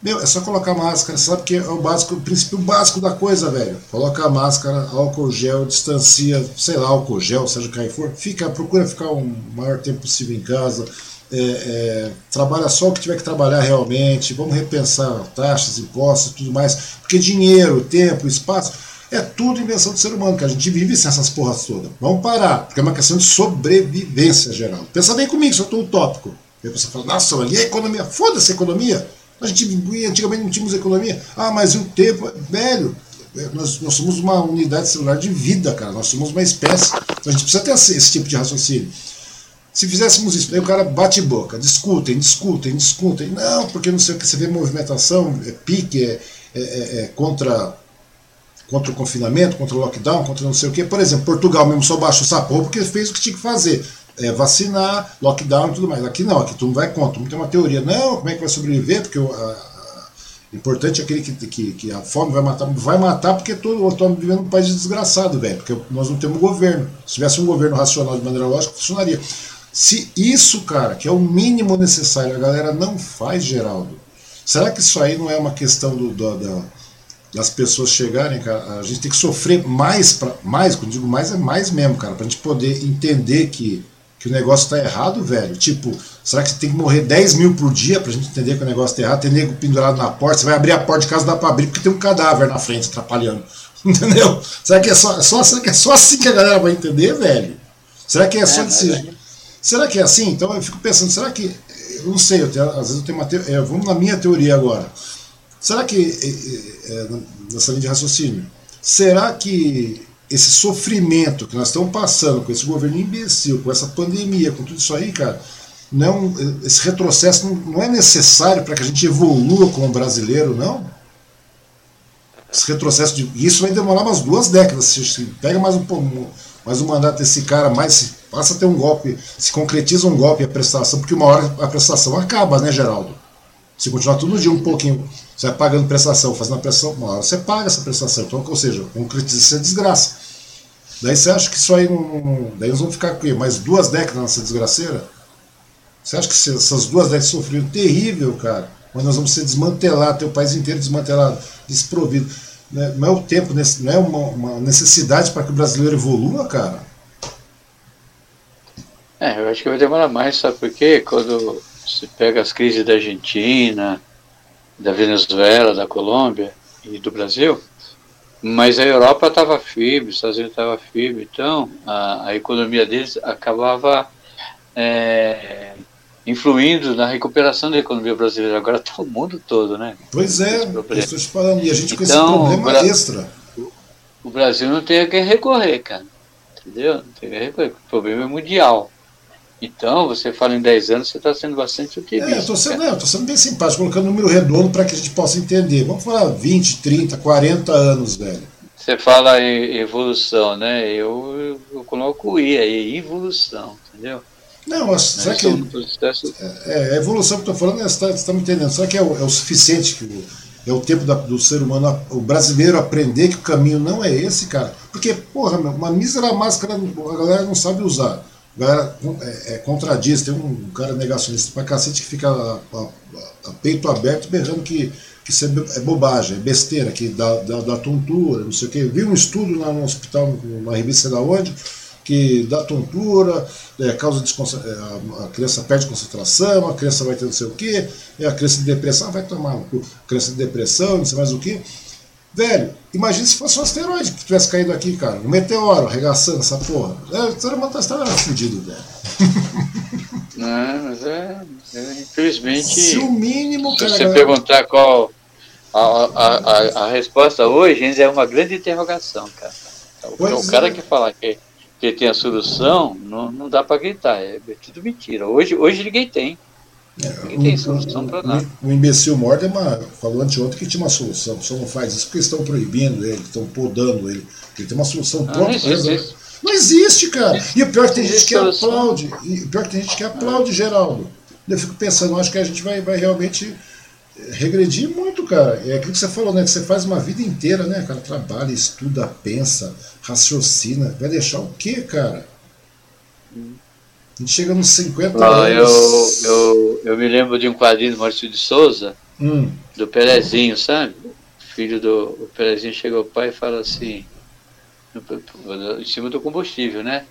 Meu, é só colocar máscara, sabe que é o básico, o princípio básico da coisa, velho. Coloca a máscara, álcool gel, distancia, sei lá, álcool gel, seja o que for. Fica, procura ficar o maior tempo possível em casa é, é, trabalha só o que tiver que trabalhar realmente, vamos repensar taxas, impostos tudo mais, porque dinheiro, tempo, espaço, é tudo invenção do ser humano, que a gente vive sem essas porras todas. Vamos parar, porque é uma questão de sobrevivência geral. Pensa bem comigo, só estou utópico. Aí você fala, nossa, ali é economia, foda-se a economia. A gente antigamente não tínhamos economia. Ah, mas e o tempo? Velho, nós, nós somos uma unidade celular de vida, cara. Nós somos uma espécie. Então a gente precisa ter esse, esse tipo de raciocínio. Se fizéssemos isso, aí o cara bate boca, discutem, discutem, discutem. Não, porque não sei o que, você vê movimentação, é pique, é, é, é, é contra, contra o confinamento, contra o lockdown, contra não sei o que. Por exemplo, Portugal mesmo só baixou essa porra porque fez o que tinha que fazer. É, vacinar, lockdown e tudo mais. Aqui não, aqui tu não vai contra. Não tem uma teoria, não, como é que vai sobreviver? Porque o importante é aquele que, que, que, a fome vai matar. Vai matar porque todo, estamos vivendo num país desgraçado, velho. Porque nós não temos governo. Se tivesse um governo racional de maneira lógica, funcionaria. Se isso, cara, que é o mínimo necessário, a galera não faz, Geraldo, será que isso aí não é uma questão do, do da, das pessoas chegarem, cara? A gente tem que sofrer mais, pra, mais, quando digo mais, é mais mesmo, cara, pra gente poder entender que, que o negócio tá errado, velho. Tipo, será que tem que morrer 10 mil por dia pra gente entender que o negócio tá errado? Tem nego pendurado na porta, você vai abrir a porta de casa, dá pra abrir porque tem um cadáver na frente atrapalhando. [laughs] Entendeu? Será que é só, só, será que é só assim que a galera vai entender, velho? Será que é, é só desse. Será que é assim? Então eu fico pensando, será que. Eu não sei, eu tenho, às vezes eu tenho uma teoria. É, vamos na minha teoria agora. Será que, é, é, nessa linha de raciocínio, será que esse sofrimento que nós estamos passando com esse governo imbecil, com essa pandemia, com tudo isso aí, cara, não, esse retrocesso não, é necessário para que a gente evolua como brasileiro, não? Esse retrocesso de. Isso vai demorar umas duas décadas. Se pega mais um, mais um mandato desse cara, mais passa a ter um golpe, se concretiza um golpe a prestação, porque uma hora a prestação acaba, né, Geraldo? Se continuar todo dia um pouquinho, você vai pagando prestação, fazendo a prestação, uma hora você paga essa prestação. Então, ou seja, concretiza essa desgraça. Daí você acha que isso aí não. Daí nós vamos ficar com mais duas décadas nessa desgraceira? Você acha que essas duas décadas sofreram terrível, cara? Mas nós vamos ser desmantelados, ter o país inteiro desmantelado, desprovido. Né? Não é o tempo, não é uma necessidade para que o brasileiro evolua, cara? É, eu acho que vai demorar mais, sabe por quê? Quando você pega as crises da Argentina, da Venezuela, da Colômbia e do Brasil, mas a Europa estava firme, os Estados Unidos estavam firme, então a, a, economia deles acabava é, influindo na recuperação da economia brasileira. Agora está o mundo todo, né? Pois é, estou te falando, e a gente com esse então, problema extra. O Brasil não tem a quem recorrer, cara. Entendeu? Não tem a quem recorrer. O problema é mundial. Então, você fala em 10 anos, você está sendo bastante otimista. É, eu estou sendo, é, sendo, bem simpático, colocando um número redondo para que a gente possa entender. Vamos falar 20, 30, 40 anos, velho. Você fala em evolução, né? Eu, eu coloco o I aí, evolução, entendeu? Não, mas será que. Processo... É, é, a evolução que eu estou falando, você está tá me entendendo. Será que é o, é o suficiente que o, é o tempo da, do ser humano, o brasileiro aprender que o caminho não é esse, cara? Porque, porra, uma mísera máscara a galera não sabe usar galera é, é, contradiz, tem um cara negacionista pra cacete que fica a, a, a peito aberto berrando que, que isso é, é bobagem, é besteira, que dá, dá, dá, tontura, não sei o quê. Vi um estudo lá no hospital, numa revista da onde, que dá tontura, é, causa é, a, a criança perde concentração, a criança vai ter não sei o quê, e a criança de depressão vai tomar a criança de depressão, não sei mais o quê. Velho, imagina se fosse um asteroide que tivesse caído aqui, cara. Um meteoro arregaçando essa porra. É, o ser humano estava fudido, velho. [laughs] Não, mas é, é, Infelizmente. Se o mínimo, cara. Se você perguntar qual. A, a, a, a, resposta hoje é uma grande interrogação, cara. Então, o cara é. que falar que, que tem a solução, não, não dá para gritar. É, é tudo mentira. Hoje, hoje ninguém tem. É, tem solução para nada. O imbecil Mordema falou anteontem que tinha uma solução, só não faz isso porque estão proibindo ele, estão podando ele. Ele tem uma solução ah, pronta. Não existe, não existe, cara. E o pior é que tem gente que aplaude. E o pior é que tem gente que aplaude, Geraldo. Eu fico pensando, acho que a gente vai, vai realmente eh, regredir muito, cara. É aquilo que você falou, né? Que você faz uma vida inteira, né? Cara, trabalha, estuda, pensa, raciocina. Vai deixar o quê, cara? A gente chega nos 50 ah, anos. Eu, eu, eu me lembro de um quadrinho do Maurício de Souza, hum. do Perezinho, sabe? filho do o Perezinho chega ao pai e fala assim, em cima do combustível, né?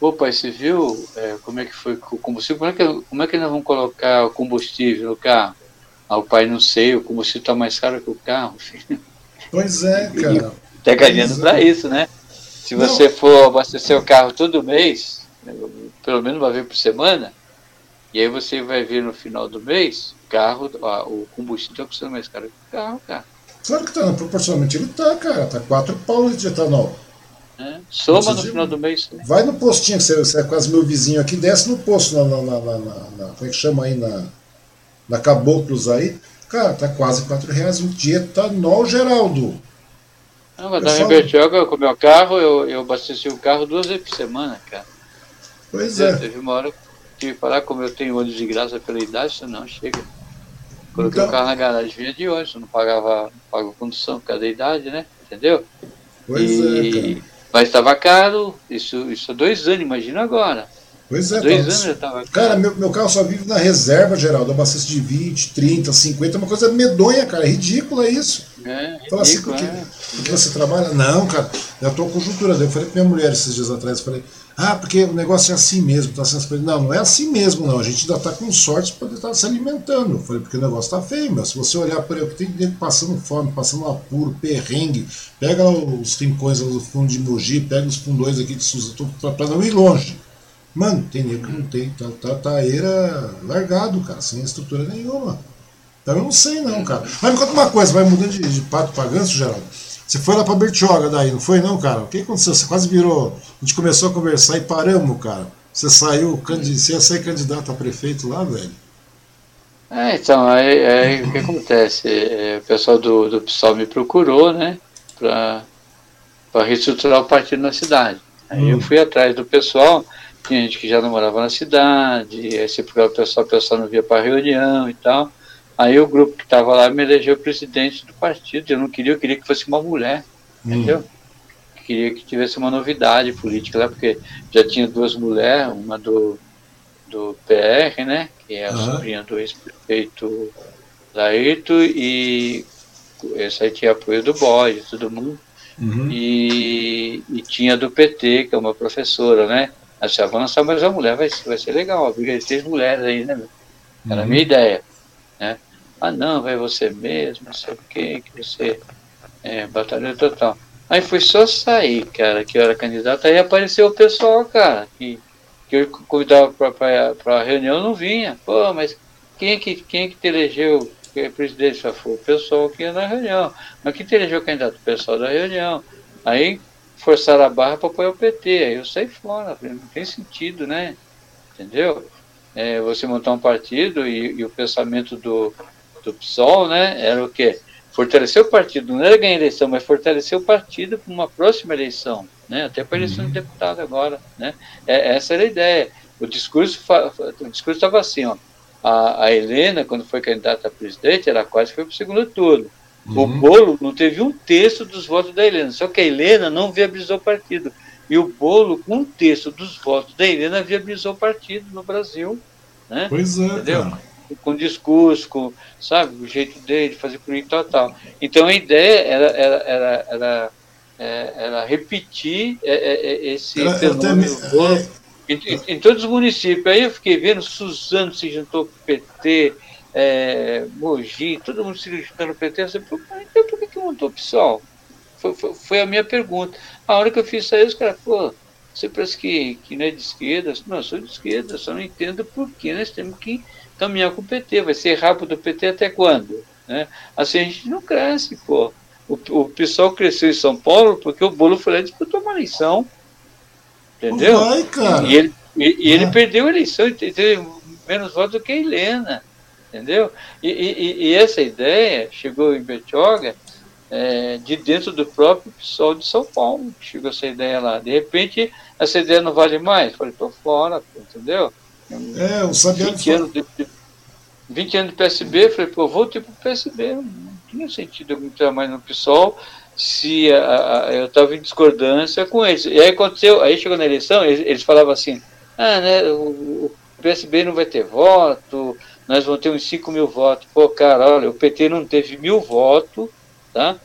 Ô pai, você viu é, como é que foi o combustível? Como é, que, como é que nós vamos colocar o combustível no carro? Ah, o pai, não sei, o combustível está mais caro que o carro, filho. Pois é, cara. Tá ganhando para isso, né? Se você não. for abastecer o carro todo mês, pelo menos uma vez por semana, e aí você vai ver no final do mês, carro, o combustível está custando mais caro que o carro, cara. Claro que tá, proporcionalmente ele tá, cara. Tá 4 pau de etanol. Né? Soma no final do mês. Vai no postinho, que você, você é quase meu vizinho aqui, desce no posto, na, na, na, na, como é que chama aí, na, na Caboclos aí. Cara, tá quase 4 reais o dia etanol, Geraldo. Não, mas na falo... Bertioga, com o meu carro, eu, eu abasteci o carro duas vezes por semana, cara. Pois é. Teve uma hora que falar, como eu tenho ônibus de graça pela idade, isso não chega. Coloquei então... o carro na garagem, vinha de ônibus, não pagava, não pagava condução por causa da idade, né? Entendeu? Pois e... é, cara. Mas estava caro, isso, isso há dois anos, imagina agora. Pois é, dois anos já estava Cara, meu, meu carro só vive na reserva, Geraldo. Abasteço de 20, 30, 50, uma coisa medonha, cara. É ridículo, é isso. É, Fala assim, porque, é. porque você trabalha? Não, cara, eu tô conjuntura. Eu falei pra minha mulher esses dias atrás, eu falei, ah, porque o negócio é assim mesmo, tá sendo. Não, não é assim mesmo, não. A gente ainda tá com sorte de poder estar tá se alimentando. Eu falei, porque o negócio tá feio, meu. Se você olhar por aí, tem gente passando fome, passando apuro, perrengue, pega lá os rincões do fundo de Mogi, pega os fundões aqui de Souza, pra não ir longe. Mano, tem nego que não tem, tá, tá, tá era largado, cara, sem estrutura nenhuma. Então eu não sei não, cara. Mas me conta uma coisa, vai mudando de, de pato pra ganso, Geraldo. Você foi lá pra Bertioga daí, não foi não, cara? O que aconteceu? Você quase virou. A gente começou a conversar e paramos, cara. Você saiu, você ia sair candidato a prefeito lá, velho? É, então, aí, aí o que acontece? É, o pessoal do, do PSOL me procurou, né, pra, pra reestruturar o partido na cidade. Aí hum. eu fui atrás do pessoal tinha gente que já não morava na cidade, aí se procurava o pessoal, o pessoal não via para reunião e tal. Aí o grupo que estava lá me elegeu presidente do partido. Eu não queria, eu queria que fosse uma mulher, hum. entendeu? Queria que tivesse uma novidade política lá, porque já tinha duas mulheres, uma do, do PR, né? Que é a uhum. sobrinha do ex-prefeito Laírto, e essa aí tinha apoio do BOD, todo mundo. Uhum. E, e tinha do PT, que é uma professora, né? Assim, vamos lançar mais uma mulher, vai, vai ser legal, uma briga de três mulheres aí, né? Era uhum. a minha ideia. Né? Ah, não, vai você mesmo, não sei o quê, que você é total. Aí foi só sair, cara, que eu era candidato, aí apareceu o pessoal, cara, que, que eu convidava para a reunião, não vinha. Pô, mas quem é que, quem é que te elegeu presidente? Já foi o pessoal que ia na reunião. Mas quem te elegeu candidato? O pessoal da reunião. Aí forçar a barra para apoiar o PT. Aí eu saí fora, não tem sentido, né? Entendeu? É, você montar um partido e, e, o pensamento do, do PSOL, né, era o quê? Fortalecer o partido, não era ganhar eleição, mas fortalecer o partido para uma próxima eleição, né, até para a eleição de uhum. deputado agora, né, é, essa era a ideia. O discurso o discurso estava assim, ó, a, a Helena, quando foi candidata a presidente, ela quase foi para o segundo turno. Uhum. O bolo não teve um terço dos votos da Helena, só que a Helena não viabilizou o partido. E o bolo, com um terço dos votos da Helena, viabilizou o partido no Brasil. Né? Pois é, Entendeu? Cara. Com discurso, com, sabe, o jeito dele de fazer política e tal, tal. Então a ideia era, era, era, era, é, era repetir é, é, esse era, fenômeno. Em, em, em, todos os municípios. Aí eu fiquei vendo, Suzano se juntou com o PT, é, Mogi, todo mundo se juntando no PT, eu falei, então por que, que montou o PSOL? Foi, foi, foi, a minha pergunta. A hora que eu fiz isso aí, os caras, pô, você parece que, que não é de esquerda? Não, eu sou de esquerda, só não entendo por que nós temos que caminhar com o PT. Vai ser rápido o PT até quando? Né? Assim a gente não cresce, pô. O, o pessoal cresceu em São Paulo porque o Bolo foi lá e disputou uma eleição. Entendeu? Vai, cara. E ele, e, e ele ah. perdeu a eleição e teve menos votos do que a Helena entendeu? E, e, e, essa ideia chegou em Betioga é, de dentro do próprio PSOL de São Paulo, chegou essa ideia lá. De repente, essa ideia não vale mais. Falei, tô fora, entendeu? É, o Sabiano 20 anos de, de, 20 anos de PSB, falei, pô, vou tipo PSB, não, tinha sentido eu entrar mais no PSOL se a, a, eu estava em discordância com eles. E aí aconteceu, aí chegou na eleição, eles, eles falavam assim, ah, né, o, o PSB não vai ter voto, nós vamos ter uns 5 mil votos. Pô, cara, olha, o PT não teve mil votos, tá?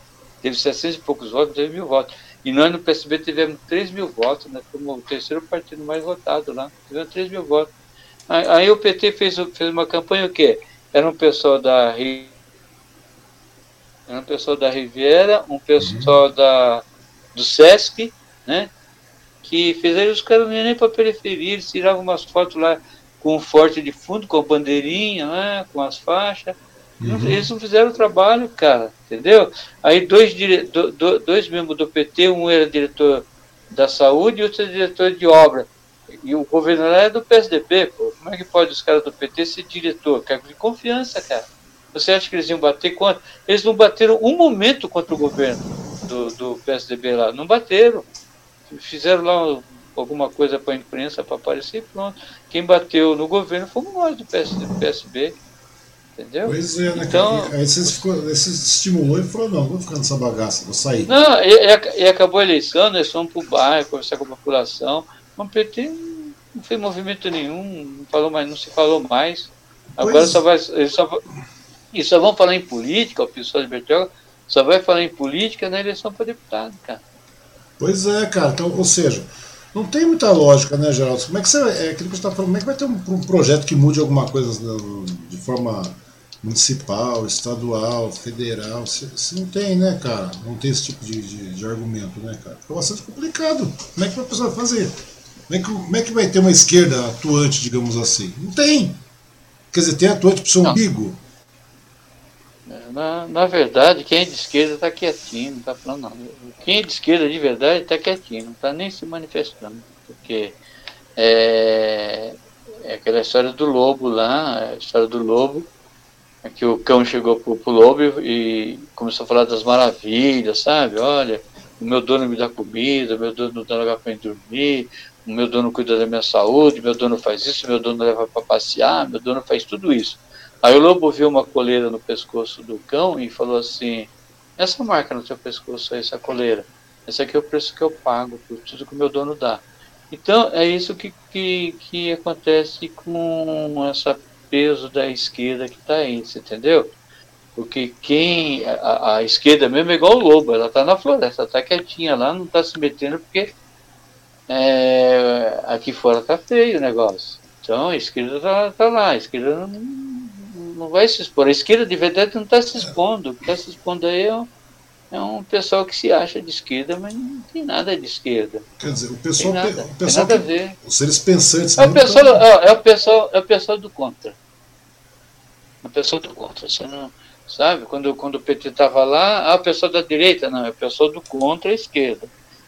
Teve 700 e poucos votos, não teve mil votos. E nós no PSB tivemos 3 mil votos, né? Fomos o terceiro partido mais votado lá. Tivemos 3 mil votos. Aí, o PT fez, fez uma campanha o quê? Era um pessoal da era um pessoal da Riviera, um pessoal uhum. da, do Sesc, né? Que fizeram os caras nem para periferia, eles tiravam umas fotos lá com o forte de fundo, com a bandeirinha, né, com as faixas. Uhum. Eles não fizeram o trabalho, cara, entendeu? Aí dois, dire... do, do, dois membros do PT, um era diretor da saúde e outro é diretor de obra. E o governador é do PSDB, pô. Como é que pode os caras do PT ser diretor? Cargo de confiança, cara. Você acha que eles iam bater contra? Eles não bateram um momento contra o governo do, do PSDB lá. Não bateram. Fizeram lá alguma coisa para a imprensa para aparecer e pronto. Quem bateu no governo fomos nós do PSB. Entendeu? Pois é, né? Então, aí você, ficou, você estimulou e falou, não, vou ficar nessa bagaça, vou sair. Não, e, e acabou a eleição, nós fomos para o bairro, conversar com a população. Mas o PT não fez movimento nenhum, não, falou mais, não se falou mais. Agora pois. só vai. Eles só, e só vão falar em política, o pessoal de Bertioga só vai falar em política na eleição para deputado, cara. Pois é, cara. Então, ou seja, não tem muita lógica, né, Geraldo? Como é que você. É aquilo que você está falando, como é que vai ter um, um projeto que mude alguma coisa de forma municipal, estadual, federal. Se, se, não tem, né, cara? Não tem esse tipo de, de, de argumento, né, cara? É bastante complicado. Como é que a pessoa vai fazer? Como é, que, como é que vai ter uma esquerda atuante, digamos assim? Não tem. Quer dizer, tem atuante pro seu não. umbigo. É, na, na verdade, quem é de esquerda está quietinho, não está falando nada. Quem é de esquerda de verdade está quietinho, não está nem se manifestando. Porque é, é aquela história do lobo lá, a história do lobo, é que o cão chegou pro, pro lobo e começou a falar das maravilhas, sabe? Olha, o meu dono me dá comida, o meu dono me dá lugar para dormir, o meu dono cuida da minha saúde, meu dono faz isso, meu dono leva para passear, meu dono faz tudo isso. Aí o lobo viu uma coleira no pescoço do cão e falou assim: Essa marca no seu pescoço aí, essa coleira, esse aqui é o preço que eu pago por tudo que o meu dono dá. Então é isso que, que, que acontece com essa peso da esquerda que está aí, você entendeu? Porque quem. A, a, esquerda mesmo é igual o lobo, ela está na floresta, está quietinha lá, não está se metendo porque é, aqui fora está feio o negócio. Então a esquerda está tá lá, a esquerda não, não vai se expor. A esquerda de verdade não está se expondo. O que está se expondo aí é um, é um pessoal que se acha de esquerda, mas não tem nada de esquerda. Quer dizer, o pessoal, tem nada, o pessoal tem nada que, a ver. os seres pensantes. É o, pessoal, é, é, o pessoal, é o pessoal do contra. É o pessoal do contra. Você não sabe? Quando, quando o PT estava lá, ah, o pessoal da direita, não, é o pessoal do contra a esquerda.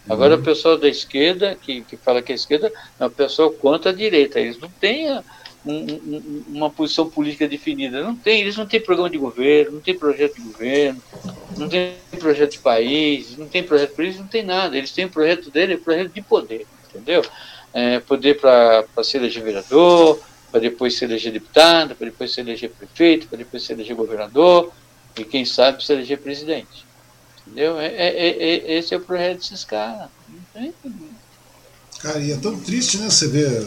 Agora uhum. o pessoal da esquerda, que, que fala que é esquerda, é o pessoal contra a direita. Eles não têm a, um, uma posição política definida. Não tem, eles não têm programa de governo, não tem projeto de governo, não tem projeto de país, não tem projeto político, não tem nada. Eles têm o projeto dele, é projeto de poder, entendeu? É, poder para se eleger vereador, para depois se eleger deputado, para depois se eleger prefeito, para depois se eleger governador e quem sabe se eleger presidente. Entendeu? É, é, é, é esse é o projeto desses caras. Cara, e é tão triste, né, você ver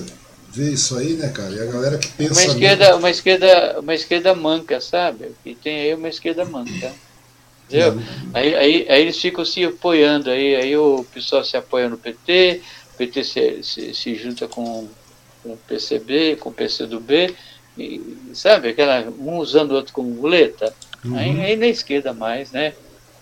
ver isso aí, né, cara? E a galera que pensa. Uma esquerda, uma esquerda, uma esquerda manca, sabe? E tem aí uma esquerda manca. Entendeu? Uhum. Aí, aí, aí eles ficam se apoiando, aí, aí o pessoal se apoia no PT, o PT se, se, se junta com, com o PCB, com o PCdoB, e, sabe? Aquela, um usando o outro como muleta. Uhum. Aí, aí na esquerda mais, né?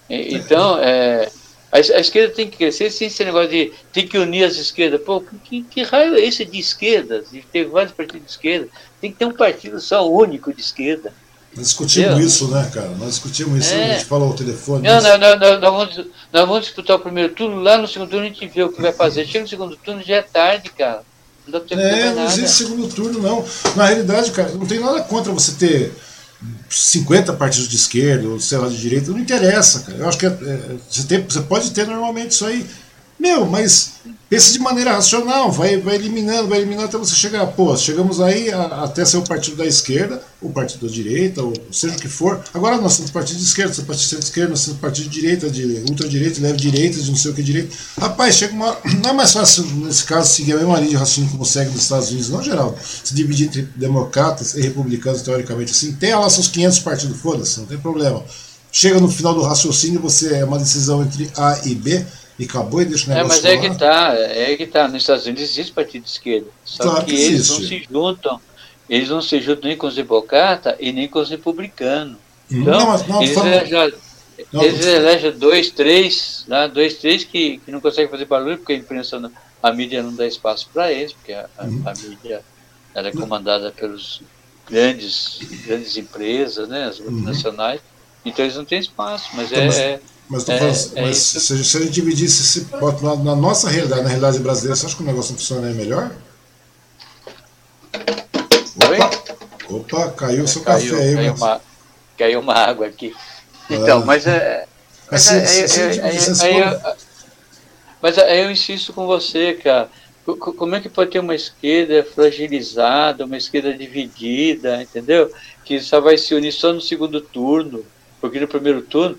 Então, é, a, a, esquerda tem que crescer sem esse negócio de tem que unir as esquerdas. Pô, que, que raio é esse de esquerda? De ter vários partidos de esquerda. Tem que ter um partido só único de esquerda. Nós discutimos Entendeu? isso, né, cara? Nós discutimos isso, é. a gente falou ao telefone. Não, não, não, não, nós, vamos, nós vamos disputar o primeiro turno, lá no segundo turno a gente vê o que vai fazer. Chega no segundo turno, já é tarde, cara. Não dá tempo é, não existe segundo turno, não. Na realidade, cara, não tem nada contra você ter 50 partidos de esquerda, ou sei lá, de direita, não interessa, cara. Eu acho que é, é, você, tem, você pode ter normalmente isso aí. Meu, mas Pensa de maneira racional, vai, vai eliminando, vai eliminando até você chegar, pô, chegamos aí a, até ser o partido da esquerda, o partido da direita, ou seja o que for. Agora nós somos partido de esquerda, somos partido de esquerda, nós somos partido de direita, de ultradireita, leve direita, de não sei o que direita. Rapaz, chega uma. [clears throat] Não é mais fácil, nesse caso, seguir a mesma linha de raciocínio como segue nos Estados Unidos, não, Geraldo? Se dividir entre democratas e republicanos, teoricamente, assim, tem lá seus 500 partidos, foda-se, não tem problema. Chega no final do raciocínio, você é uma decisão entre A e B e acabou e deixa o negócio É, mas é que tá, é que tá. Nos Estados Unidos existe partido de esquerda. Só claro que, que eles não se juntam, eles não se juntam nem com os democratas e nem com os republicanos. Hum, então, não, mas não, eles, elegem, não, eles elegem dois, três, né, dois, três que, que não conseguem fazer barulho porque a imprensa, a mídia não dá espaço para eles, porque a, uhum. a, mídia ela é comandada pelos grandes, grandes empresas, né, as multinacionais, uhum. então eles não têm espaço, mas então, é, mas... é Mas, é, falando, é mas se, se, a gente dividisse esse, na, na, nossa realidade, na realidade brasileira, você acha que o negócio não funciona melhor? Oi? Opa, caiu o seu caiu, café aí. Caiu, mas... uma, caiu uma água aqui. Então, ah. mas é. Mas, mas aí eu insisto com você, cara. Como é que pode ter uma esquerda fragilizada, uma esquerda dividida, entendeu? Que só vai se unir só no segundo turno, porque no primeiro turno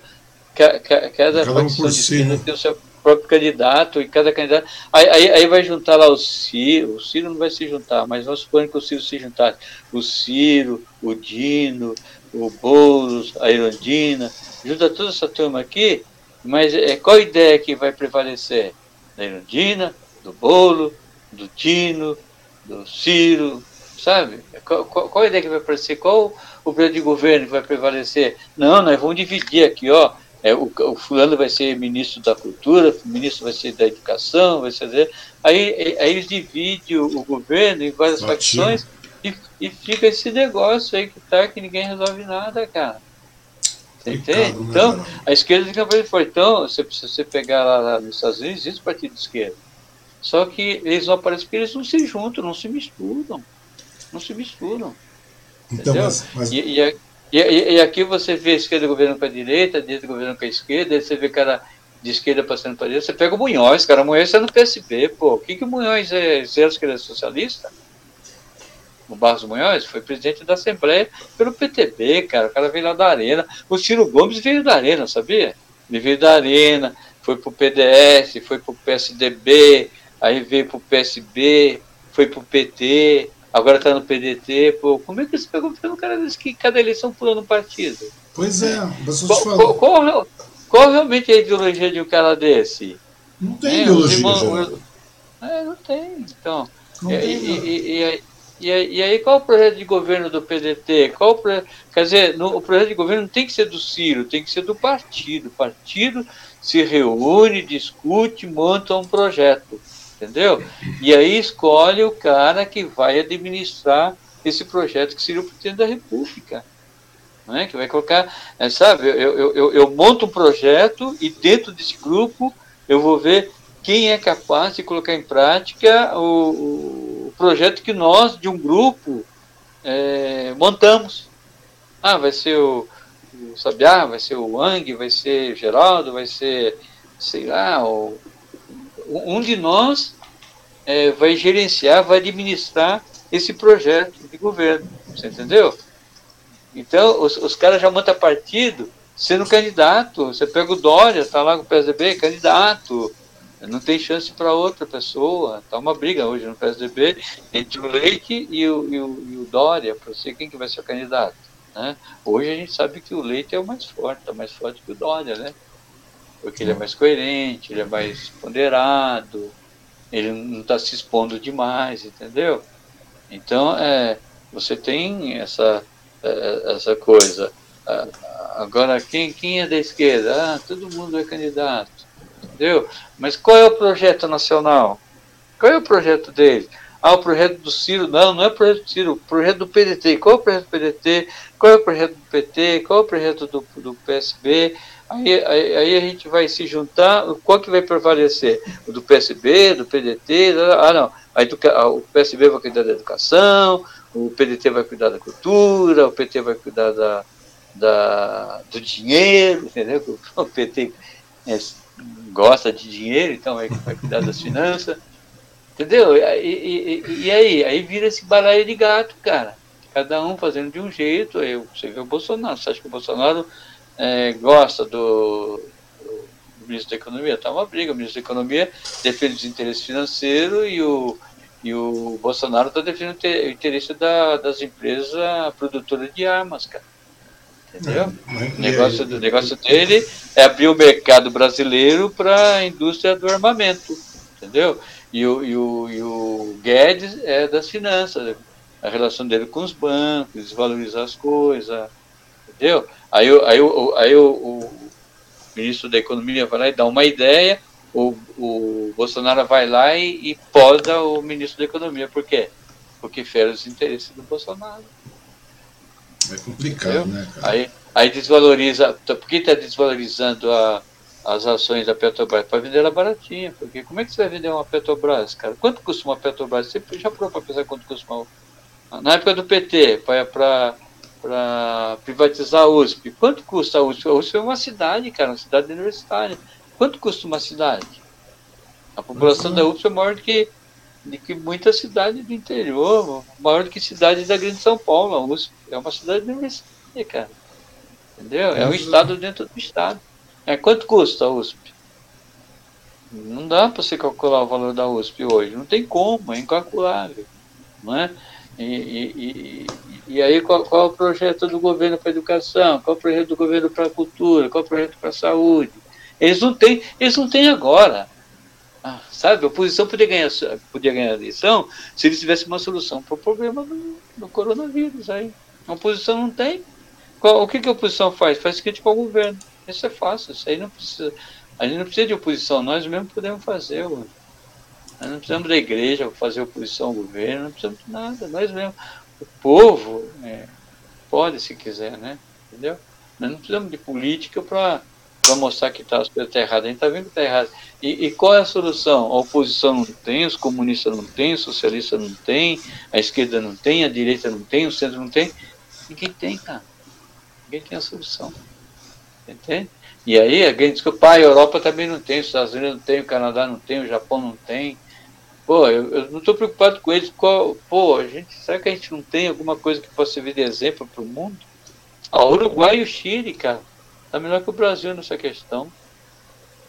cada, facção de esquerda né? tem o seu próprio candidato e cada candidato. Aí, aí, aí, vai juntar lá o Ciro, o Ciro não vai se juntar, mas vamos supor que o Ciro se juntar. O Ciro, o Dino, o Boulos, a Irondina, junta toda essa turma aqui, mas é, qual a ideia que vai prevalecer? Da Irondina, do Bolo, do Dino, do Ciro, sabe? Qual, qual, qual, a ideia que vai aparecer? Qual o plano de governo que vai prevalecer? Não, nós vamos dividir aqui, ó. É, o, o, fulano vai ser ministro da cultura, o ministro vai ser da educação, vai ser. Aí, aí eles dividem o, o governo em várias facções e, e, fica esse negócio aí que tá que ninguém resolve nada, cara. Você entende? Né, então, a esquerda fica muito forte. Então, se você pegar lá, lá nos Estados Unidos, existe partido de esquerda. Só que eles não aparecem porque eles não se juntam, não se misturam. Não se misturam. Então, mas, mas... E, e, e, e, aqui você vê a esquerda governando com a direita, a direita governando com a esquerda, aí você vê cara de esquerda passando para a direita, você pega o Munhoz, cara, o Munhoz está no PSB, pô. O que, que o Munhoz é? Você acha que ele é socialista? O Barros Munhoz foi presidente da Assembleia pelo PTB, cara. O cara veio lá da Arena. O Ciro Gomes veio da Arena, sabia? Ele veio da Arena, foi pro PDS, foi pro PSDB, aí veio pro PSB, foi pro PT, agora tá no PDT. Pô, como é que você pegou um cara desse que cada eleição pula no partido? Pois é, qual, qual, qual, qual, realmente é a ideologia de um cara desse? Não tem é, ideologia. É, não tem. Então. Não e, tem, e, e, e, e, aí, qual o projeto de governo do PDT? Qual projeto, quer dizer, no, o projeto de governo não tem que ser do Ciro, tem que ser do partido. O partido se reúne, discute, monta um projeto entendeu? E aí escolhe o cara que vai administrar esse projeto que seria o presidente da República. é? Que vai colocar, é, sabe, eu, eu, eu, eu monto um projeto e dentro desse grupo eu vou ver quem é capaz de colocar em prática o, o projeto que nós, de um grupo, é, montamos. Ah, vai ser o, o Sabiá, vai ser o Wang, vai ser Geraldo, vai ser, sei lá, o um de nós é, vai gerenciar, vai administrar esse projeto de governo. Você entendeu? Então, os, os caras já montam partido sendo candidato. Você pega o Dória, está lá com o PSDB, candidato. Não tem chance para outra pessoa. Está uma briga hoje no PSDB entre o Leite e o, e o, e o Dória, para ser quem que vai ser o candidato. Né? Hoje a gente sabe que o Leite é o mais forte, está mais forte que o Dória, né? Porque ele é mais coerente, ele é mais ponderado, ele não está se expondo demais, entendeu? Então, é, você tem essa, é, essa coisa. Agora, quem, quem é da esquerda? Ah, todo mundo é candidato, entendeu? Mas qual é o projeto nacional? Qual é o projeto dele? Ah, o projeto do Ciro. Não, não é o projeto do Ciro, o projeto do PDT. Qual é o projeto do PDT? Qual é o projeto do PT? Qual é o projeto do, do PSB? Aí, aí, aí, a gente vai se juntar, qual que vai prevalecer? O do PSB, do PDT? Ah, não. Aí do, o PSB vai cuidar da educação, o PDT vai cuidar da cultura, o PT vai cuidar da, da, do dinheiro, entendeu? [laughs] O PT é, gosta de dinheiro, então vai, vai cuidar das finanças. Entendeu? E, e, e, aí? Aí vira esse balaio de gato, cara. Cada um fazendo de um jeito. Aí você vê o Bolsonaro. Você acha que o Bolsonaro é, gosta do, do, ministro da Economia, tá uma briga. O ministro da Economia defende os interesses financeiros e o, e o Bolsonaro está defendendo o interesse da, das empresas produtoras de armas, cara. Entendeu? o negócio, do, negócio dele é abrir o mercado brasileiro para a indústria do armamento. Entendeu? E o, e, o, e o Guedes é das finanças, a relação dele com os bancos, desvalorizar as coisas, entendeu? Aí, aí, aí o, o, ministro da Economia vai lá e dá uma ideia, o, o Bolsonaro vai lá e, e poda o ministro da Economia. Por quê? Porque fere os interesses do Bolsonaro. É complicado, Entendeu? né, cara? Aí, aí desvaloriza. Por que está desvalorizando a, as ações da Petrobras para vender ela baratinha, porque como é que você vai vender uma Petrobras, cara? Quanto custa uma Petrobras? Você já parou para pensar quanto custa uma... Na época do PT, para privatizar a USP, quanto custa a USP? A USP é uma cidade, cara, uma cidade universitária. Quanto custa uma cidade? A população da USP é maior do que, do que muita cidade do interior, maior do que cidade da Grande São Paulo. A USP é uma cidade universitária, cara. Entendeu? É um estado dentro do estado. É, quanto custa a USP? Não dá para você calcular o valor da USP hoje. Não tem como, é incalculável. Não é? E, e, e, e aí, qual, qual o projeto do governo para a educação? Qual o projeto do governo para a cultura? Qual o projeto para a saúde? Eles não têm, eles não têm agora. Ah, sabe, a oposição podia ganhar, podia ganhar a eleição se eles tivessem uma solução para o problema do, do, coronavírus. Aí. A oposição não tem. Qual, o que, que a oposição faz? Faz crítica ao governo. Isso é fácil, isso aí não precisa. A gente não precisa de oposição, nós mesmos podemos fazer. Nós não precisamos da igreja fazer oposição ao governo, não precisamos de nada, nós mesmos. O povo é, pode, se quiser, né? Entendeu? Nós não precisamos de política para mostrar que tá, as coisas estão erradas. A gente está vendo que está errado. E, e, qual é a solução? A oposição não tem, os comunistas não têm, os socialistas não têm, a esquerda não tem, a direita não tem, o centro não tem. Ninguém tem, cara. Ninguém tem a solução. Entende? E aí alguém diz que pá, a Europa também não tem, os Estados Unidos não tem, o Canadá não tem, o Japão não tem. Pô, eu, eu não estou preocupado com eles. Qual, pô, a gente, será que a gente não tem alguma coisa que possa servir de exemplo para o mundo? A Uruguai e o Chile, cara, tá melhor que o Brasil nessa questão.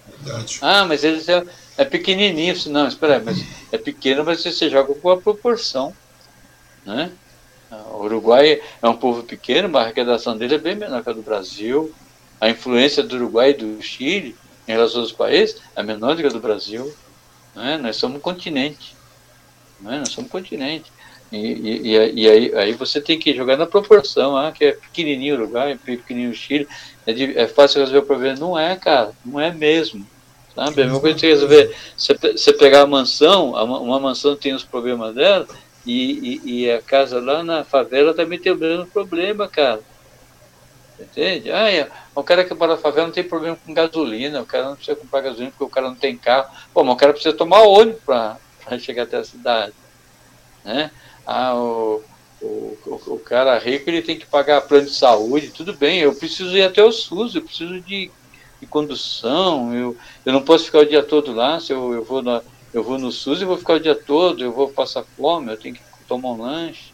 Verdade. Ah, mas eles é, é pequenininho. Não, espera aí, mas é pequeno, mas você joga com a proporção. Né? O Uruguai é um povo pequeno, mas a arrecadação dele é bem menor que a do Brasil. A influência do Uruguai e do Chile em relação aos países é menor do que a do Brasil. Né? Nós somos um continente. Né? Nós somos um continente. E, e, e, aí, aí, você tem que jogar na proporção, ah, que é pequenininho o Uruguai, pequenininho o Chile, é, de, é fácil resolver o problema. Não é, cara, não é mesmo. Sabe? É a mesma coisa que resolver. Você, você pegar a mansão, uma mansão tem os problemas dela, e, e, e, a casa lá na favela também tem o mesmo problema, cara. Entende? Ah, é. o cara que mora na favela não tem problema com gasolina, o cara não precisa comprar gasolina porque o cara não tem carro. Pô, mas o cara precisa tomar ônibus para chegar até a cidade. Né? Ah, o, o, o, cara rico ele tem que pagar plano de saúde, tudo bem, eu preciso ir até o SUS, eu preciso de, de condução, eu, eu não posso ficar o dia todo lá, se eu, eu vou na eu vou no SUS e vou ficar o dia todo, eu vou passar fome, eu tenho que tomar um lanche.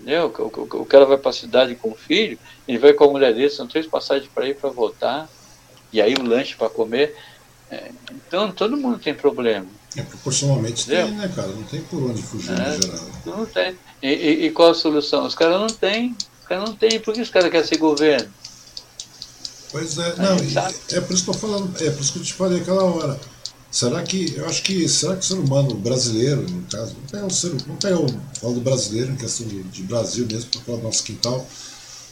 Entendeu? O, o, o cara vai para a cidade com o filho, ele vai com a mulher dele, são três passagens para ir para voltar, e aí o lanche para comer. É, então todo mundo tem problema. É, proporcionalmente Entendeu? tem, né, cara? Não tem por onde fugir é, no geral. Não tem. E, e, e, qual a solução? Os caras não têm. Os caras não têm. Por que os caras querem ser governo? Pois é, não, é por isso que eu falando, é por isso que eu te falei aquela hora. Será que, eu acho que, será que o ser humano brasileiro, no caso, não é o ser, não é o, falo do brasileiro, em questão de, de Brasil mesmo, para falar do nosso quintal,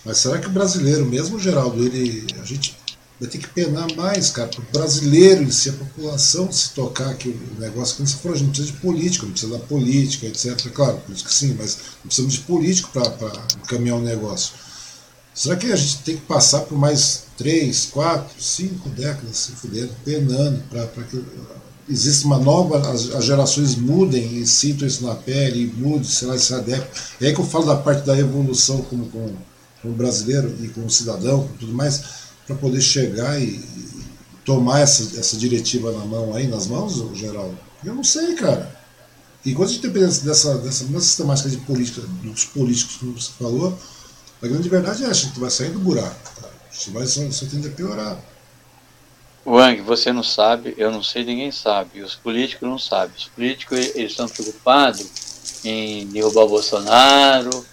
mas será que o brasileiro, mesmo Geraldo, ele, a gente vai ter que penar mais, cara, para o brasileiro em si, a população se tocar que o negócio, como você falou, a gente não precisa de político, não precisa da política, etc. Claro, política sim, mas não precisamos de político para encaminhar o um negócio. Será que a gente tem que passar por mais três, quatro, cinco décadas se fudendo, penando para que exista uma nova, as, as, gerações mudem e sintam isso na pele, e mudem, sei lá, se adequem. E aí que eu falo da parte da evolução como, como, como brasileiro e como cidadão, tudo mais, para poder chegar e, e, tomar essa, essa diretiva na mão aí, nas mãos, geral. Eu não sei, cara. E quando a gente depende dessa, dessa, dessa sistemática de política, dos políticos, como você falou, a grande verdade é essa, a gente vai sair do buraco. Tá? Isso vai só tende a piorar. Wang, você não sabe, eu não sei, ninguém sabe. Os políticos não sabem. Os políticos eles estão preocupados em derrubar o Bolsonaro.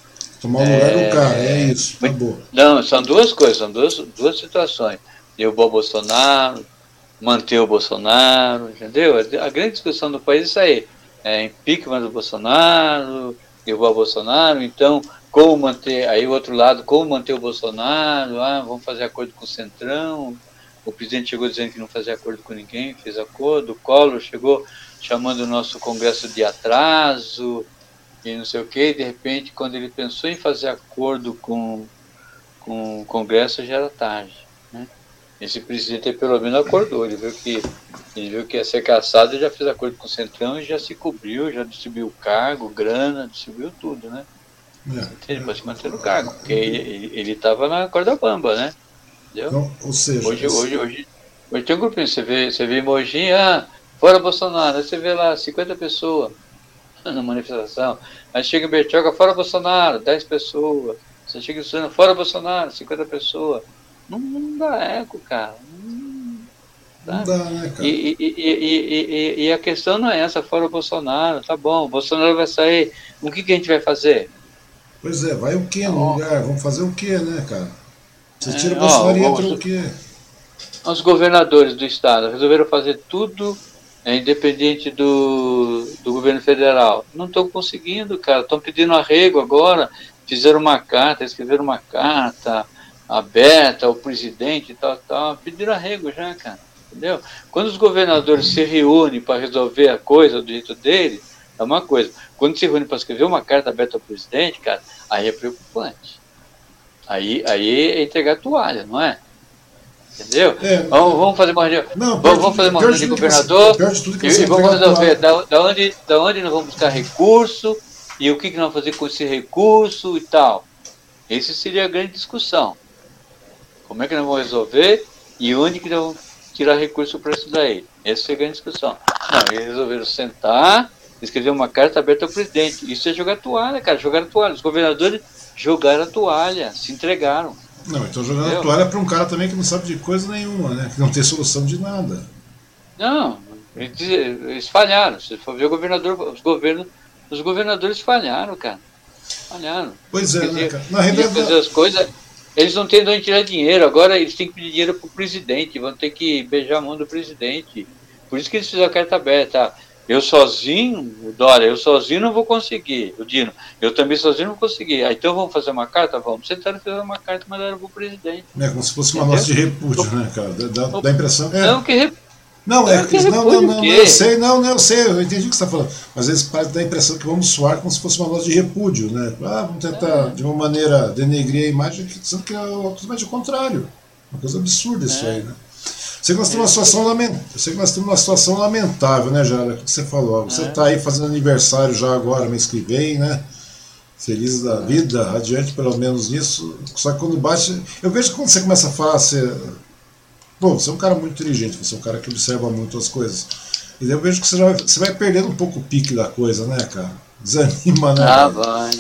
Tomar o lugar é, do cara, é isso, acabou. Não, são duas coisas, são duas, duas situações. Derrubar o Bolsonaro, manter o Bolsonaro, entendeu? A grande discussão do país é isso aí. É impeachment do Bolsonaro, derrubar o Bolsonaro, então como manter, aí o outro lado, como manter o Bolsonaro, ah, vamos fazer acordo com o Centrão, o presidente chegou dizendo que não fazia acordo com ninguém, fez acordo, o Collor chegou chamando o nosso Congresso de atraso, e não sei o que, de repente, quando ele pensou em fazer acordo com, com o Congresso, já era tarde. Né? esse presidente pelo menos acordou, ele viu que ele viu que ia ser caçado e já fez acordo com o Centrão e já se cobriu, já distribuiu cargo, grana, distribuiu tudo, né? É, ele pode se manter no cargo, porque ele estava na corda bamba, né? Entendeu? Então, ou seja, hoje, hoje, hoje, hoje tem um grupinho, você vê, você vê Mogi, ah, fora Bolsonaro, aí você vê lá 50 pessoas [laughs] na manifestação, aí chega em Bertioga, fora Bolsonaro, 10 pessoas, você chega em Suzano, fora Bolsonaro, 50 pessoas. Não, não dá eco, cara. Não dá, não dá né, cara? E, e, e, e, a questão não é essa, fora o Bolsonaro, tá bom, o Bolsonaro vai sair, o que, que a gente vai fazer? Pois é, vai o que no lugar? Vamos fazer o que, né, cara? Você tira é, o Bolsonaro e entra o quê? Os governadores do estado resolveram fazer tudo é, independente do, do governo federal. Não estão conseguindo, cara. Estão pedindo arrego agora. Fizeram uma carta, escreveram uma carta aberta ao presidente e tal, tal. Pediram arrego já, cara. Entendeu? Quando os governadores se reúnem para resolver a coisa do jeito deles, é uma coisa. Quando se reúne para escrever uma carta aberta ao presidente, cara, aí é preocupante. Aí, aí é entregar toalha, não é? Entendeu? É, vamos, vamos, fazer uma reunião. Não, vamos, vamos fazer uma reunião de governador e, e vamos resolver da, da, onde, da onde nós vamos buscar recurso e o que, que nós vamos fazer com esse recurso e tal. Essa seria a grande discussão. Como é que nós vamos resolver e onde que nós vamos tirar recurso para isso daí? Essa seria a grande discussão. Não, eles resolveram sentar, escrever uma carta aberta ao presidente. Isso é jogar toalha, cara, jogar toalha. Os governadores jogaram a toalha, se entregaram. Não, então jogando Entendeu? a toalha para um cara também que não sabe de coisa nenhuma, né? Que não tem solução de nada. Não, eles falharam. Se for ver o governador, os governos, os governadores falharam, cara. Falharam. Pois é, né, cara? Na realidade. Fazer as coisas, eles não têm de onde tirar dinheiro, agora eles têm que pedir dinheiro para o presidente, vão ter que beijar a mão do presidente. Por isso que eles fizeram a carta aberta. Eu sozinho, Dória, eu sozinho não vou conseguir. O Dino, eu também sozinho não vou conseguir. Ah, então vamos fazer uma carta? Vamos. Sentaram e fizeram uma carta e mandaram para o presidente. É como se fosse uma nota de repúdio, né, cara? Dá, dá a impressão. É. Não, que repúdio. Não, é, que, não, não, não, eu sei, não, não, eu sei, eu entendi o que você está falando. Às vezes dá a impressão que vamos soar como se fosse uma nota de repúdio, né? Ah, vamos tentar, é. de uma maneira, denegrir a imagem, sendo que é totalmente o contrário. Uma coisa absurda isso é. aí, né? Sei que nós temos uma situação lamentável. Sei que nós situação lamentável, né, Jara? O que você falou. Você está é. aí fazendo aniversário já agora, mês que vem, né? Feliz da vida, adiante pelo menos nisso. Só que quando bate. Eu vejo que quando você começa a falar, você. Bom, você é um cara muito inteligente, você é um cara que observa muito as coisas. E eu vejo que você, vai, você vai perdendo um pouco o pique da coisa, né, cara? Desanima, né? Ah, vai.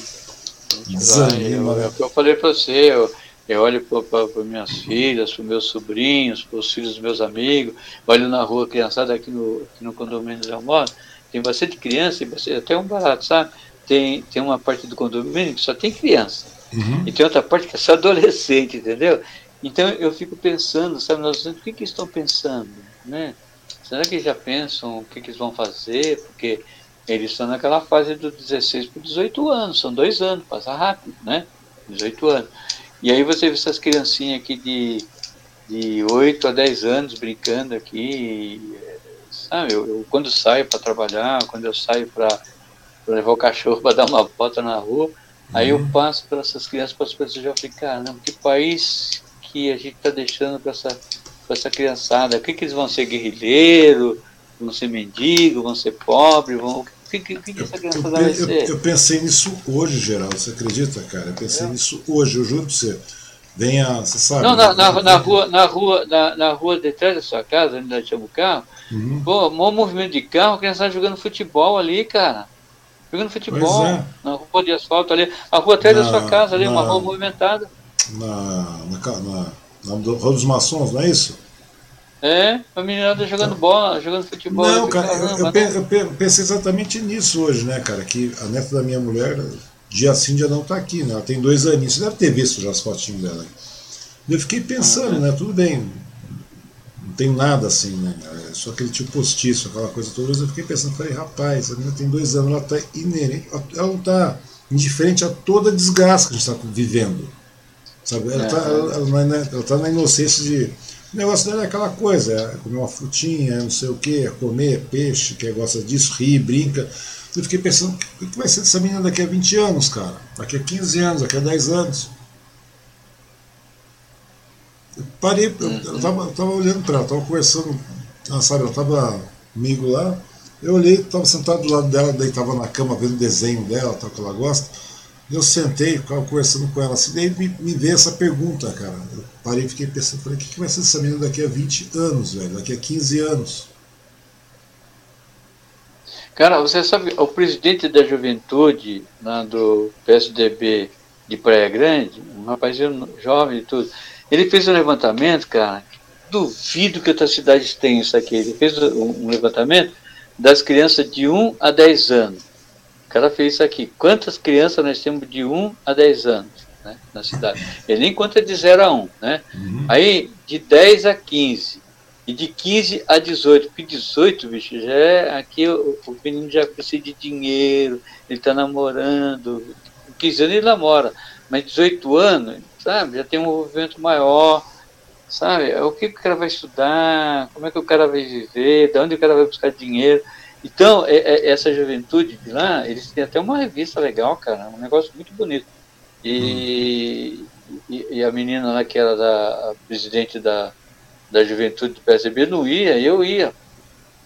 Desanima, vai. Eu, né? É eu falei pra você, eu eu olho para minhas filhas, para meus sobrinhos, para os filhos dos meus amigos, olho na rua, criançada aqui no, aqui no condomínio onde eu moro, tem bastante criança, e bastante, até um barato, sabe? Tem, tem uma parte do condomínio que só tem criança, uhum. e tem outra parte que é só adolescente, entendeu? Então eu fico pensando, sabe, nós, o que, que estão pensando, né? Será que já pensam o que, que eles vão fazer? Porque eles estão naquela fase do 16 para 18 anos, são dois anos, passa rápido, né? 18 anos. E aí você vê essas criancinhas aqui de, de 8 a 10 anos brincando aqui. sabe, eu, eu quando saio para trabalhar, quando eu saio para levar o cachorro [laughs] para dar uma volta na rua, aí eu uhum. passo para essas crianças, para as pessoas já ficam, caramba, que país que a gente está deixando para essa, essa criançada? O que, que eles vão ser guerrilheiro? Vão ser mendigo? Vão ser pobre? Vão, que, que, que essa criança vai ser? Eu, eu, pensei nisso hoje, Geraldo, você acredita, cara? Eu pensei é. nisso hoje, eu juro pra você. Venha, você sabe. Não, na, na, na rua, na rua, na, na rua detrás da sua casa, onde nós o carro, uhum. pô, maior movimento de carro, a criança jogando futebol ali, cara. Jogando futebol, é. na rua de asfalto ali, a rua atrás da sua casa ali, uma rua movimentada. Na, na, na, na Rua dos Maçons, não é isso? É, a meninada jogando bola, jogando futebol. Não, cara, eu, eu, eu, pensei exatamente nisso hoje, né, cara? Que a neta da minha mulher, dia sim, dia não tá aqui, né? Ela tem dois aninhos. Você deve ter visto já as fotinhas dela. Eu fiquei pensando, né? Tudo bem, não tem nada assim, né? É só aquele tipo postiço, aquela coisa toda. Mas eu fiquei pensando, falei, rapaz, a menina tem dois anos, ela tá inerente, ela não tá indiferente a toda a desgraça que a gente está vivendo. Sabe? Ela, é, tá, ela, ela, ela tá na inocência de o negócio dela é aquela coisa, é comer uma frutinha, não sei o que, é comer peixe, que gosta disso, rir, brinca. Eu fiquei pensando, o que vai ser dessa menina daqui a 20 anos, cara? Daqui a 15 anos, daqui a 10 anos? Eu parei, eu, eu, tava, eu tava olhando para ela, tava conversando, sabe, ela tava comigo lá, eu olhei, tava sentado do lado dela, daí tava na cama vendo o desenho dela, tal, que ela gosta. Eu sentei, conversando com ela assim, daí me, me veio essa pergunta, cara. Eu parei e fiquei pensando, falei, o que, que vai ser essa menina daqui a 20 anos, velho? Daqui a 15 anos? Cara, você sabe, o presidente da juventude lá do PSDB de Praia Grande, um rapazinho jovem e tudo, ele fez um levantamento, cara, duvido que outras cidades tenham isso aqui. Ele fez um levantamento das crianças de 1 a 10 anos. Cara fez isso aqui. Quantas crianças nós temos de 1 a 10 anos né, na cidade? Ele nem conta de 0 a 1. Né? Uhum. Aí, de 10 a 15. E de 15 a 18. Porque 18, bicho, já é. Aqui o, o menino já precisa de dinheiro, ele está namorando. 15 anos ele namora. Mas 18 anos, sabe, já tem um movimento maior sabe? O que o cara vai estudar, como é que o cara vai viver, de onde o cara vai buscar dinheiro. Então, é, é, essa juventude de lá, eles têm até uma revista legal, cara, um negócio muito bonito. E, hum. e, e, a menina lá, que era da presidente da, da juventude do PSB, não ia, eu ia.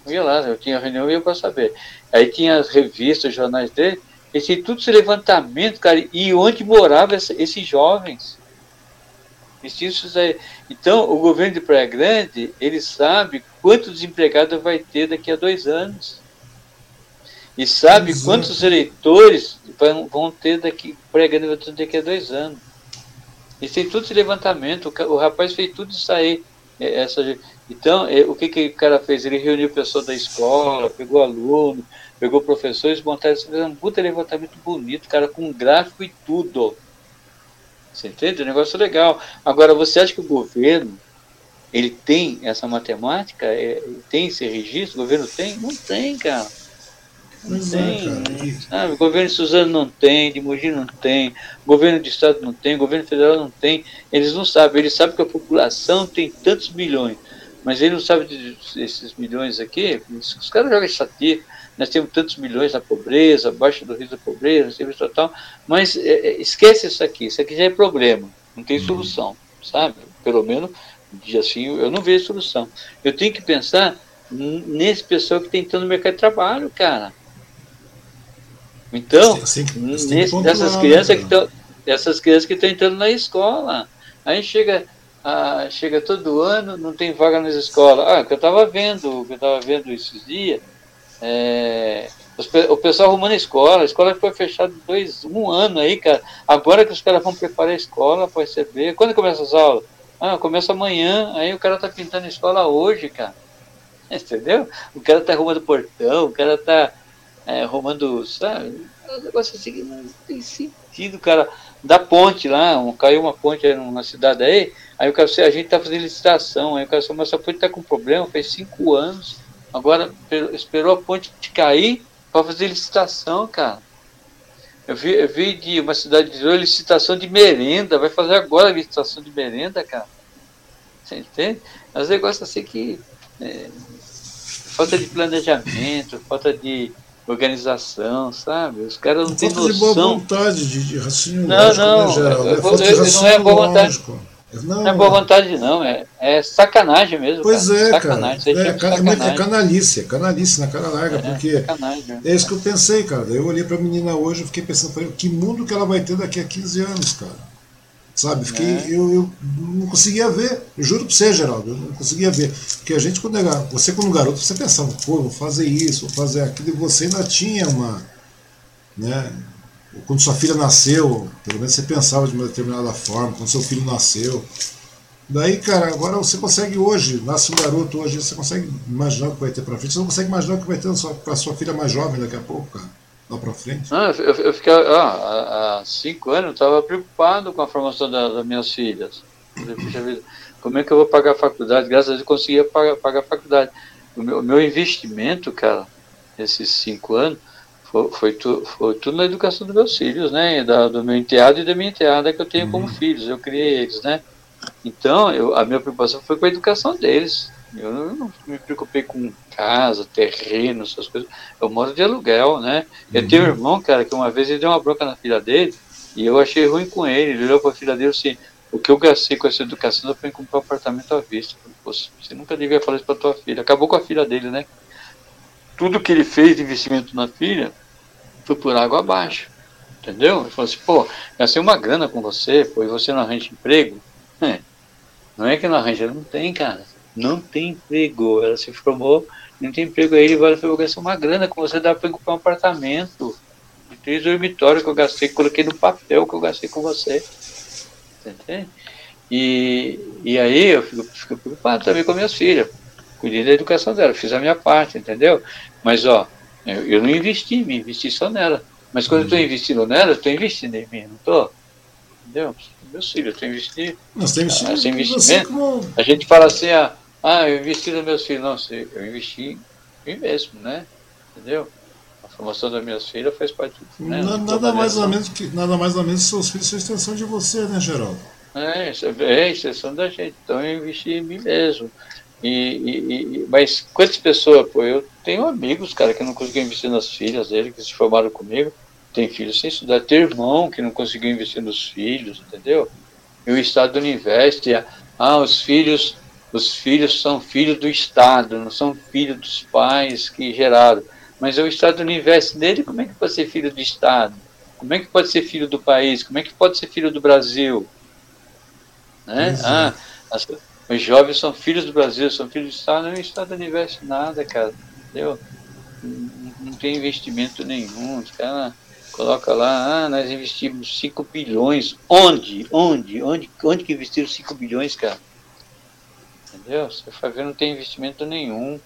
Eu ia lá, eu tinha reunião, eu ia para saber. Aí tinha as revistas, jornais dele, e tinha tudo esse levantamento, cara, e onde moravam esses jovens. Então, o governo de Praia Grande, ele sabe quantos desempregados vai ter daqui a dois anos. E sabe Exato. quantos eleitores vão, ter daqui, ter daqui a dois anos. E tem todo esse levantamento, o, rapaz fez tudo isso aí. É, essa, então, é, o que, que o cara fez? Ele reuniu o pessoal da escola, pegou aluno, pegou professores, montaram um puta levantamento bonito, cara, com gráfico e tudo. Você entende? Um negócio legal. Agora, você acha que o governo ele tem essa matemática? É, tem esse registro? O governo tem? Não tem, cara. Não tem. Sabe? O governo de Suzano não tem, de Mogi não tem, governo de Estado não tem, governo federal não tem. Eles não sabem. Eles sabem que a população tem tantos milhões, mas eles não sabem desses milhões aqui. Os caras jogam estatística nós temos tantos milhões na pobreza, abaixo do risco da pobreza, serviço total, mas é, é, esquece isso aqui, isso aqui já é problema, não tem solução, sabe? Pelo menos, assim, eu não vejo solução. Eu tenho que pensar nesse pessoal que está entrando no mercado de trabalho, cara. Então, você tem, você nesse, dessas crianças que estão essas crianças que estão entrando na escola. Aí chega, ah, chega todo ano, não tem vaga nas escolas. Ah, que eu estava vendo, que eu estava vendo esses dias, é, o pessoal arrumando a escola, a escola foi fechada dois, um ano aí, cara. Agora que os caras vão preparar a escola para receber. Quando começa as aulas? Ah, começa amanhã, aí o cara tá pintando a escola hoje, cara. [laughs] Entendeu? O cara tá arrumando o portão, o cara tá é, arrumando, sabe? Um negócio assim que não tem sentido, cara. Da ponte lá, um, caiu uma ponte aí numa cidade aí, aí o cara, a gente tá fazendo licitação, aí o cara, mas essa ponte tá com problema, faz cinco anos Agora esperou a ponte cair para fazer licitação, cara. Eu vi, eu vi de uma cidade de licitação de merenda, vai fazer agora a licitação de merenda, cara. Você entende? Mas negócios assim que. É, falta de planejamento, falta de organização, sabe? Os caras não têm noção. de boa vontade, de, de raciocínio não, lógico, não, né, geral. Eu, eu, eu, não é boa vontade. Não, não é boa vontade, não. É, é sacanagem mesmo. Pois cara. é, sacanagem. cara. É, é, sacanagem. é canalice, é canalice na cara larga, é, porque é, é isso que eu pensei, cara. Eu olhei pra menina hoje e fiquei pensando, falei, que mundo que ela vai ter daqui a 15 anos, cara. Sabe? Fiquei, é. eu, eu não conseguia ver. Eu juro pra você, Geraldo, eu não conseguia ver. Porque a gente, quando é, você, como garoto, você pensava, pô, vou fazer isso, vou fazer aquilo, e você ainda tinha uma. Né, quando sua filha nasceu, pelo menos você pensava de uma determinada forma, quando seu filho nasceu. Daí, cara, agora você consegue hoje, nasce um garoto hoje, você consegue imaginar o que vai ter pra frente, você não consegue imaginar o que vai ter para sua filha mais jovem daqui a pouco, cara, lá pra frente. Eu, eu fiquei, ah, há cinco anos eu estava preocupado com a formação da, das minhas filhas. Como é que eu vou pagar a faculdade? Graças a Deus eu conseguia pagar, pagar a faculdade. O meu, o meu investimento, cara, esses cinco anos, foi, foi, tu, foi, tudo na educação dos meus filhos, né? Da, do meu enteado e da minha enteada que eu tenho como uhum. filhos. Eu criei eles, né? Então, eu, a minha preocupação foi com a educação deles. Eu não, não me preocupei com casa, terreno, essas coisas. Eu moro de aluguel, né? Eu tenho um uhum. irmão, cara, que uma vez ele deu uma bronca na filha dele e eu achei ruim com ele. Ele olhou para a filha dele assim: o que eu gastei com essa educação, fui comprar um apartamento à vista. Você nunca devia falar isso para tua filha. Acabou com a filha dele, né? Tudo que ele fez de investimento na filha foi por água abaixo. Entendeu? Ele falou assim, pô, gastei uma grana com você, pô, e você não arranja emprego? É. Não é que não arranja, não tem, cara. Não tem emprego. Ela se formou, não tem emprego aí, ele vai gastar uma grana com você, dá para comprar um apartamento. De três dormitórios que eu gastei, coloquei no papel que eu gastei com você. Entende? E, e aí eu fico, fico preocupado também com minhas filhas. Cuidei da educação dela, fiz a minha parte, entendeu? Mas ó, eu, eu não investi em mim, investi só nela. Mas quando eu estou investindo nela, eu estou investindo em mim, não estou? Entendeu? Meus filhos, eu investindo. Nós temos ah, investimento. Como... A gente fala assim, ah, ah, eu investi nos meus filhos. Não, eu investi em mim mesmo, né? Entendeu? A formação das minhas filhas faz parte disso. Né? Nada, nada mais ou menos que nada mais ou menos seus filhos são extensão de você, né, Geraldo? É, é extensão da gente. Então eu investi em mim mesmo. E, e, e, mas quantas pessoas, pô, eu tenho amigos, cara, que não conseguiram investir nas filhas dele, que se formaram comigo, tem filhos sem estudar, tem irmão que não conseguiu investir nos filhos, entendeu? E o Estado não investe, ah, os filhos, os filhos são filhos do Estado, não são filhos dos pais que geraram. Mas o Estado não investe nele, como é que pode ser filho do Estado? Como é que pode ser filho do país? Como é que pode ser filho do Brasil? Né? Ah, as, os jovens são filhos do Brasil, são filhos do Estado, o Estado não investe nada, cara. Entendeu? Não, não tem investimento nenhum. Os caras colocam lá, ah, nós investimos 5 bilhões. Onde? Onde? Onde, onde que investiram 5 bilhões, cara? Entendeu? Você vai ver, não tem investimento nenhum.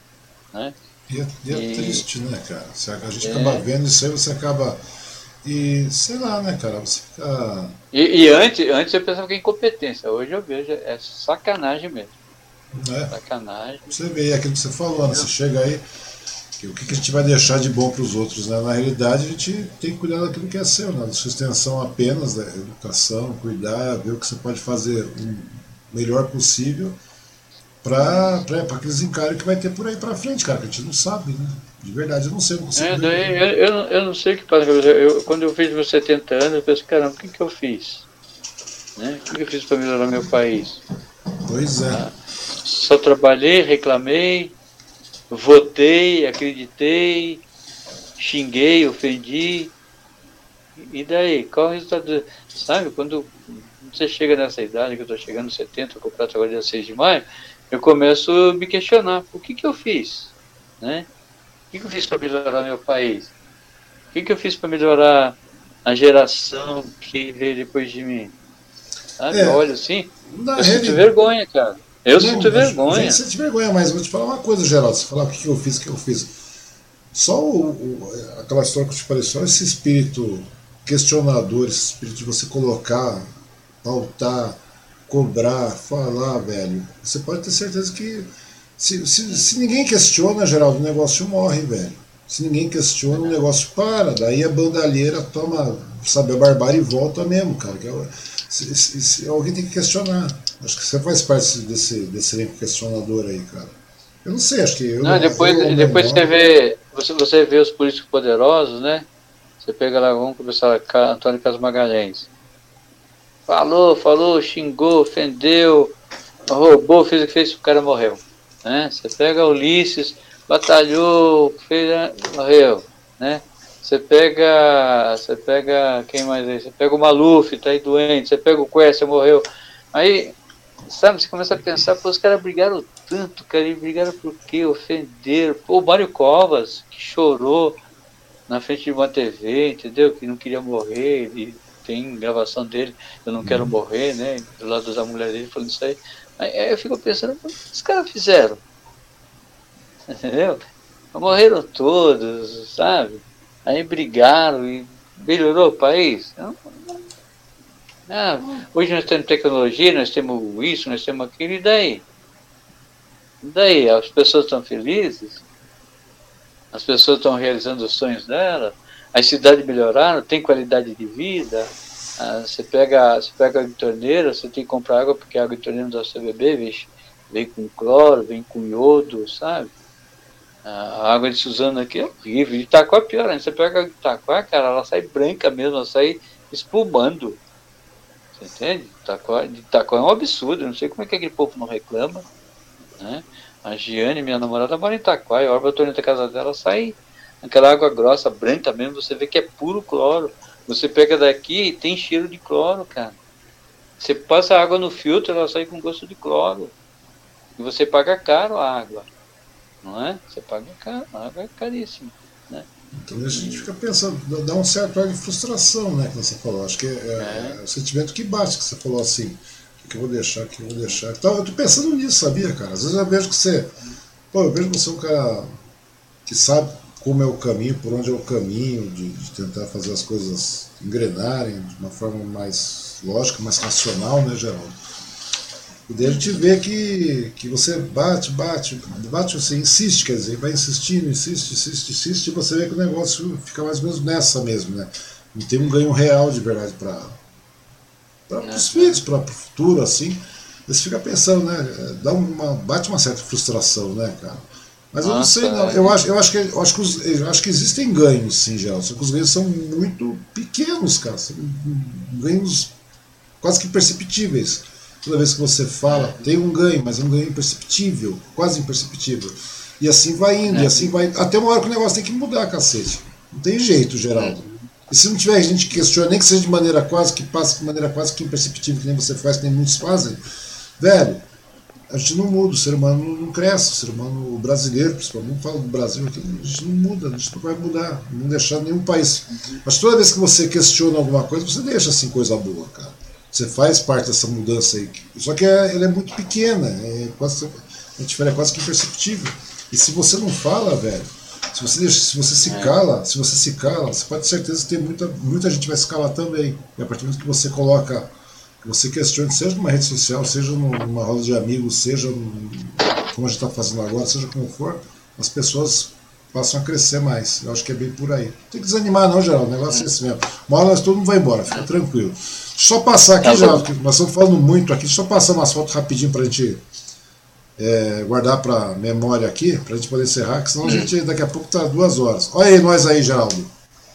Né? E é, e é e... triste, né, cara? a gente é. acaba vendo isso aí, você acaba e sei lá, né, cara? Você fica. E, e, antes, antes eu pensava que é incompetência, hoje eu vejo, é sacanagem mesmo. É. Sacanagem. Você vê aquilo que você falou, né? Você chega aí, que, o que, a gente vai deixar de bom para os outros, né? Na realidade, a gente tem que cuidar daquilo que é seu, né? Da sua extensão apenas da educação, cuidar, ver o que você pode fazer o melhor possível para aqueles encaros que vai ter por aí para frente, cara, que a gente não sabe, né? De verdade, eu não sei, não consigo. É, daí, eu, eu, eu, não sei o que passa. Eu, quando eu fiz meus 70 anos, eu pensei, caramba, o que, que eu fiz? Né? O que, que eu fiz para melhorar meu país? Pois é. Ah, só trabalhei, reclamei, votei, acreditei, xinguei, ofendi. E daí? Qual o resultado? Sabe, quando você chega nessa idade, que eu estou chegando 70, eu completo agora dia 6 de maio, eu começo a me questionar, o que, que eu fiz? Né? que, que eu fiz para melhorar meu país? O que, que eu fiz para melhorar a geração que veio depois de mim? Sabe? É, Olha assim, eu sinto vergonha, cara. Eu não, sinto vergonha. Você sente vergonha, mas vou te falar uma coisa, Geraldo. Você falar o que eu fiz, o que eu fiz. Só o, o, aquela história que eu te falei, só esse espírito questionador, esse espírito de você colocar, pautar, cobrar, falar, velho. Você pode ter certeza que se, se, se, ninguém questiona, Geraldo, o negócio morre, velho. Se ninguém questiona, o negócio para. Daí a bandalheira toma, sabe, a barbárie e volta mesmo, cara. É se, se, alguém tem que questionar. Acho que você faz parte desse, desse elenco questionador aí, cara. Eu não sei, acho que. Eu não, depois depois você vê, você, você vê os políticos poderosos, né? Você pega lá, vamos começar, Antônio Carlos Magalhães. Falou, falou, xingou, ofendeu, roubou, fez o que fez, o cara morreu. Né? Você pega Ulisses, batalhou, fez, né? morreu. Né? Você pega. Você pega. Quem mais aí? Você pega o Maluf, tá aí doente, você pega o Quest, morreu. Aí, sabe, você começa a pensar, pô, os caras brigaram tanto, cara, e brigaram por quê? Ofenderam. Pô, o Mário Covas, que chorou na frente de uma TV, entendeu? Que não queria morrer, ele tem gravação dele, eu não quero uhum. morrer, né? Do lado da mulher dele falando isso aí. Aí eu fico pensando, o que os caras fizeram? [laughs] Entendeu? Morreram todos, sabe? Aí brigaram e melhorou o país. Não, não, ah, hoje nós temos tecnologia, nós temos isso, nós temos aquilo, e daí? E daí? As pessoas estão felizes? As pessoas estão realizando os sonhos delas? As cidades melhoraram? Tem qualidade de vida? Ah, você pega, você pega de torneira, você tem que comprar água porque a água de torneira não dá pra beber, vem, vem com cloro, vem com iodo, sabe? A água de Suzano aqui é horrível. Itaquá é pior ainda. Você pega a Itaquá, cara, ela sai branca mesmo, ela sai espumando. Entende? Itaquá, é um absurdo, não sei como é que aquele povo não reclama. Né? A Giane, minha namorada, mora em Itaquá, e a hora que eu tô indo da casa dela, sai aquela água grossa, branca mesmo, você vê que é puro cloro. Você pega daqui e tem cheiro de cloro, cara. Você passa a água no filtro, ela sai com gosto de cloro. E você paga caro a água. Não é? Você paga caro, a água é caríssima. Né? Então a gente fica pensando, dá um certo ar de frustração, né, que você falou. Acho que é, é, é o sentimento que bate, que você falou assim, o que eu vou deixar, o que eu vou deixar. Então, eu tô pensando nisso, sabia, cara? Às vezes eu vejo que você. Pô, eu vejo que você é um cara que sabe como é o caminho, por onde é o caminho, de, de tentar fazer as coisas engrenarem de uma forma mais lógica, mais racional, né, Geraldo? E daí a gente vê que, que você bate, bate, bate, você insiste, quer dizer, vai insistindo, insiste, insiste, insiste, e você vê que o negócio fica mais ou menos nessa mesmo, né? Não tem um ganho real de verdade para os filhos, para o futuro, assim. Você fica pensando, né? Dá uma, bate uma certa frustração, né, cara? Mas eu não sei, não. Eu acho, eu, acho que, eu, acho que os, eu acho que existem ganhos, sim, geral. Só que os ganhos são muito pequenos, cara. São ganhos quase que imperceptíveis. Toda vez que você fala, tem um ganho, mas é um ganho imperceptível, quase imperceptível. E assim vai indo, é. e assim vai. Até uma hora que o negócio tem que mudar, cacete. Não tem jeito, Geraldo. E se não tiver gente que questiona, nem que seja de maneira quase que passa de maneira quase que imperceptível, que nem você faz, que nem muitos fazem, velho, a gente não muda, o ser humano não cresce, o ser humano brasileiro, principalmente, não falo do Brasil aqui, a gente não muda, a gente não vai mudar, não deixar nenhum país. Mas toda vez que você questiona alguma coisa, você deixa assim coisa boa, cara. Você faz parte dessa mudança aí. Só que é, ela é muito pequena, é quase, a gente fala, é quase que imperceptível. E se você não fala, velho, se você, deixa, se você se cala, se você se cala, você pode ter certeza que tem muita, muita gente vai se calar também. E a partir do momento que você coloca que você questione, seja numa rede social, seja numa roda de amigos, seja no, como a gente está fazendo agora, seja como for, as pessoas passam a crescer mais. Eu acho que é bem por aí. Não tem que desanimar não, Geraldo, o negócio é esse mesmo. Uma hora nós todo mundo vai embora, fica tranquilo. Só passar aqui, tá Geraldo, que nós estamos falando muito aqui, só passar umas fotos rapidinho para a gente é, guardar para memória aqui, para a gente poder encerrar, que senão a gente daqui a pouco está duas horas. Olha aí nós aí, Geraldo.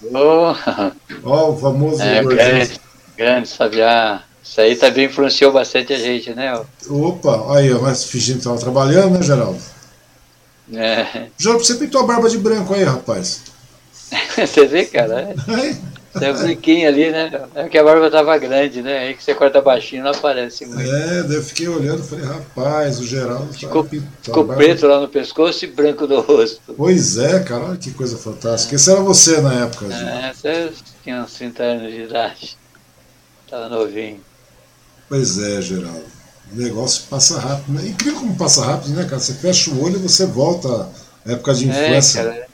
Oh. o famoso é, grande, grande Sabiá. Isso aí também influenciou bastante a gente, né? Opa, aí, mas fingindo que estava trabalhando, né, Geraldo? É. Geraldo, você pintou a barba de branco aí, rapaz. [laughs] você vê, cara? É. Tem um biquinho ali, né? É porque a barba tava grande, né? Aí que você corta baixinho não aparece muito. É, daí eu fiquei olhando e falei, rapaz, o Geraldo ficou, ficou preto lá no pescoço e branco no rosto. Pois é, cara, olha que coisa fantástica. Esse era você na época, É, você tinha uns 30 anos de idade. Tava novinho. Pois é, Geraldo. O negócio passa rápido. Né? Incrível como passa rápido, né, cara? Você fecha o olho e você volta à época de é, infância. É, cara.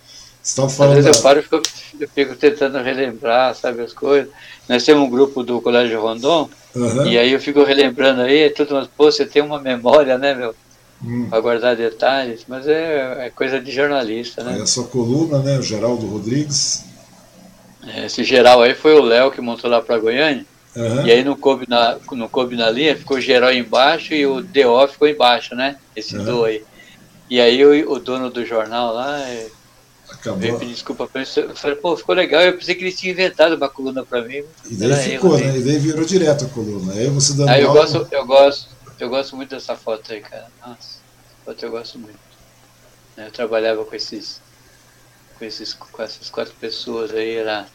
Tava falando. Às vezes eu paro e fico, eu fico tentando relembrar, sabe, as coisas. Nós temos um grupo do Colégio Rondon, uhum. e aí eu fico relembrando aí, é tudo, mas, pô, você tem uma memória, né, meu? Hum. Para guardar detalhes, mas é, é, coisa de jornalista, né? Aí a sua coluna, né, o Geraldo Rodrigues. Esse geral aí foi o Léo que montou lá para Goiânia. Uhum. E aí não coube, na, não coube na linha, ficou geral embaixo e o DO ficou embaixo, né? Esse uhum. do aí. E aí o, o, dono do jornal lá é, Acabou. veio pedir desculpa pra mim. Eu falei, pô, ficou legal. Eu pensei que ele tinha inventado uma coluna pra mim. E daí ficou, né? E daí virou direto a coluna. Aí você dando aí eu gosto, eu gosto, eu gosto muito dessa foto aí, cara. Nossa, foto eu gosto muito. Eu trabalhava com esses, com esses, com essas quatro pessoas aí, era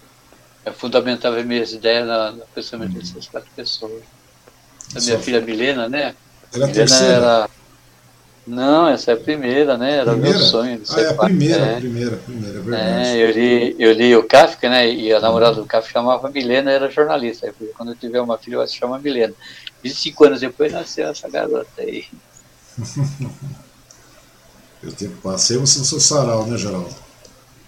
eu fundamentava minhas ideias na, na pensamento uhum. dessas quatro pessoas. A minha Só filha Milena, né? Era Milena terceira? Era... Não, essa é a primeira, né? Era primeira? o meu sonho. ah, é a primeira, é. primeira, primeira, é verdade. É, eu li, eu li o Kafka, né? E a namorada do Kafka chamava Milena, era jornalista. Aí, quando eu tiver uma filha, ela se chama Milena. 25 anos depois nasceu essa garota aí. [laughs] eu tenho, passei você no seu sarau, né, Geraldo?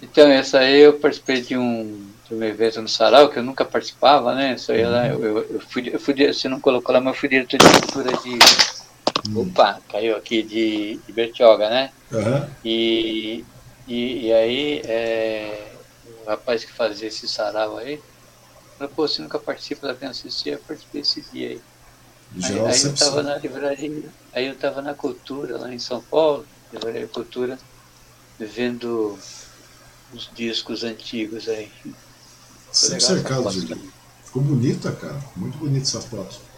Então, essa aí eu participei de um um evento no Sarau, que eu nunca participava, né? Só ia lá, eu, eu, eu, fui, eu fui, você não colocou lá, mas eu fui diretor de cultura de. Hum. Opa, caiu aqui de, de Bertioga, né? Uhum. E, e, e, aí, é, o rapaz que fazia esse sarau aí, falou, pô, você nunca participa da Assistir? Eu participei esse dia aí. Aí, aí, eu tava na livraria, aí eu tava na cultura lá em São Paulo, livraria cultura, vendo os discos antigos aí. Sempre cercado de livro. Ficou bonita, cara. Muito bonita essa foto.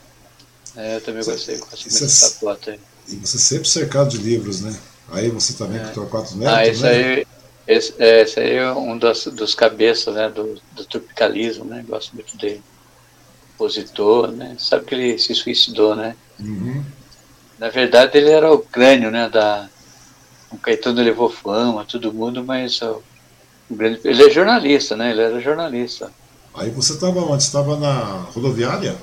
É, eu também gostei, gostei muito dessa aí. E você sempre cercado de livros, né? Aí você também é. com o quatro netos, Ah, esse né? aí, esse, é, esse aí é um dos, dos cabeças, né, do, do tropicalismo, né? Gosto muito dele. Compositor, né? Sabe que ele se suicidou, né? Uhum. Na verdade, ele era o crânio, né, da... O Caetano levou fama, todo mundo, mas o, o grande... ele é jornalista, né? Ele era jornalista. Aí você estava onde? Você estava na rodoviária?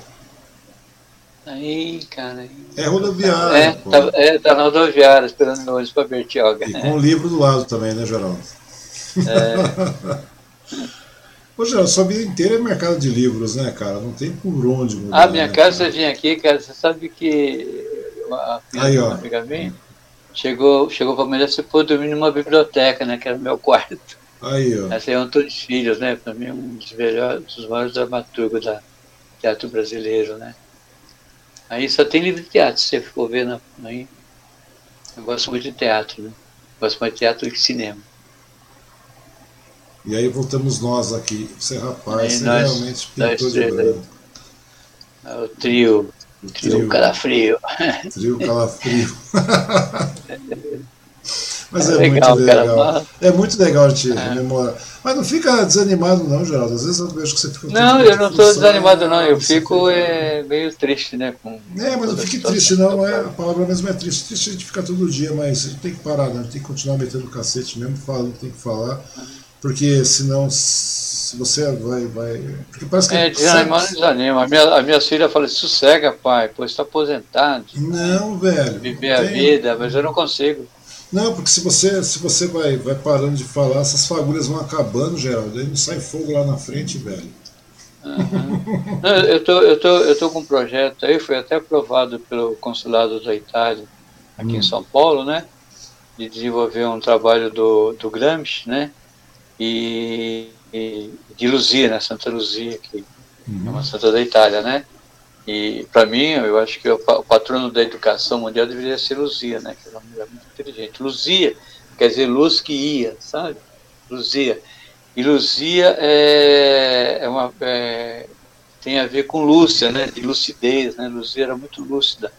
Aí, cara. É rodoviária. É, tá, é, tá na rodoviária, esperando ônibus para Bertioga. E com o livro do lado também, né, Geraldo? É. [laughs] Ô, Geraldo, sua vida inteira é mercado de livros, né, cara? Não tem por onde mudar. Ah, minha né, casa, cara? você vinha aqui, cara, você sabe que a Aí, ó. amiga minha chegou, chegou pra mulher, você pôde dormir numa biblioteca, né, que era o meu quarto. Aí, ó. Essa é um Antônio Filhos, né, pra mim um dos melhores, dos maiores dramaturgos da teatro brasileiro, né. Aí só tem livro de teatro, se você for ver na, aí. Eu gosto muito de teatro, né. Gosto mais de teatro do que cinema. E aí voltamos nós aqui. Você, rapaz, Aí você nós- realmente pintou de branco. É o trio, O trio, trio, calafrio. trio calafrio. [laughs] Mas É é, legal, muito cara, legal. mas- É muito legal te rememorar. Mas não fica desanimado, não, Geraldo. Às vezes eu vejo que você fica. Não, eu não estou desanimado, não. Eu fico é, meio triste, né? Com É, mas não a fique triste, não. É, a palavra mesmo é triste. Triste a gente fica todo dia, mas a gente tem que parar, né? A gente tem que continuar metendo o cacete mesmo, falando o que tem que falar. Porque senão, se você vai. vai porque parece que. É, desanimar não desanima. A minha, a minha filha fala, sossega, pai, pois está aposentado. Não, velho. Viver a tem- vida, mas eu não consigo. Não, porque se você, se você vai, vai parando de falar, essas fagulhas vão acabando, Geraldo. Aí não sai fogo lá na frente, velho. Não, eu tô, eu tô, eu tô com um projeto aí, foi até aprovado pelo consulado da Itália aqui Hum. em São Paulo, né? De desenvolver um trabalho do, do Gramsci, né? E, e de Luzia, né? Santa Luzia, que é uma santa da Itália, né? E para mim, eu acho que o, pa- o patrono da educação mundial deveria ser Luzia, né? Que é uma mulher muito inteligente. Luzia quer dizer luz que ia, sabe? Luzia. E Luzia é, é uma, é, tem a ver com Lúcia, né? De lucidez, né? Luzia era muito lúcida.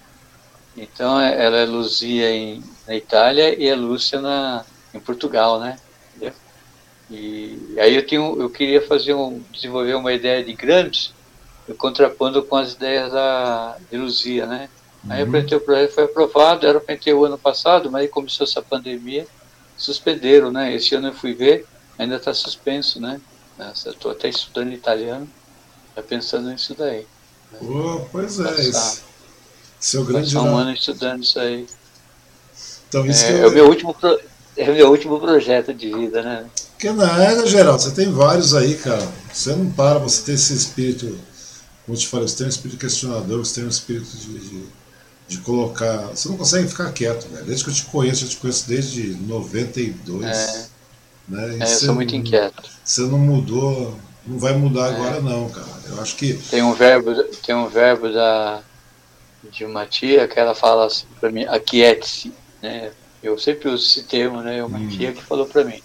Então, é- ela é Luzia em, na Itália e é Lúcia na, em Portugal, né? Entendeu? E aí eu, tenho, eu queria fazer um, desenvolver uma ideia de Gramsci, contrapondo com as ideias da, de Luzia, né? Aí eu Uhum. apresentei o projeto, foi aprovado, era para ter o ano passado, mas aí começou essa pandemia, suspenderam, né? Esse ano eu fui ver, ainda está suspenso, né? Estou até estudando italiano, já pensando nisso daí. Pô, pois é, Passar. esse. Seu grande Passar um ano estudando isso aí. Então, isso que É, eu, é o meu último, pro- é o meu último projeto de vida, né? Porque nada, Geraldo, você tem vários aí, cara. Você não para, você tem esse espírito, como eu te falei, você tem um espírito questionador, você tem um espírito de, de, de colocar. Você não consegue ficar quieto, velho. Desde que eu te conheço, eu te conheço desde 92. É. Né? É, eu sou muito não- inquieto. Você não mudou, não vai mudar É. agora, não, cara. Eu acho que. Tem um verbo, tem um verbo da, de uma tia que ela fala assim para mim, aquiete-se, né? Eu sempre uso esse termo, né? Uma Hum. tia que falou para mim,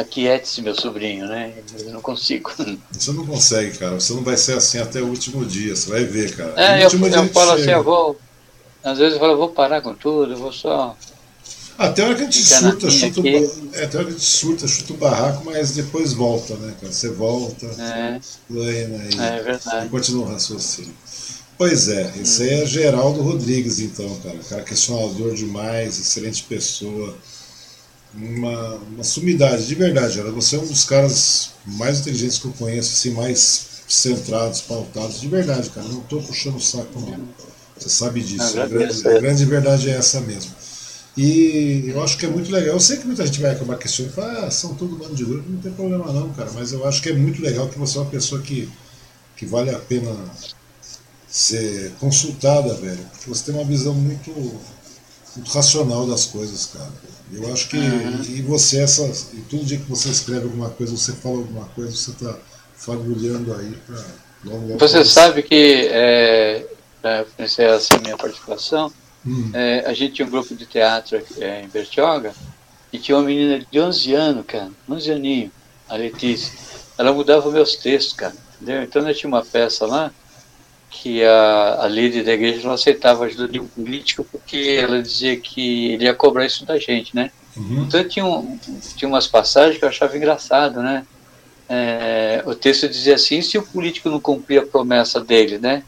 aquiete-se, meu sobrinho, né? Eu não consigo. [laughs] Você não consegue, cara. Você não vai ser assim até o último dia. Você vai ver, cara. É, eu, eu falo assim, eu vou. Às vezes eu falo, eu vou parar com tudo, eu vou só. Até a hora que a gente surta, chuta é, até a hora que a gente surta, chuta o barraco, mas depois volta, né, cara? Você volta, É, plena e, é e verdade. continua o raciocínio. Pois é, esse aí é Geraldo Rodrigues, então, cara. Cara questionador demais, excelente pessoa. Uma, uma sumidade, de verdade, Geraldo. Você é um dos caras mais inteligentes que eu conheço, assim, mais centrados, pautados, de verdade, cara. Não tô puxando o saco, não. Você sabe disso. A grande, a grande verdade é essa mesmo. E eu acho que é muito legal. Eu sei que muita gente vai acabar questionando, fala, ah, são todo mundo de grupo, não tem problema não, cara. Mas eu acho que é muito legal que você é uma pessoa que, que vale a pena ser consultada, velho. Porque você tem uma visão muito racional das coisas, cara. Eu acho que. E você, essa, e todo dia que você escreve alguma coisa, você fala alguma coisa, você está fagulhando aí para logo, logo. Você sabe que, é, para encerrar assim minha participação, Hum, é, a gente tinha um grupo de teatro é, em Bertioga e tinha uma menina de 11 anos, cara, 11 aninhos, a Letícia. Ela mudava meus textos, cara. Entendeu? Então nós tinha uma peça lá que a, a líder da igreja não aceitava a ajuda de um político porque ela dizia que ele ia cobrar isso da gente, né? Uhum. Então tinha, um, tinha umas passagens que eu achava engraçado, né? É, o texto dizia assim, se o político não cumprir a promessa dele, né?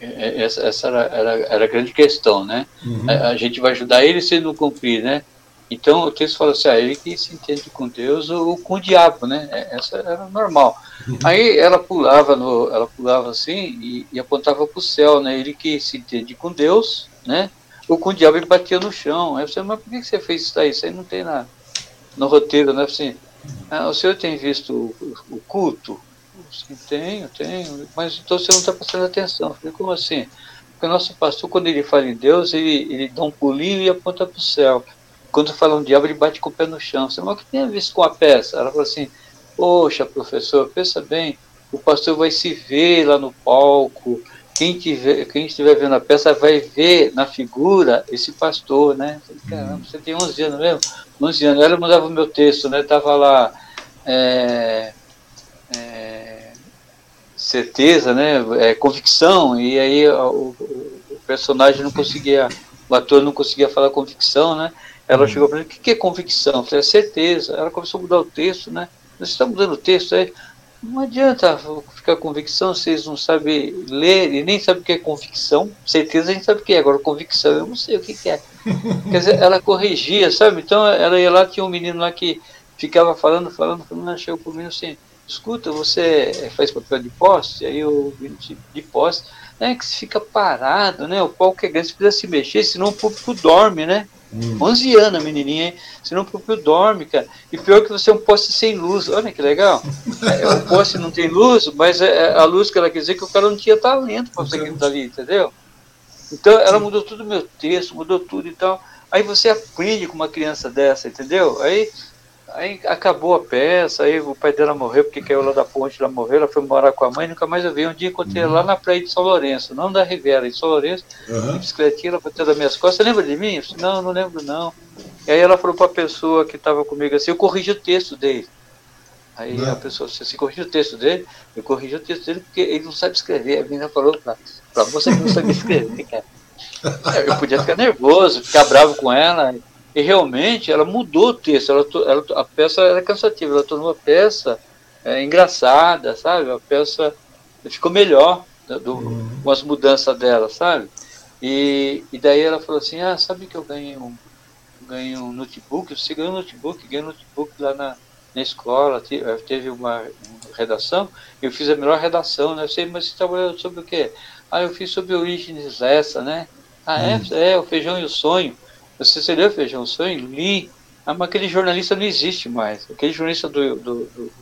É, essa, essa era, era, era, a grande questão, né? Uhum. A, a, gente vai ajudar ele se ele não cumprir, né? Então o texto fala assim, ah, ele que se entende com Deus ou com o diabo, né? É, essa era normal. Uhum. Aí ela pulava, no, ela pulava assim e, e apontava para o céu, né? Ele que se entende com Deus, né? Ou com o diabo e batia no chão. Aí você, mas por que você fez isso aí? Isso aí não tem na, no roteiro, né? Assim, ah, o senhor tem visto o, o culto? Sim, tenho, tenho. Mas então você não está prestando atenção. Eu falei, como assim? Porque o nosso pastor, quando ele fala em Deus, ele, ele dá um pulinho e aponta para o céu. Quando fala um diabo, ele bate com o pé no chão. Você, mas o que tem a ver com a peça? Ela falou assim, poxa, professor, pensa bem, o pastor vai se ver lá no palco, quem, tiver, quem estiver vendo a peça vai ver na figura esse pastor, né? Caramba, você tem 11 anos mesmo? 11 anos. Ela mandava o meu texto, né? Tava lá... É, é, certeza, né, é, convicção, e aí o, o, personagem não conseguia, o ator não conseguia falar convicção, né, ela uhum. chegou para mim, o que, que é convicção? Eu falei, é certeza, ela começou a mudar o texto, né, você está mudando o texto aí, não adianta ficar convicção, vocês não sabem ler e nem sabem o que é convicção. Certeza a gente sabe o que é, agora convicção eu não sei o que, que é. Quer dizer, ela corrigia, sabe? Então ela ia lá, tinha um menino lá que ficava falando, falando, falando, chegou pro menino assim, escuta, você faz papel de poste, aí o de, de poste, né, que você fica parado, né, o palco é grande, você precisa se mexer, senão o público dorme, né, hum. 11 anos a menininha, hein? senão o público dorme, cara, e pior que você é um poste sem luz, olha que legal, [laughs] é, o poste não tem luz, mas é, é, a luz que ela quer dizer que o cara não tinha talento para fazer aquilo dali, entendeu? Então ela mudou tudo o meu texto, mudou tudo e tal, aí você aprende com uma criança dessa, entendeu? Aí Aí acabou a peça, aí o pai dela morreu porque caiu lá da ponte, ela morreu, ela foi morar com a mãe, nunca mais eu vi. Um dia encontrei ela lá na praia de São Lourenço, não da Rivera, em São Lourenço, uhum. de bicicletinha, ela bateu das minhas costas. Você lembra de mim? Eu disse, não, não lembro não. E aí ela falou para a pessoa que estava comigo assim, eu corrigi o texto dele. Aí não. a pessoa disse assim, corrigi o texto dele, eu corrigi o texto dele porque ele não sabe escrever. A menina falou para você que não sabe escrever, cara. Eu podia ficar nervoso, ficar bravo com ela, e realmente ela mudou o texto, ela, ela, a peça era cansativa, ela tornou a peça é, engraçada, sabe? A peça ficou melhor né, do, uhum. com as mudanças dela, sabe? E, e daí ela falou assim, ah, sabe que eu ganhei um, ganhei um notebook, você ganhou um notebook, ganhei um notebook lá na, na escola, eh, teve uma, redação, eu fiz a melhor redação, né? Eu sei, mas você trabalhou sobre o quê? Ah, eu fiz sobre origens dessa, né? Ah, é? Uhum. É, o feijão e o sonho. Você se leu Feijão Sonho? Li. Ah, mas aquele jornalista não existe mais. Aquele jornalista do, do, do,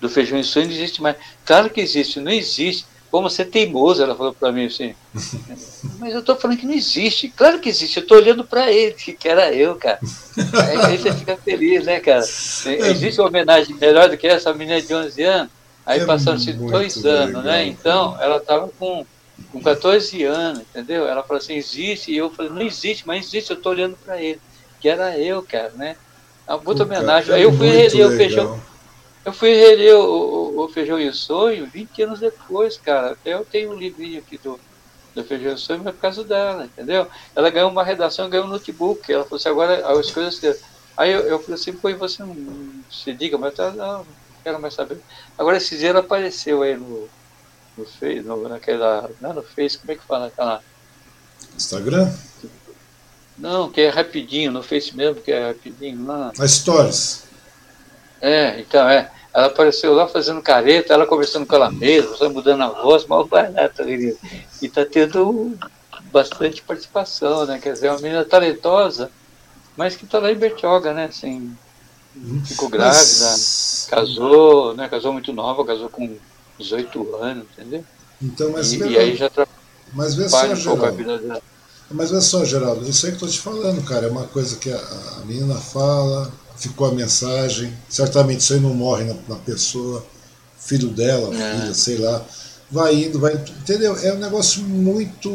do Feijão e Sonho não existe mais. Claro que existe, não existe. Como você é teimoso, ela falou para mim assim. [laughs] Mas eu tô falando que não existe. Claro que existe. Eu tô olhando para ele, [laughs] que era eu, cara. Aí, você fica feliz, né, cara? É. Existe uma homenagem melhor do que essa menina de 11 anos? Aí é passaram-se dois anos, né? Então, ela tava com com 14 anos, entendeu? Ela falou assim, existe, e eu falei, não existe, mas existe, eu tô olhando para ele, que era eu, cara, né? Uma puta homenagem. Aí eu fui reler o feijão. Eu fui reler o, o, o, Feijão e o Sonho 20 anos depois, cara. Até eu tenho um livrinho aqui do, do Feijão e o Sonho, mas por causa dela, entendeu? Ela ganhou uma redação, ganhou um notebook. Ela falou assim, agora as coisas que. Aí eu, eu falei assim, pô, você não se diga, mas tá, não, não quero mais saber. Agora esse dia ela apareceu aí no, no Face, no, naquela. Não, no Face, como é que fala aquela. Instagram? Não, que é rapidinho, no Face mesmo, que é rapidinho lá. A Stories. É, então é. Ela apareceu lá fazendo careta, ela conversando com ela mesma, só mudando a voz, mal barata, querido. E tá tendo bastante participação, né? Quer dizer, é uma menina talentosa, mas que tá lá em Bertioga, né? Assim, ficou grávida, mas... casou, né? Casou muito nova, casou com 18 anos, entendeu? Então, mas, e, e aí já mas vê só, um Geraldo. Mas vê só, Geraldo, isso aí que eu tô te falando, cara, é uma coisa que a, a menina fala, ficou a mensagem, certamente isso aí não morre na, na pessoa, filho dela, é. filha, sei lá, vai indo, vai. Entendeu? É um negócio muito.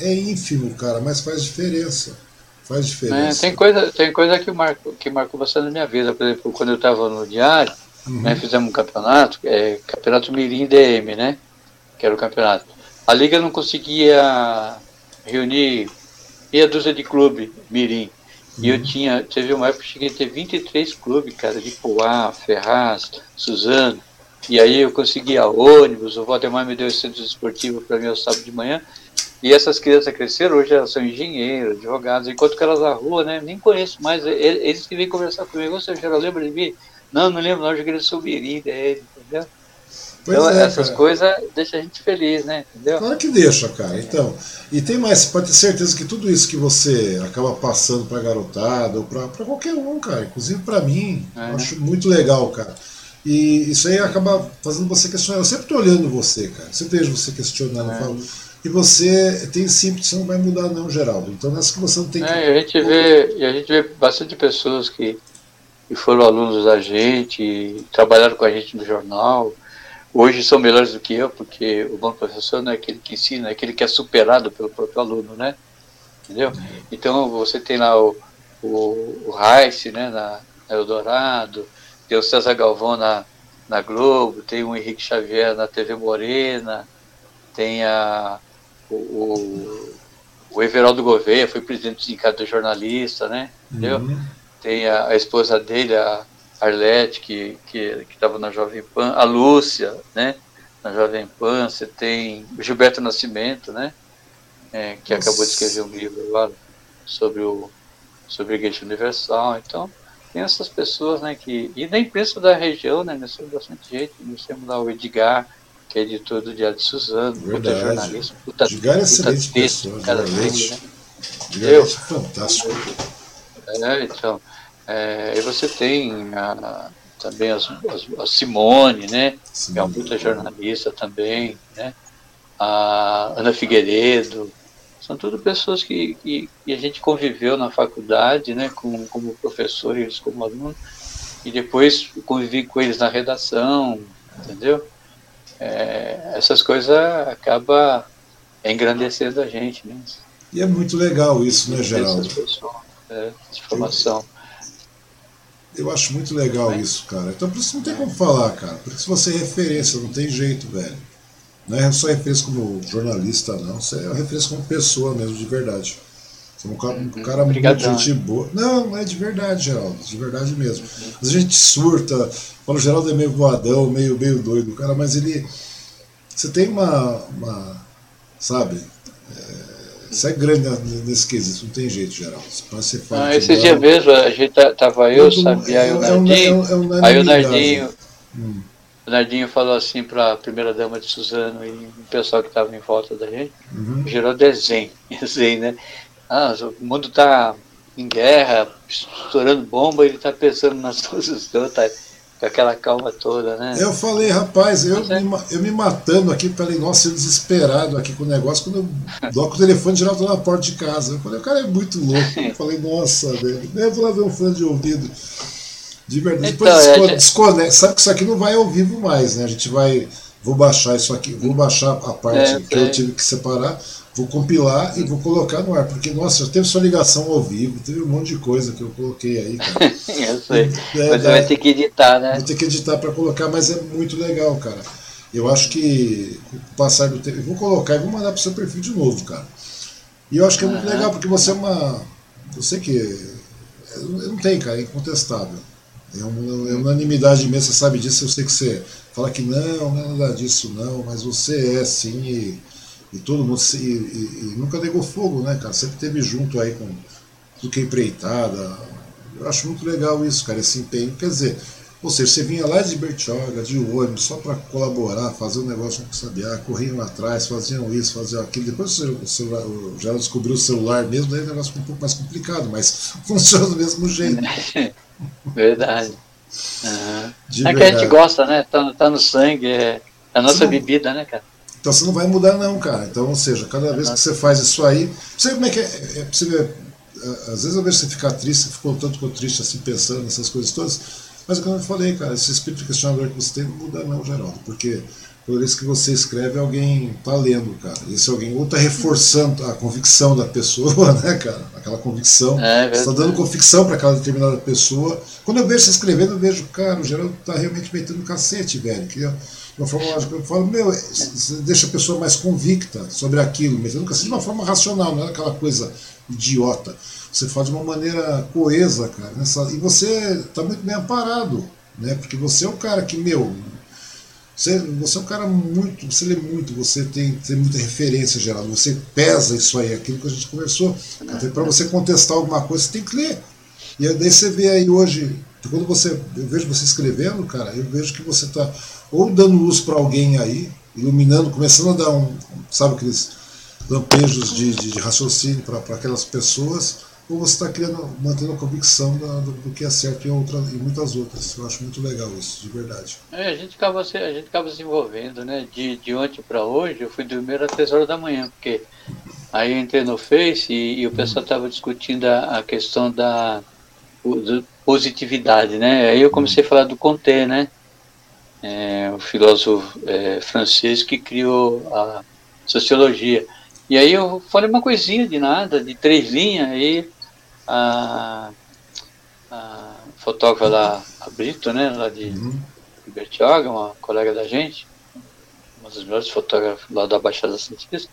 É ínfimo, cara, mas faz diferença. Faz diferença. É, tem coisa, tem coisa que, marcou, que marcou bastante na minha vida. Por exemplo, quando eu estava no diário, Uhum. Nós fizemos um campeonato, é, campeonato Mirim DM, né? Que era o campeonato. A liga não conseguia reunir meia dúzia de clube Mirim. E eu uhum. tinha, teve uma época que cheguei a ter 23 clubes, cara, de Poá, Ferraz, Suzano. E aí eu conseguia ônibus, o Valdemar me deu centro esportivo para mim ao sábado de manhã. E essas crianças cresceram, hoje elas são engenheiros, advogados, enquanto que elas na rua, né, nem conheço mais, eles que vêm conversar comigo, você já lembra de mim? Não, não lembro, não, eu joguei no dele, entendeu? Pois então, é, essas coisas deixam a gente feliz, né? Entendeu? Claro que deixa, cara. Então, e tem mais, pode ter certeza que tudo isso que você acaba passando pra garotada ou pra, pra qualquer um, cara, inclusive pra mim, é. eu acho muito legal, cara. E isso aí acaba fazendo você questionar. Eu sempre tô olhando você, cara. Eu sempre vejo você questionando. É. Falo, e você tem sempre, você não vai mudar, não, Geraldo. Então nessa que você não tem que. É, a gente vê, e a gente vê bastante pessoas que, que foram alunos da gente, trabalharam com a gente no jornal hoje são melhores do que eu, porque o bom professor não é aquele que ensina, é aquele que é superado pelo próprio aluno, né? Entendeu? Então você tem lá o, o, o né, na, na Eldorado, tem o César Galvão na, na Globo, tem o Henrique Xavier na TV Morena, tem a, o, o, o Everaldo Gouveia, foi presidente do sindicato de jornalista, né? Entendeu? Uhum. Tem a, a esposa dele, a Arlete, que estava que, que na Jovem Pan, a Lúcia, né, na Jovem Pan, você tem o Gilberto Nascimento, né, é, que Nossa. acabou de escrever um livro agora sobre o sobre a Igreja Universal, então tem essas pessoas, né, que, e da imprensa da região, né, nós temos bastante gente, nós temos lá o Edgar, que é editor do Diário de Suzano, puta jornalista, puta, Edgar é excelente pessoa, cara né? Edgar é fantástico. É, então, é, e você tem a, também as, as, a Simone, né? Sim, que é uma puta jornalista também, né? A Ana Figueiredo. São tudo pessoas que, que, que a gente conviveu na faculdade, né? Com, como professor e eles como aluno. E depois convivi com eles na redação, entendeu? É, essas coisas acabam engrandecendo a gente, né? E é muito legal isso, né, Geraldo? Pessoas, é, essa formação. Eu acho muito legal isso, cara. Então por isso não tem como falar, cara. Porque se você é referência, não tem jeito, velho. Não é só referência como jornalista, não. Você é referência como pessoa mesmo, de verdade. Você é um cara, um cara muito gente boa. Não, é de verdade, Geraldo. De verdade mesmo. Vezes a gente surta, fala o Geraldo é meio voadão, meio, meio doido, cara, mas ele. Você tem uma. uma sabe? Isso é grande nesse quesito, não tem jeito, geral. Você fala ah, esses dias mesmo, a gente tava eu, sabia, aí o Nardinho, é um, é aí o Nardinho, hum. o Nardinho falou assim para a primeira dama de Suzano e o pessoal que estava em volta da gente, uhum. gerou desenho, [laughs] desenho, né? Ah, o mundo está em guerra, estourando bomba, ele está pensando nas [laughs] coisas tá com aquela calma toda, né? Eu falei, rapaz, eu, é. me, eu me matando aqui, falei, nossa, eu desesperado aqui com o negócio, quando eu com o telefone geral, tô na porta de casa. Eu falei, o cara é muito louco. Eu falei, nossa, velho, eu vou lá ver um fã de ouvido. De verdade. Depois então, desconecta, desconecta. Sabe que isso aqui não vai ao vivo mais, né? A gente vai. Vou baixar isso aqui, vou baixar a parte é, que eu tive que separar vou compilar e vou colocar no ar, porque, nossa, teve sua ligação ao vivo, teve um monte de coisa que eu coloquei aí, cara. [laughs] eu sei. É, Você vai ter que editar, né? Vou ter que editar para colocar, mas é muito legal, cara. Eu acho que com o passar do tempo. Eu vou colocar e vou mandar pro seu perfil de novo, cara. E eu acho que é muito uhum. legal, porque você é uma. Você que. Não tem, cara, é incontestável. É uma, é unanimidade mesmo, você sabe disso, eu sei que você fala que não, não é nada disso, não, mas você é sim. E, e todo mundo se, e, e, e, nunca negou fogo, né, cara? Sempre teve junto aí com tudo que é empreitada. Eu acho muito legal isso, cara, esse empenho. Quer dizer, ou seja, você vinha lá de Bertioga, de ônibus, só para colaborar, fazer um negócio com o Sabiá, corriam atrás, faziam isso, faziam aquilo. Depois o celular, já descobriu o celular mesmo, daí o negócio ficou um pouco mais complicado, mas [laughs] funciona do mesmo jeito. [laughs] Verdade. Uhum. é que a gente gosta, né? Tá, tá no sangue, é a nossa não... bebida, né, cara? Então você não vai mudar não, cara. Então, ou seja, cada vez que você faz isso aí, você como é que é, é, vê, é, às vezes eu vejo você ficar triste, você ficou tanto quanto triste assim pensando nessas coisas todas, mas é como eu falei, cara, esse espírito questionador que você tem não muda não, Geraldo, porque toda vez que você escreve, alguém tá lendo, cara. Esse alguém ou tá reforçando a convicção da pessoa, [laughs] né, cara? Aquela convicção. É, você tá dando convicção para aquela determinada pessoa. Quando eu vejo você escrevendo, eu vejo, cara, o Geraldo tá realmente metendo cacete, velho. Que é uma forma lógica. Eu falo, meu, você deixa a pessoa mais convicta sobre aquilo, metendo cacete de uma forma racional, não é aquela coisa idiota. Você faz de uma maneira coesa, cara. Nessa, e você tá muito bem amparado, né? Porque você é o cara que, meu, você, você é um cara muito, você lê muito, você tem, tem muita referência, Geraldo. Você pesa isso aí, aquilo que a gente conversou. Até para você contestar alguma coisa, você tem que ler. E daí você vê aí hoje, quando você, eu vejo você escrevendo, cara, eu vejo que você está ou dando luz para alguém aí, iluminando, começando a dar um, sabe aqueles lampejos de, de, de raciocínio para aquelas pessoas, ou você está criando, mantendo a convicção da, do, do, que é certo em, outra, em muitas outras. Eu acho muito legal isso, de verdade. É, a gente acaba se, a gente acaba se envolvendo, né? De, de ontem para hoje, eu fui dormir às 3 horas da manhã, porque aí eu entrei no Face e, e o pessoal estava discutindo a, a, questão da positividade, né? Aí eu comecei a falar do Conté, né? É, o filósofo é, francês que criou a sociologia. E aí eu falei uma coisinha de nada, de três linhas, aí a, a fotógrafa lá, a Brito, né, lá de, uhum. Bertioga, uma colega da gente, uma das melhores fotógrafas lá da Baixada Santista,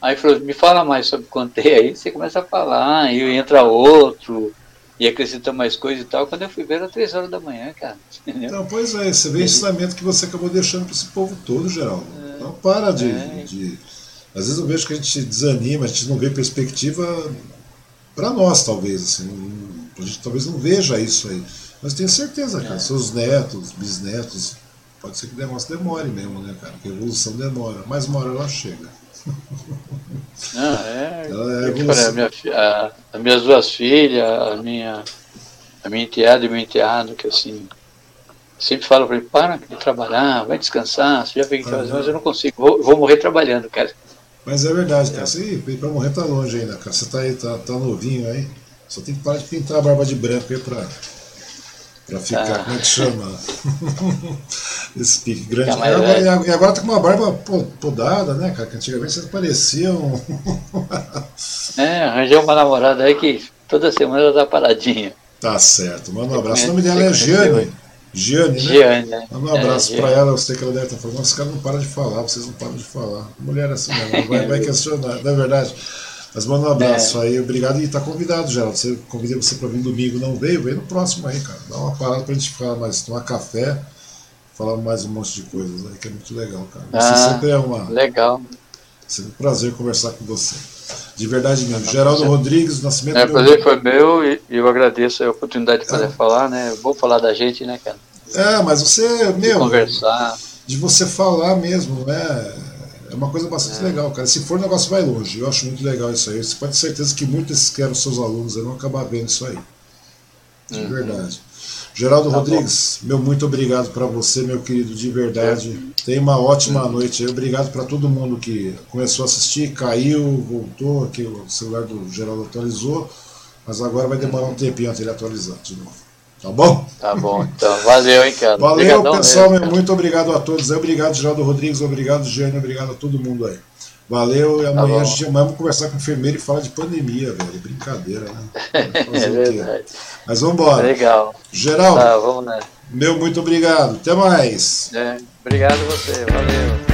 aí falou, me fala mais sobre o Contei, aí você começa a falar, e entra outro, e acrescenta mais coisa e tal. Quando eu fui ver, era três horas da manhã, cara. [laughs] Entendeu? Não, pois é, você vê o ensinamento que você acabou deixando para esse povo todo, Geraldo. É, não para de, é. de. Às vezes eu vejo que a gente desanima, a gente não vê perspectiva para nós, talvez, assim, a gente talvez não veja isso aí. Mas tenho certeza, cara, é. seus netos, bisnetos, pode ser que o negócio demore mesmo, né, cara? Que a evolução demora, mas uma hora ela chega. Não, é. Ela é a minha, a, as minhas duas filhas, a minha, a minha enteada e meu enteado, que assim, sempre falo para ele, para de trabalhar, vai descansar, você já vem fazer, mas eu não consigo, vou, vou morrer trabalhando, cara. Mas é verdade, cara. Você, pra morrer tá longe ainda, cara. Você tá aí, tá, tá novinho aí. Só tem que parar de pintar a barba de branco aí pra, pra ficar, ah. como é que chama? [laughs] Esse pique grande. E agora, e agora tá com uma barba podada, né, cara? Que antigamente você parecia um. [laughs] é, arranjei uma namorada aí que toda semana ela tá paradinha. Tá certo. Manda um abraço. O nome dela é Giane. Giane, né? Giane, né? Manda um abraço é, para ela, eu sei que ela deve estar falando, esse cara não para de falar, vocês não param de falar. Mulher é assim vai, vai questionar, não é verdade? Mas manda um abraço é. aí, obrigado e tá convidado, Geraldo. Você, convidei você para vir domingo, não veio, vem no próximo aí, cara. Dá uma parada pra gente falar mais, tomar café, falar mais um monte de coisas aí, que é muito legal, cara. Você ah, sempre é uma. Legal. Sempre um prazer conversar com você. De verdade mesmo. Geraldo Rodrigues, Nascimento. É, o prazer foi meu e eu agradeço a oportunidade de poder é. falar, né? Vou falar da gente, né, cara? É, mas você, meu. De conversar. De você falar mesmo, né? É uma coisa bastante é. legal, cara. Se for, o negócio vai longe. Eu acho muito legal isso aí. Você pode ter certeza que muitos que eram seus alunos vão acabar vendo isso aí. De uhum. verdade. Geraldo tá Rodrigues, bom. meu muito obrigado para você, meu querido, de verdade. É. Tenha uma ótima uhum. noite. Obrigado para todo mundo que começou a assistir, caiu, voltou, aqui o celular do Geraldo atualizou, mas agora vai demorar um tempinho até ele atualizar de novo. Tá bom? Tá bom, então. Valeu, hein, cara. Valeu, Obrigadão pessoal. Mesmo, muito obrigado a todos. Obrigado, Geraldo Rodrigues. Obrigado, Jânio. Obrigado a todo mundo aí. Valeu, e amanhã tá a gente vamos conversar com o enfermeiro e falar de pandemia, velho. Brincadeira, né? [laughs] é verdade. Mas vamos embora. Legal. Geraldo, tá, vamos, né? meu muito obrigado. Até mais. É, obrigado a você. Valeu.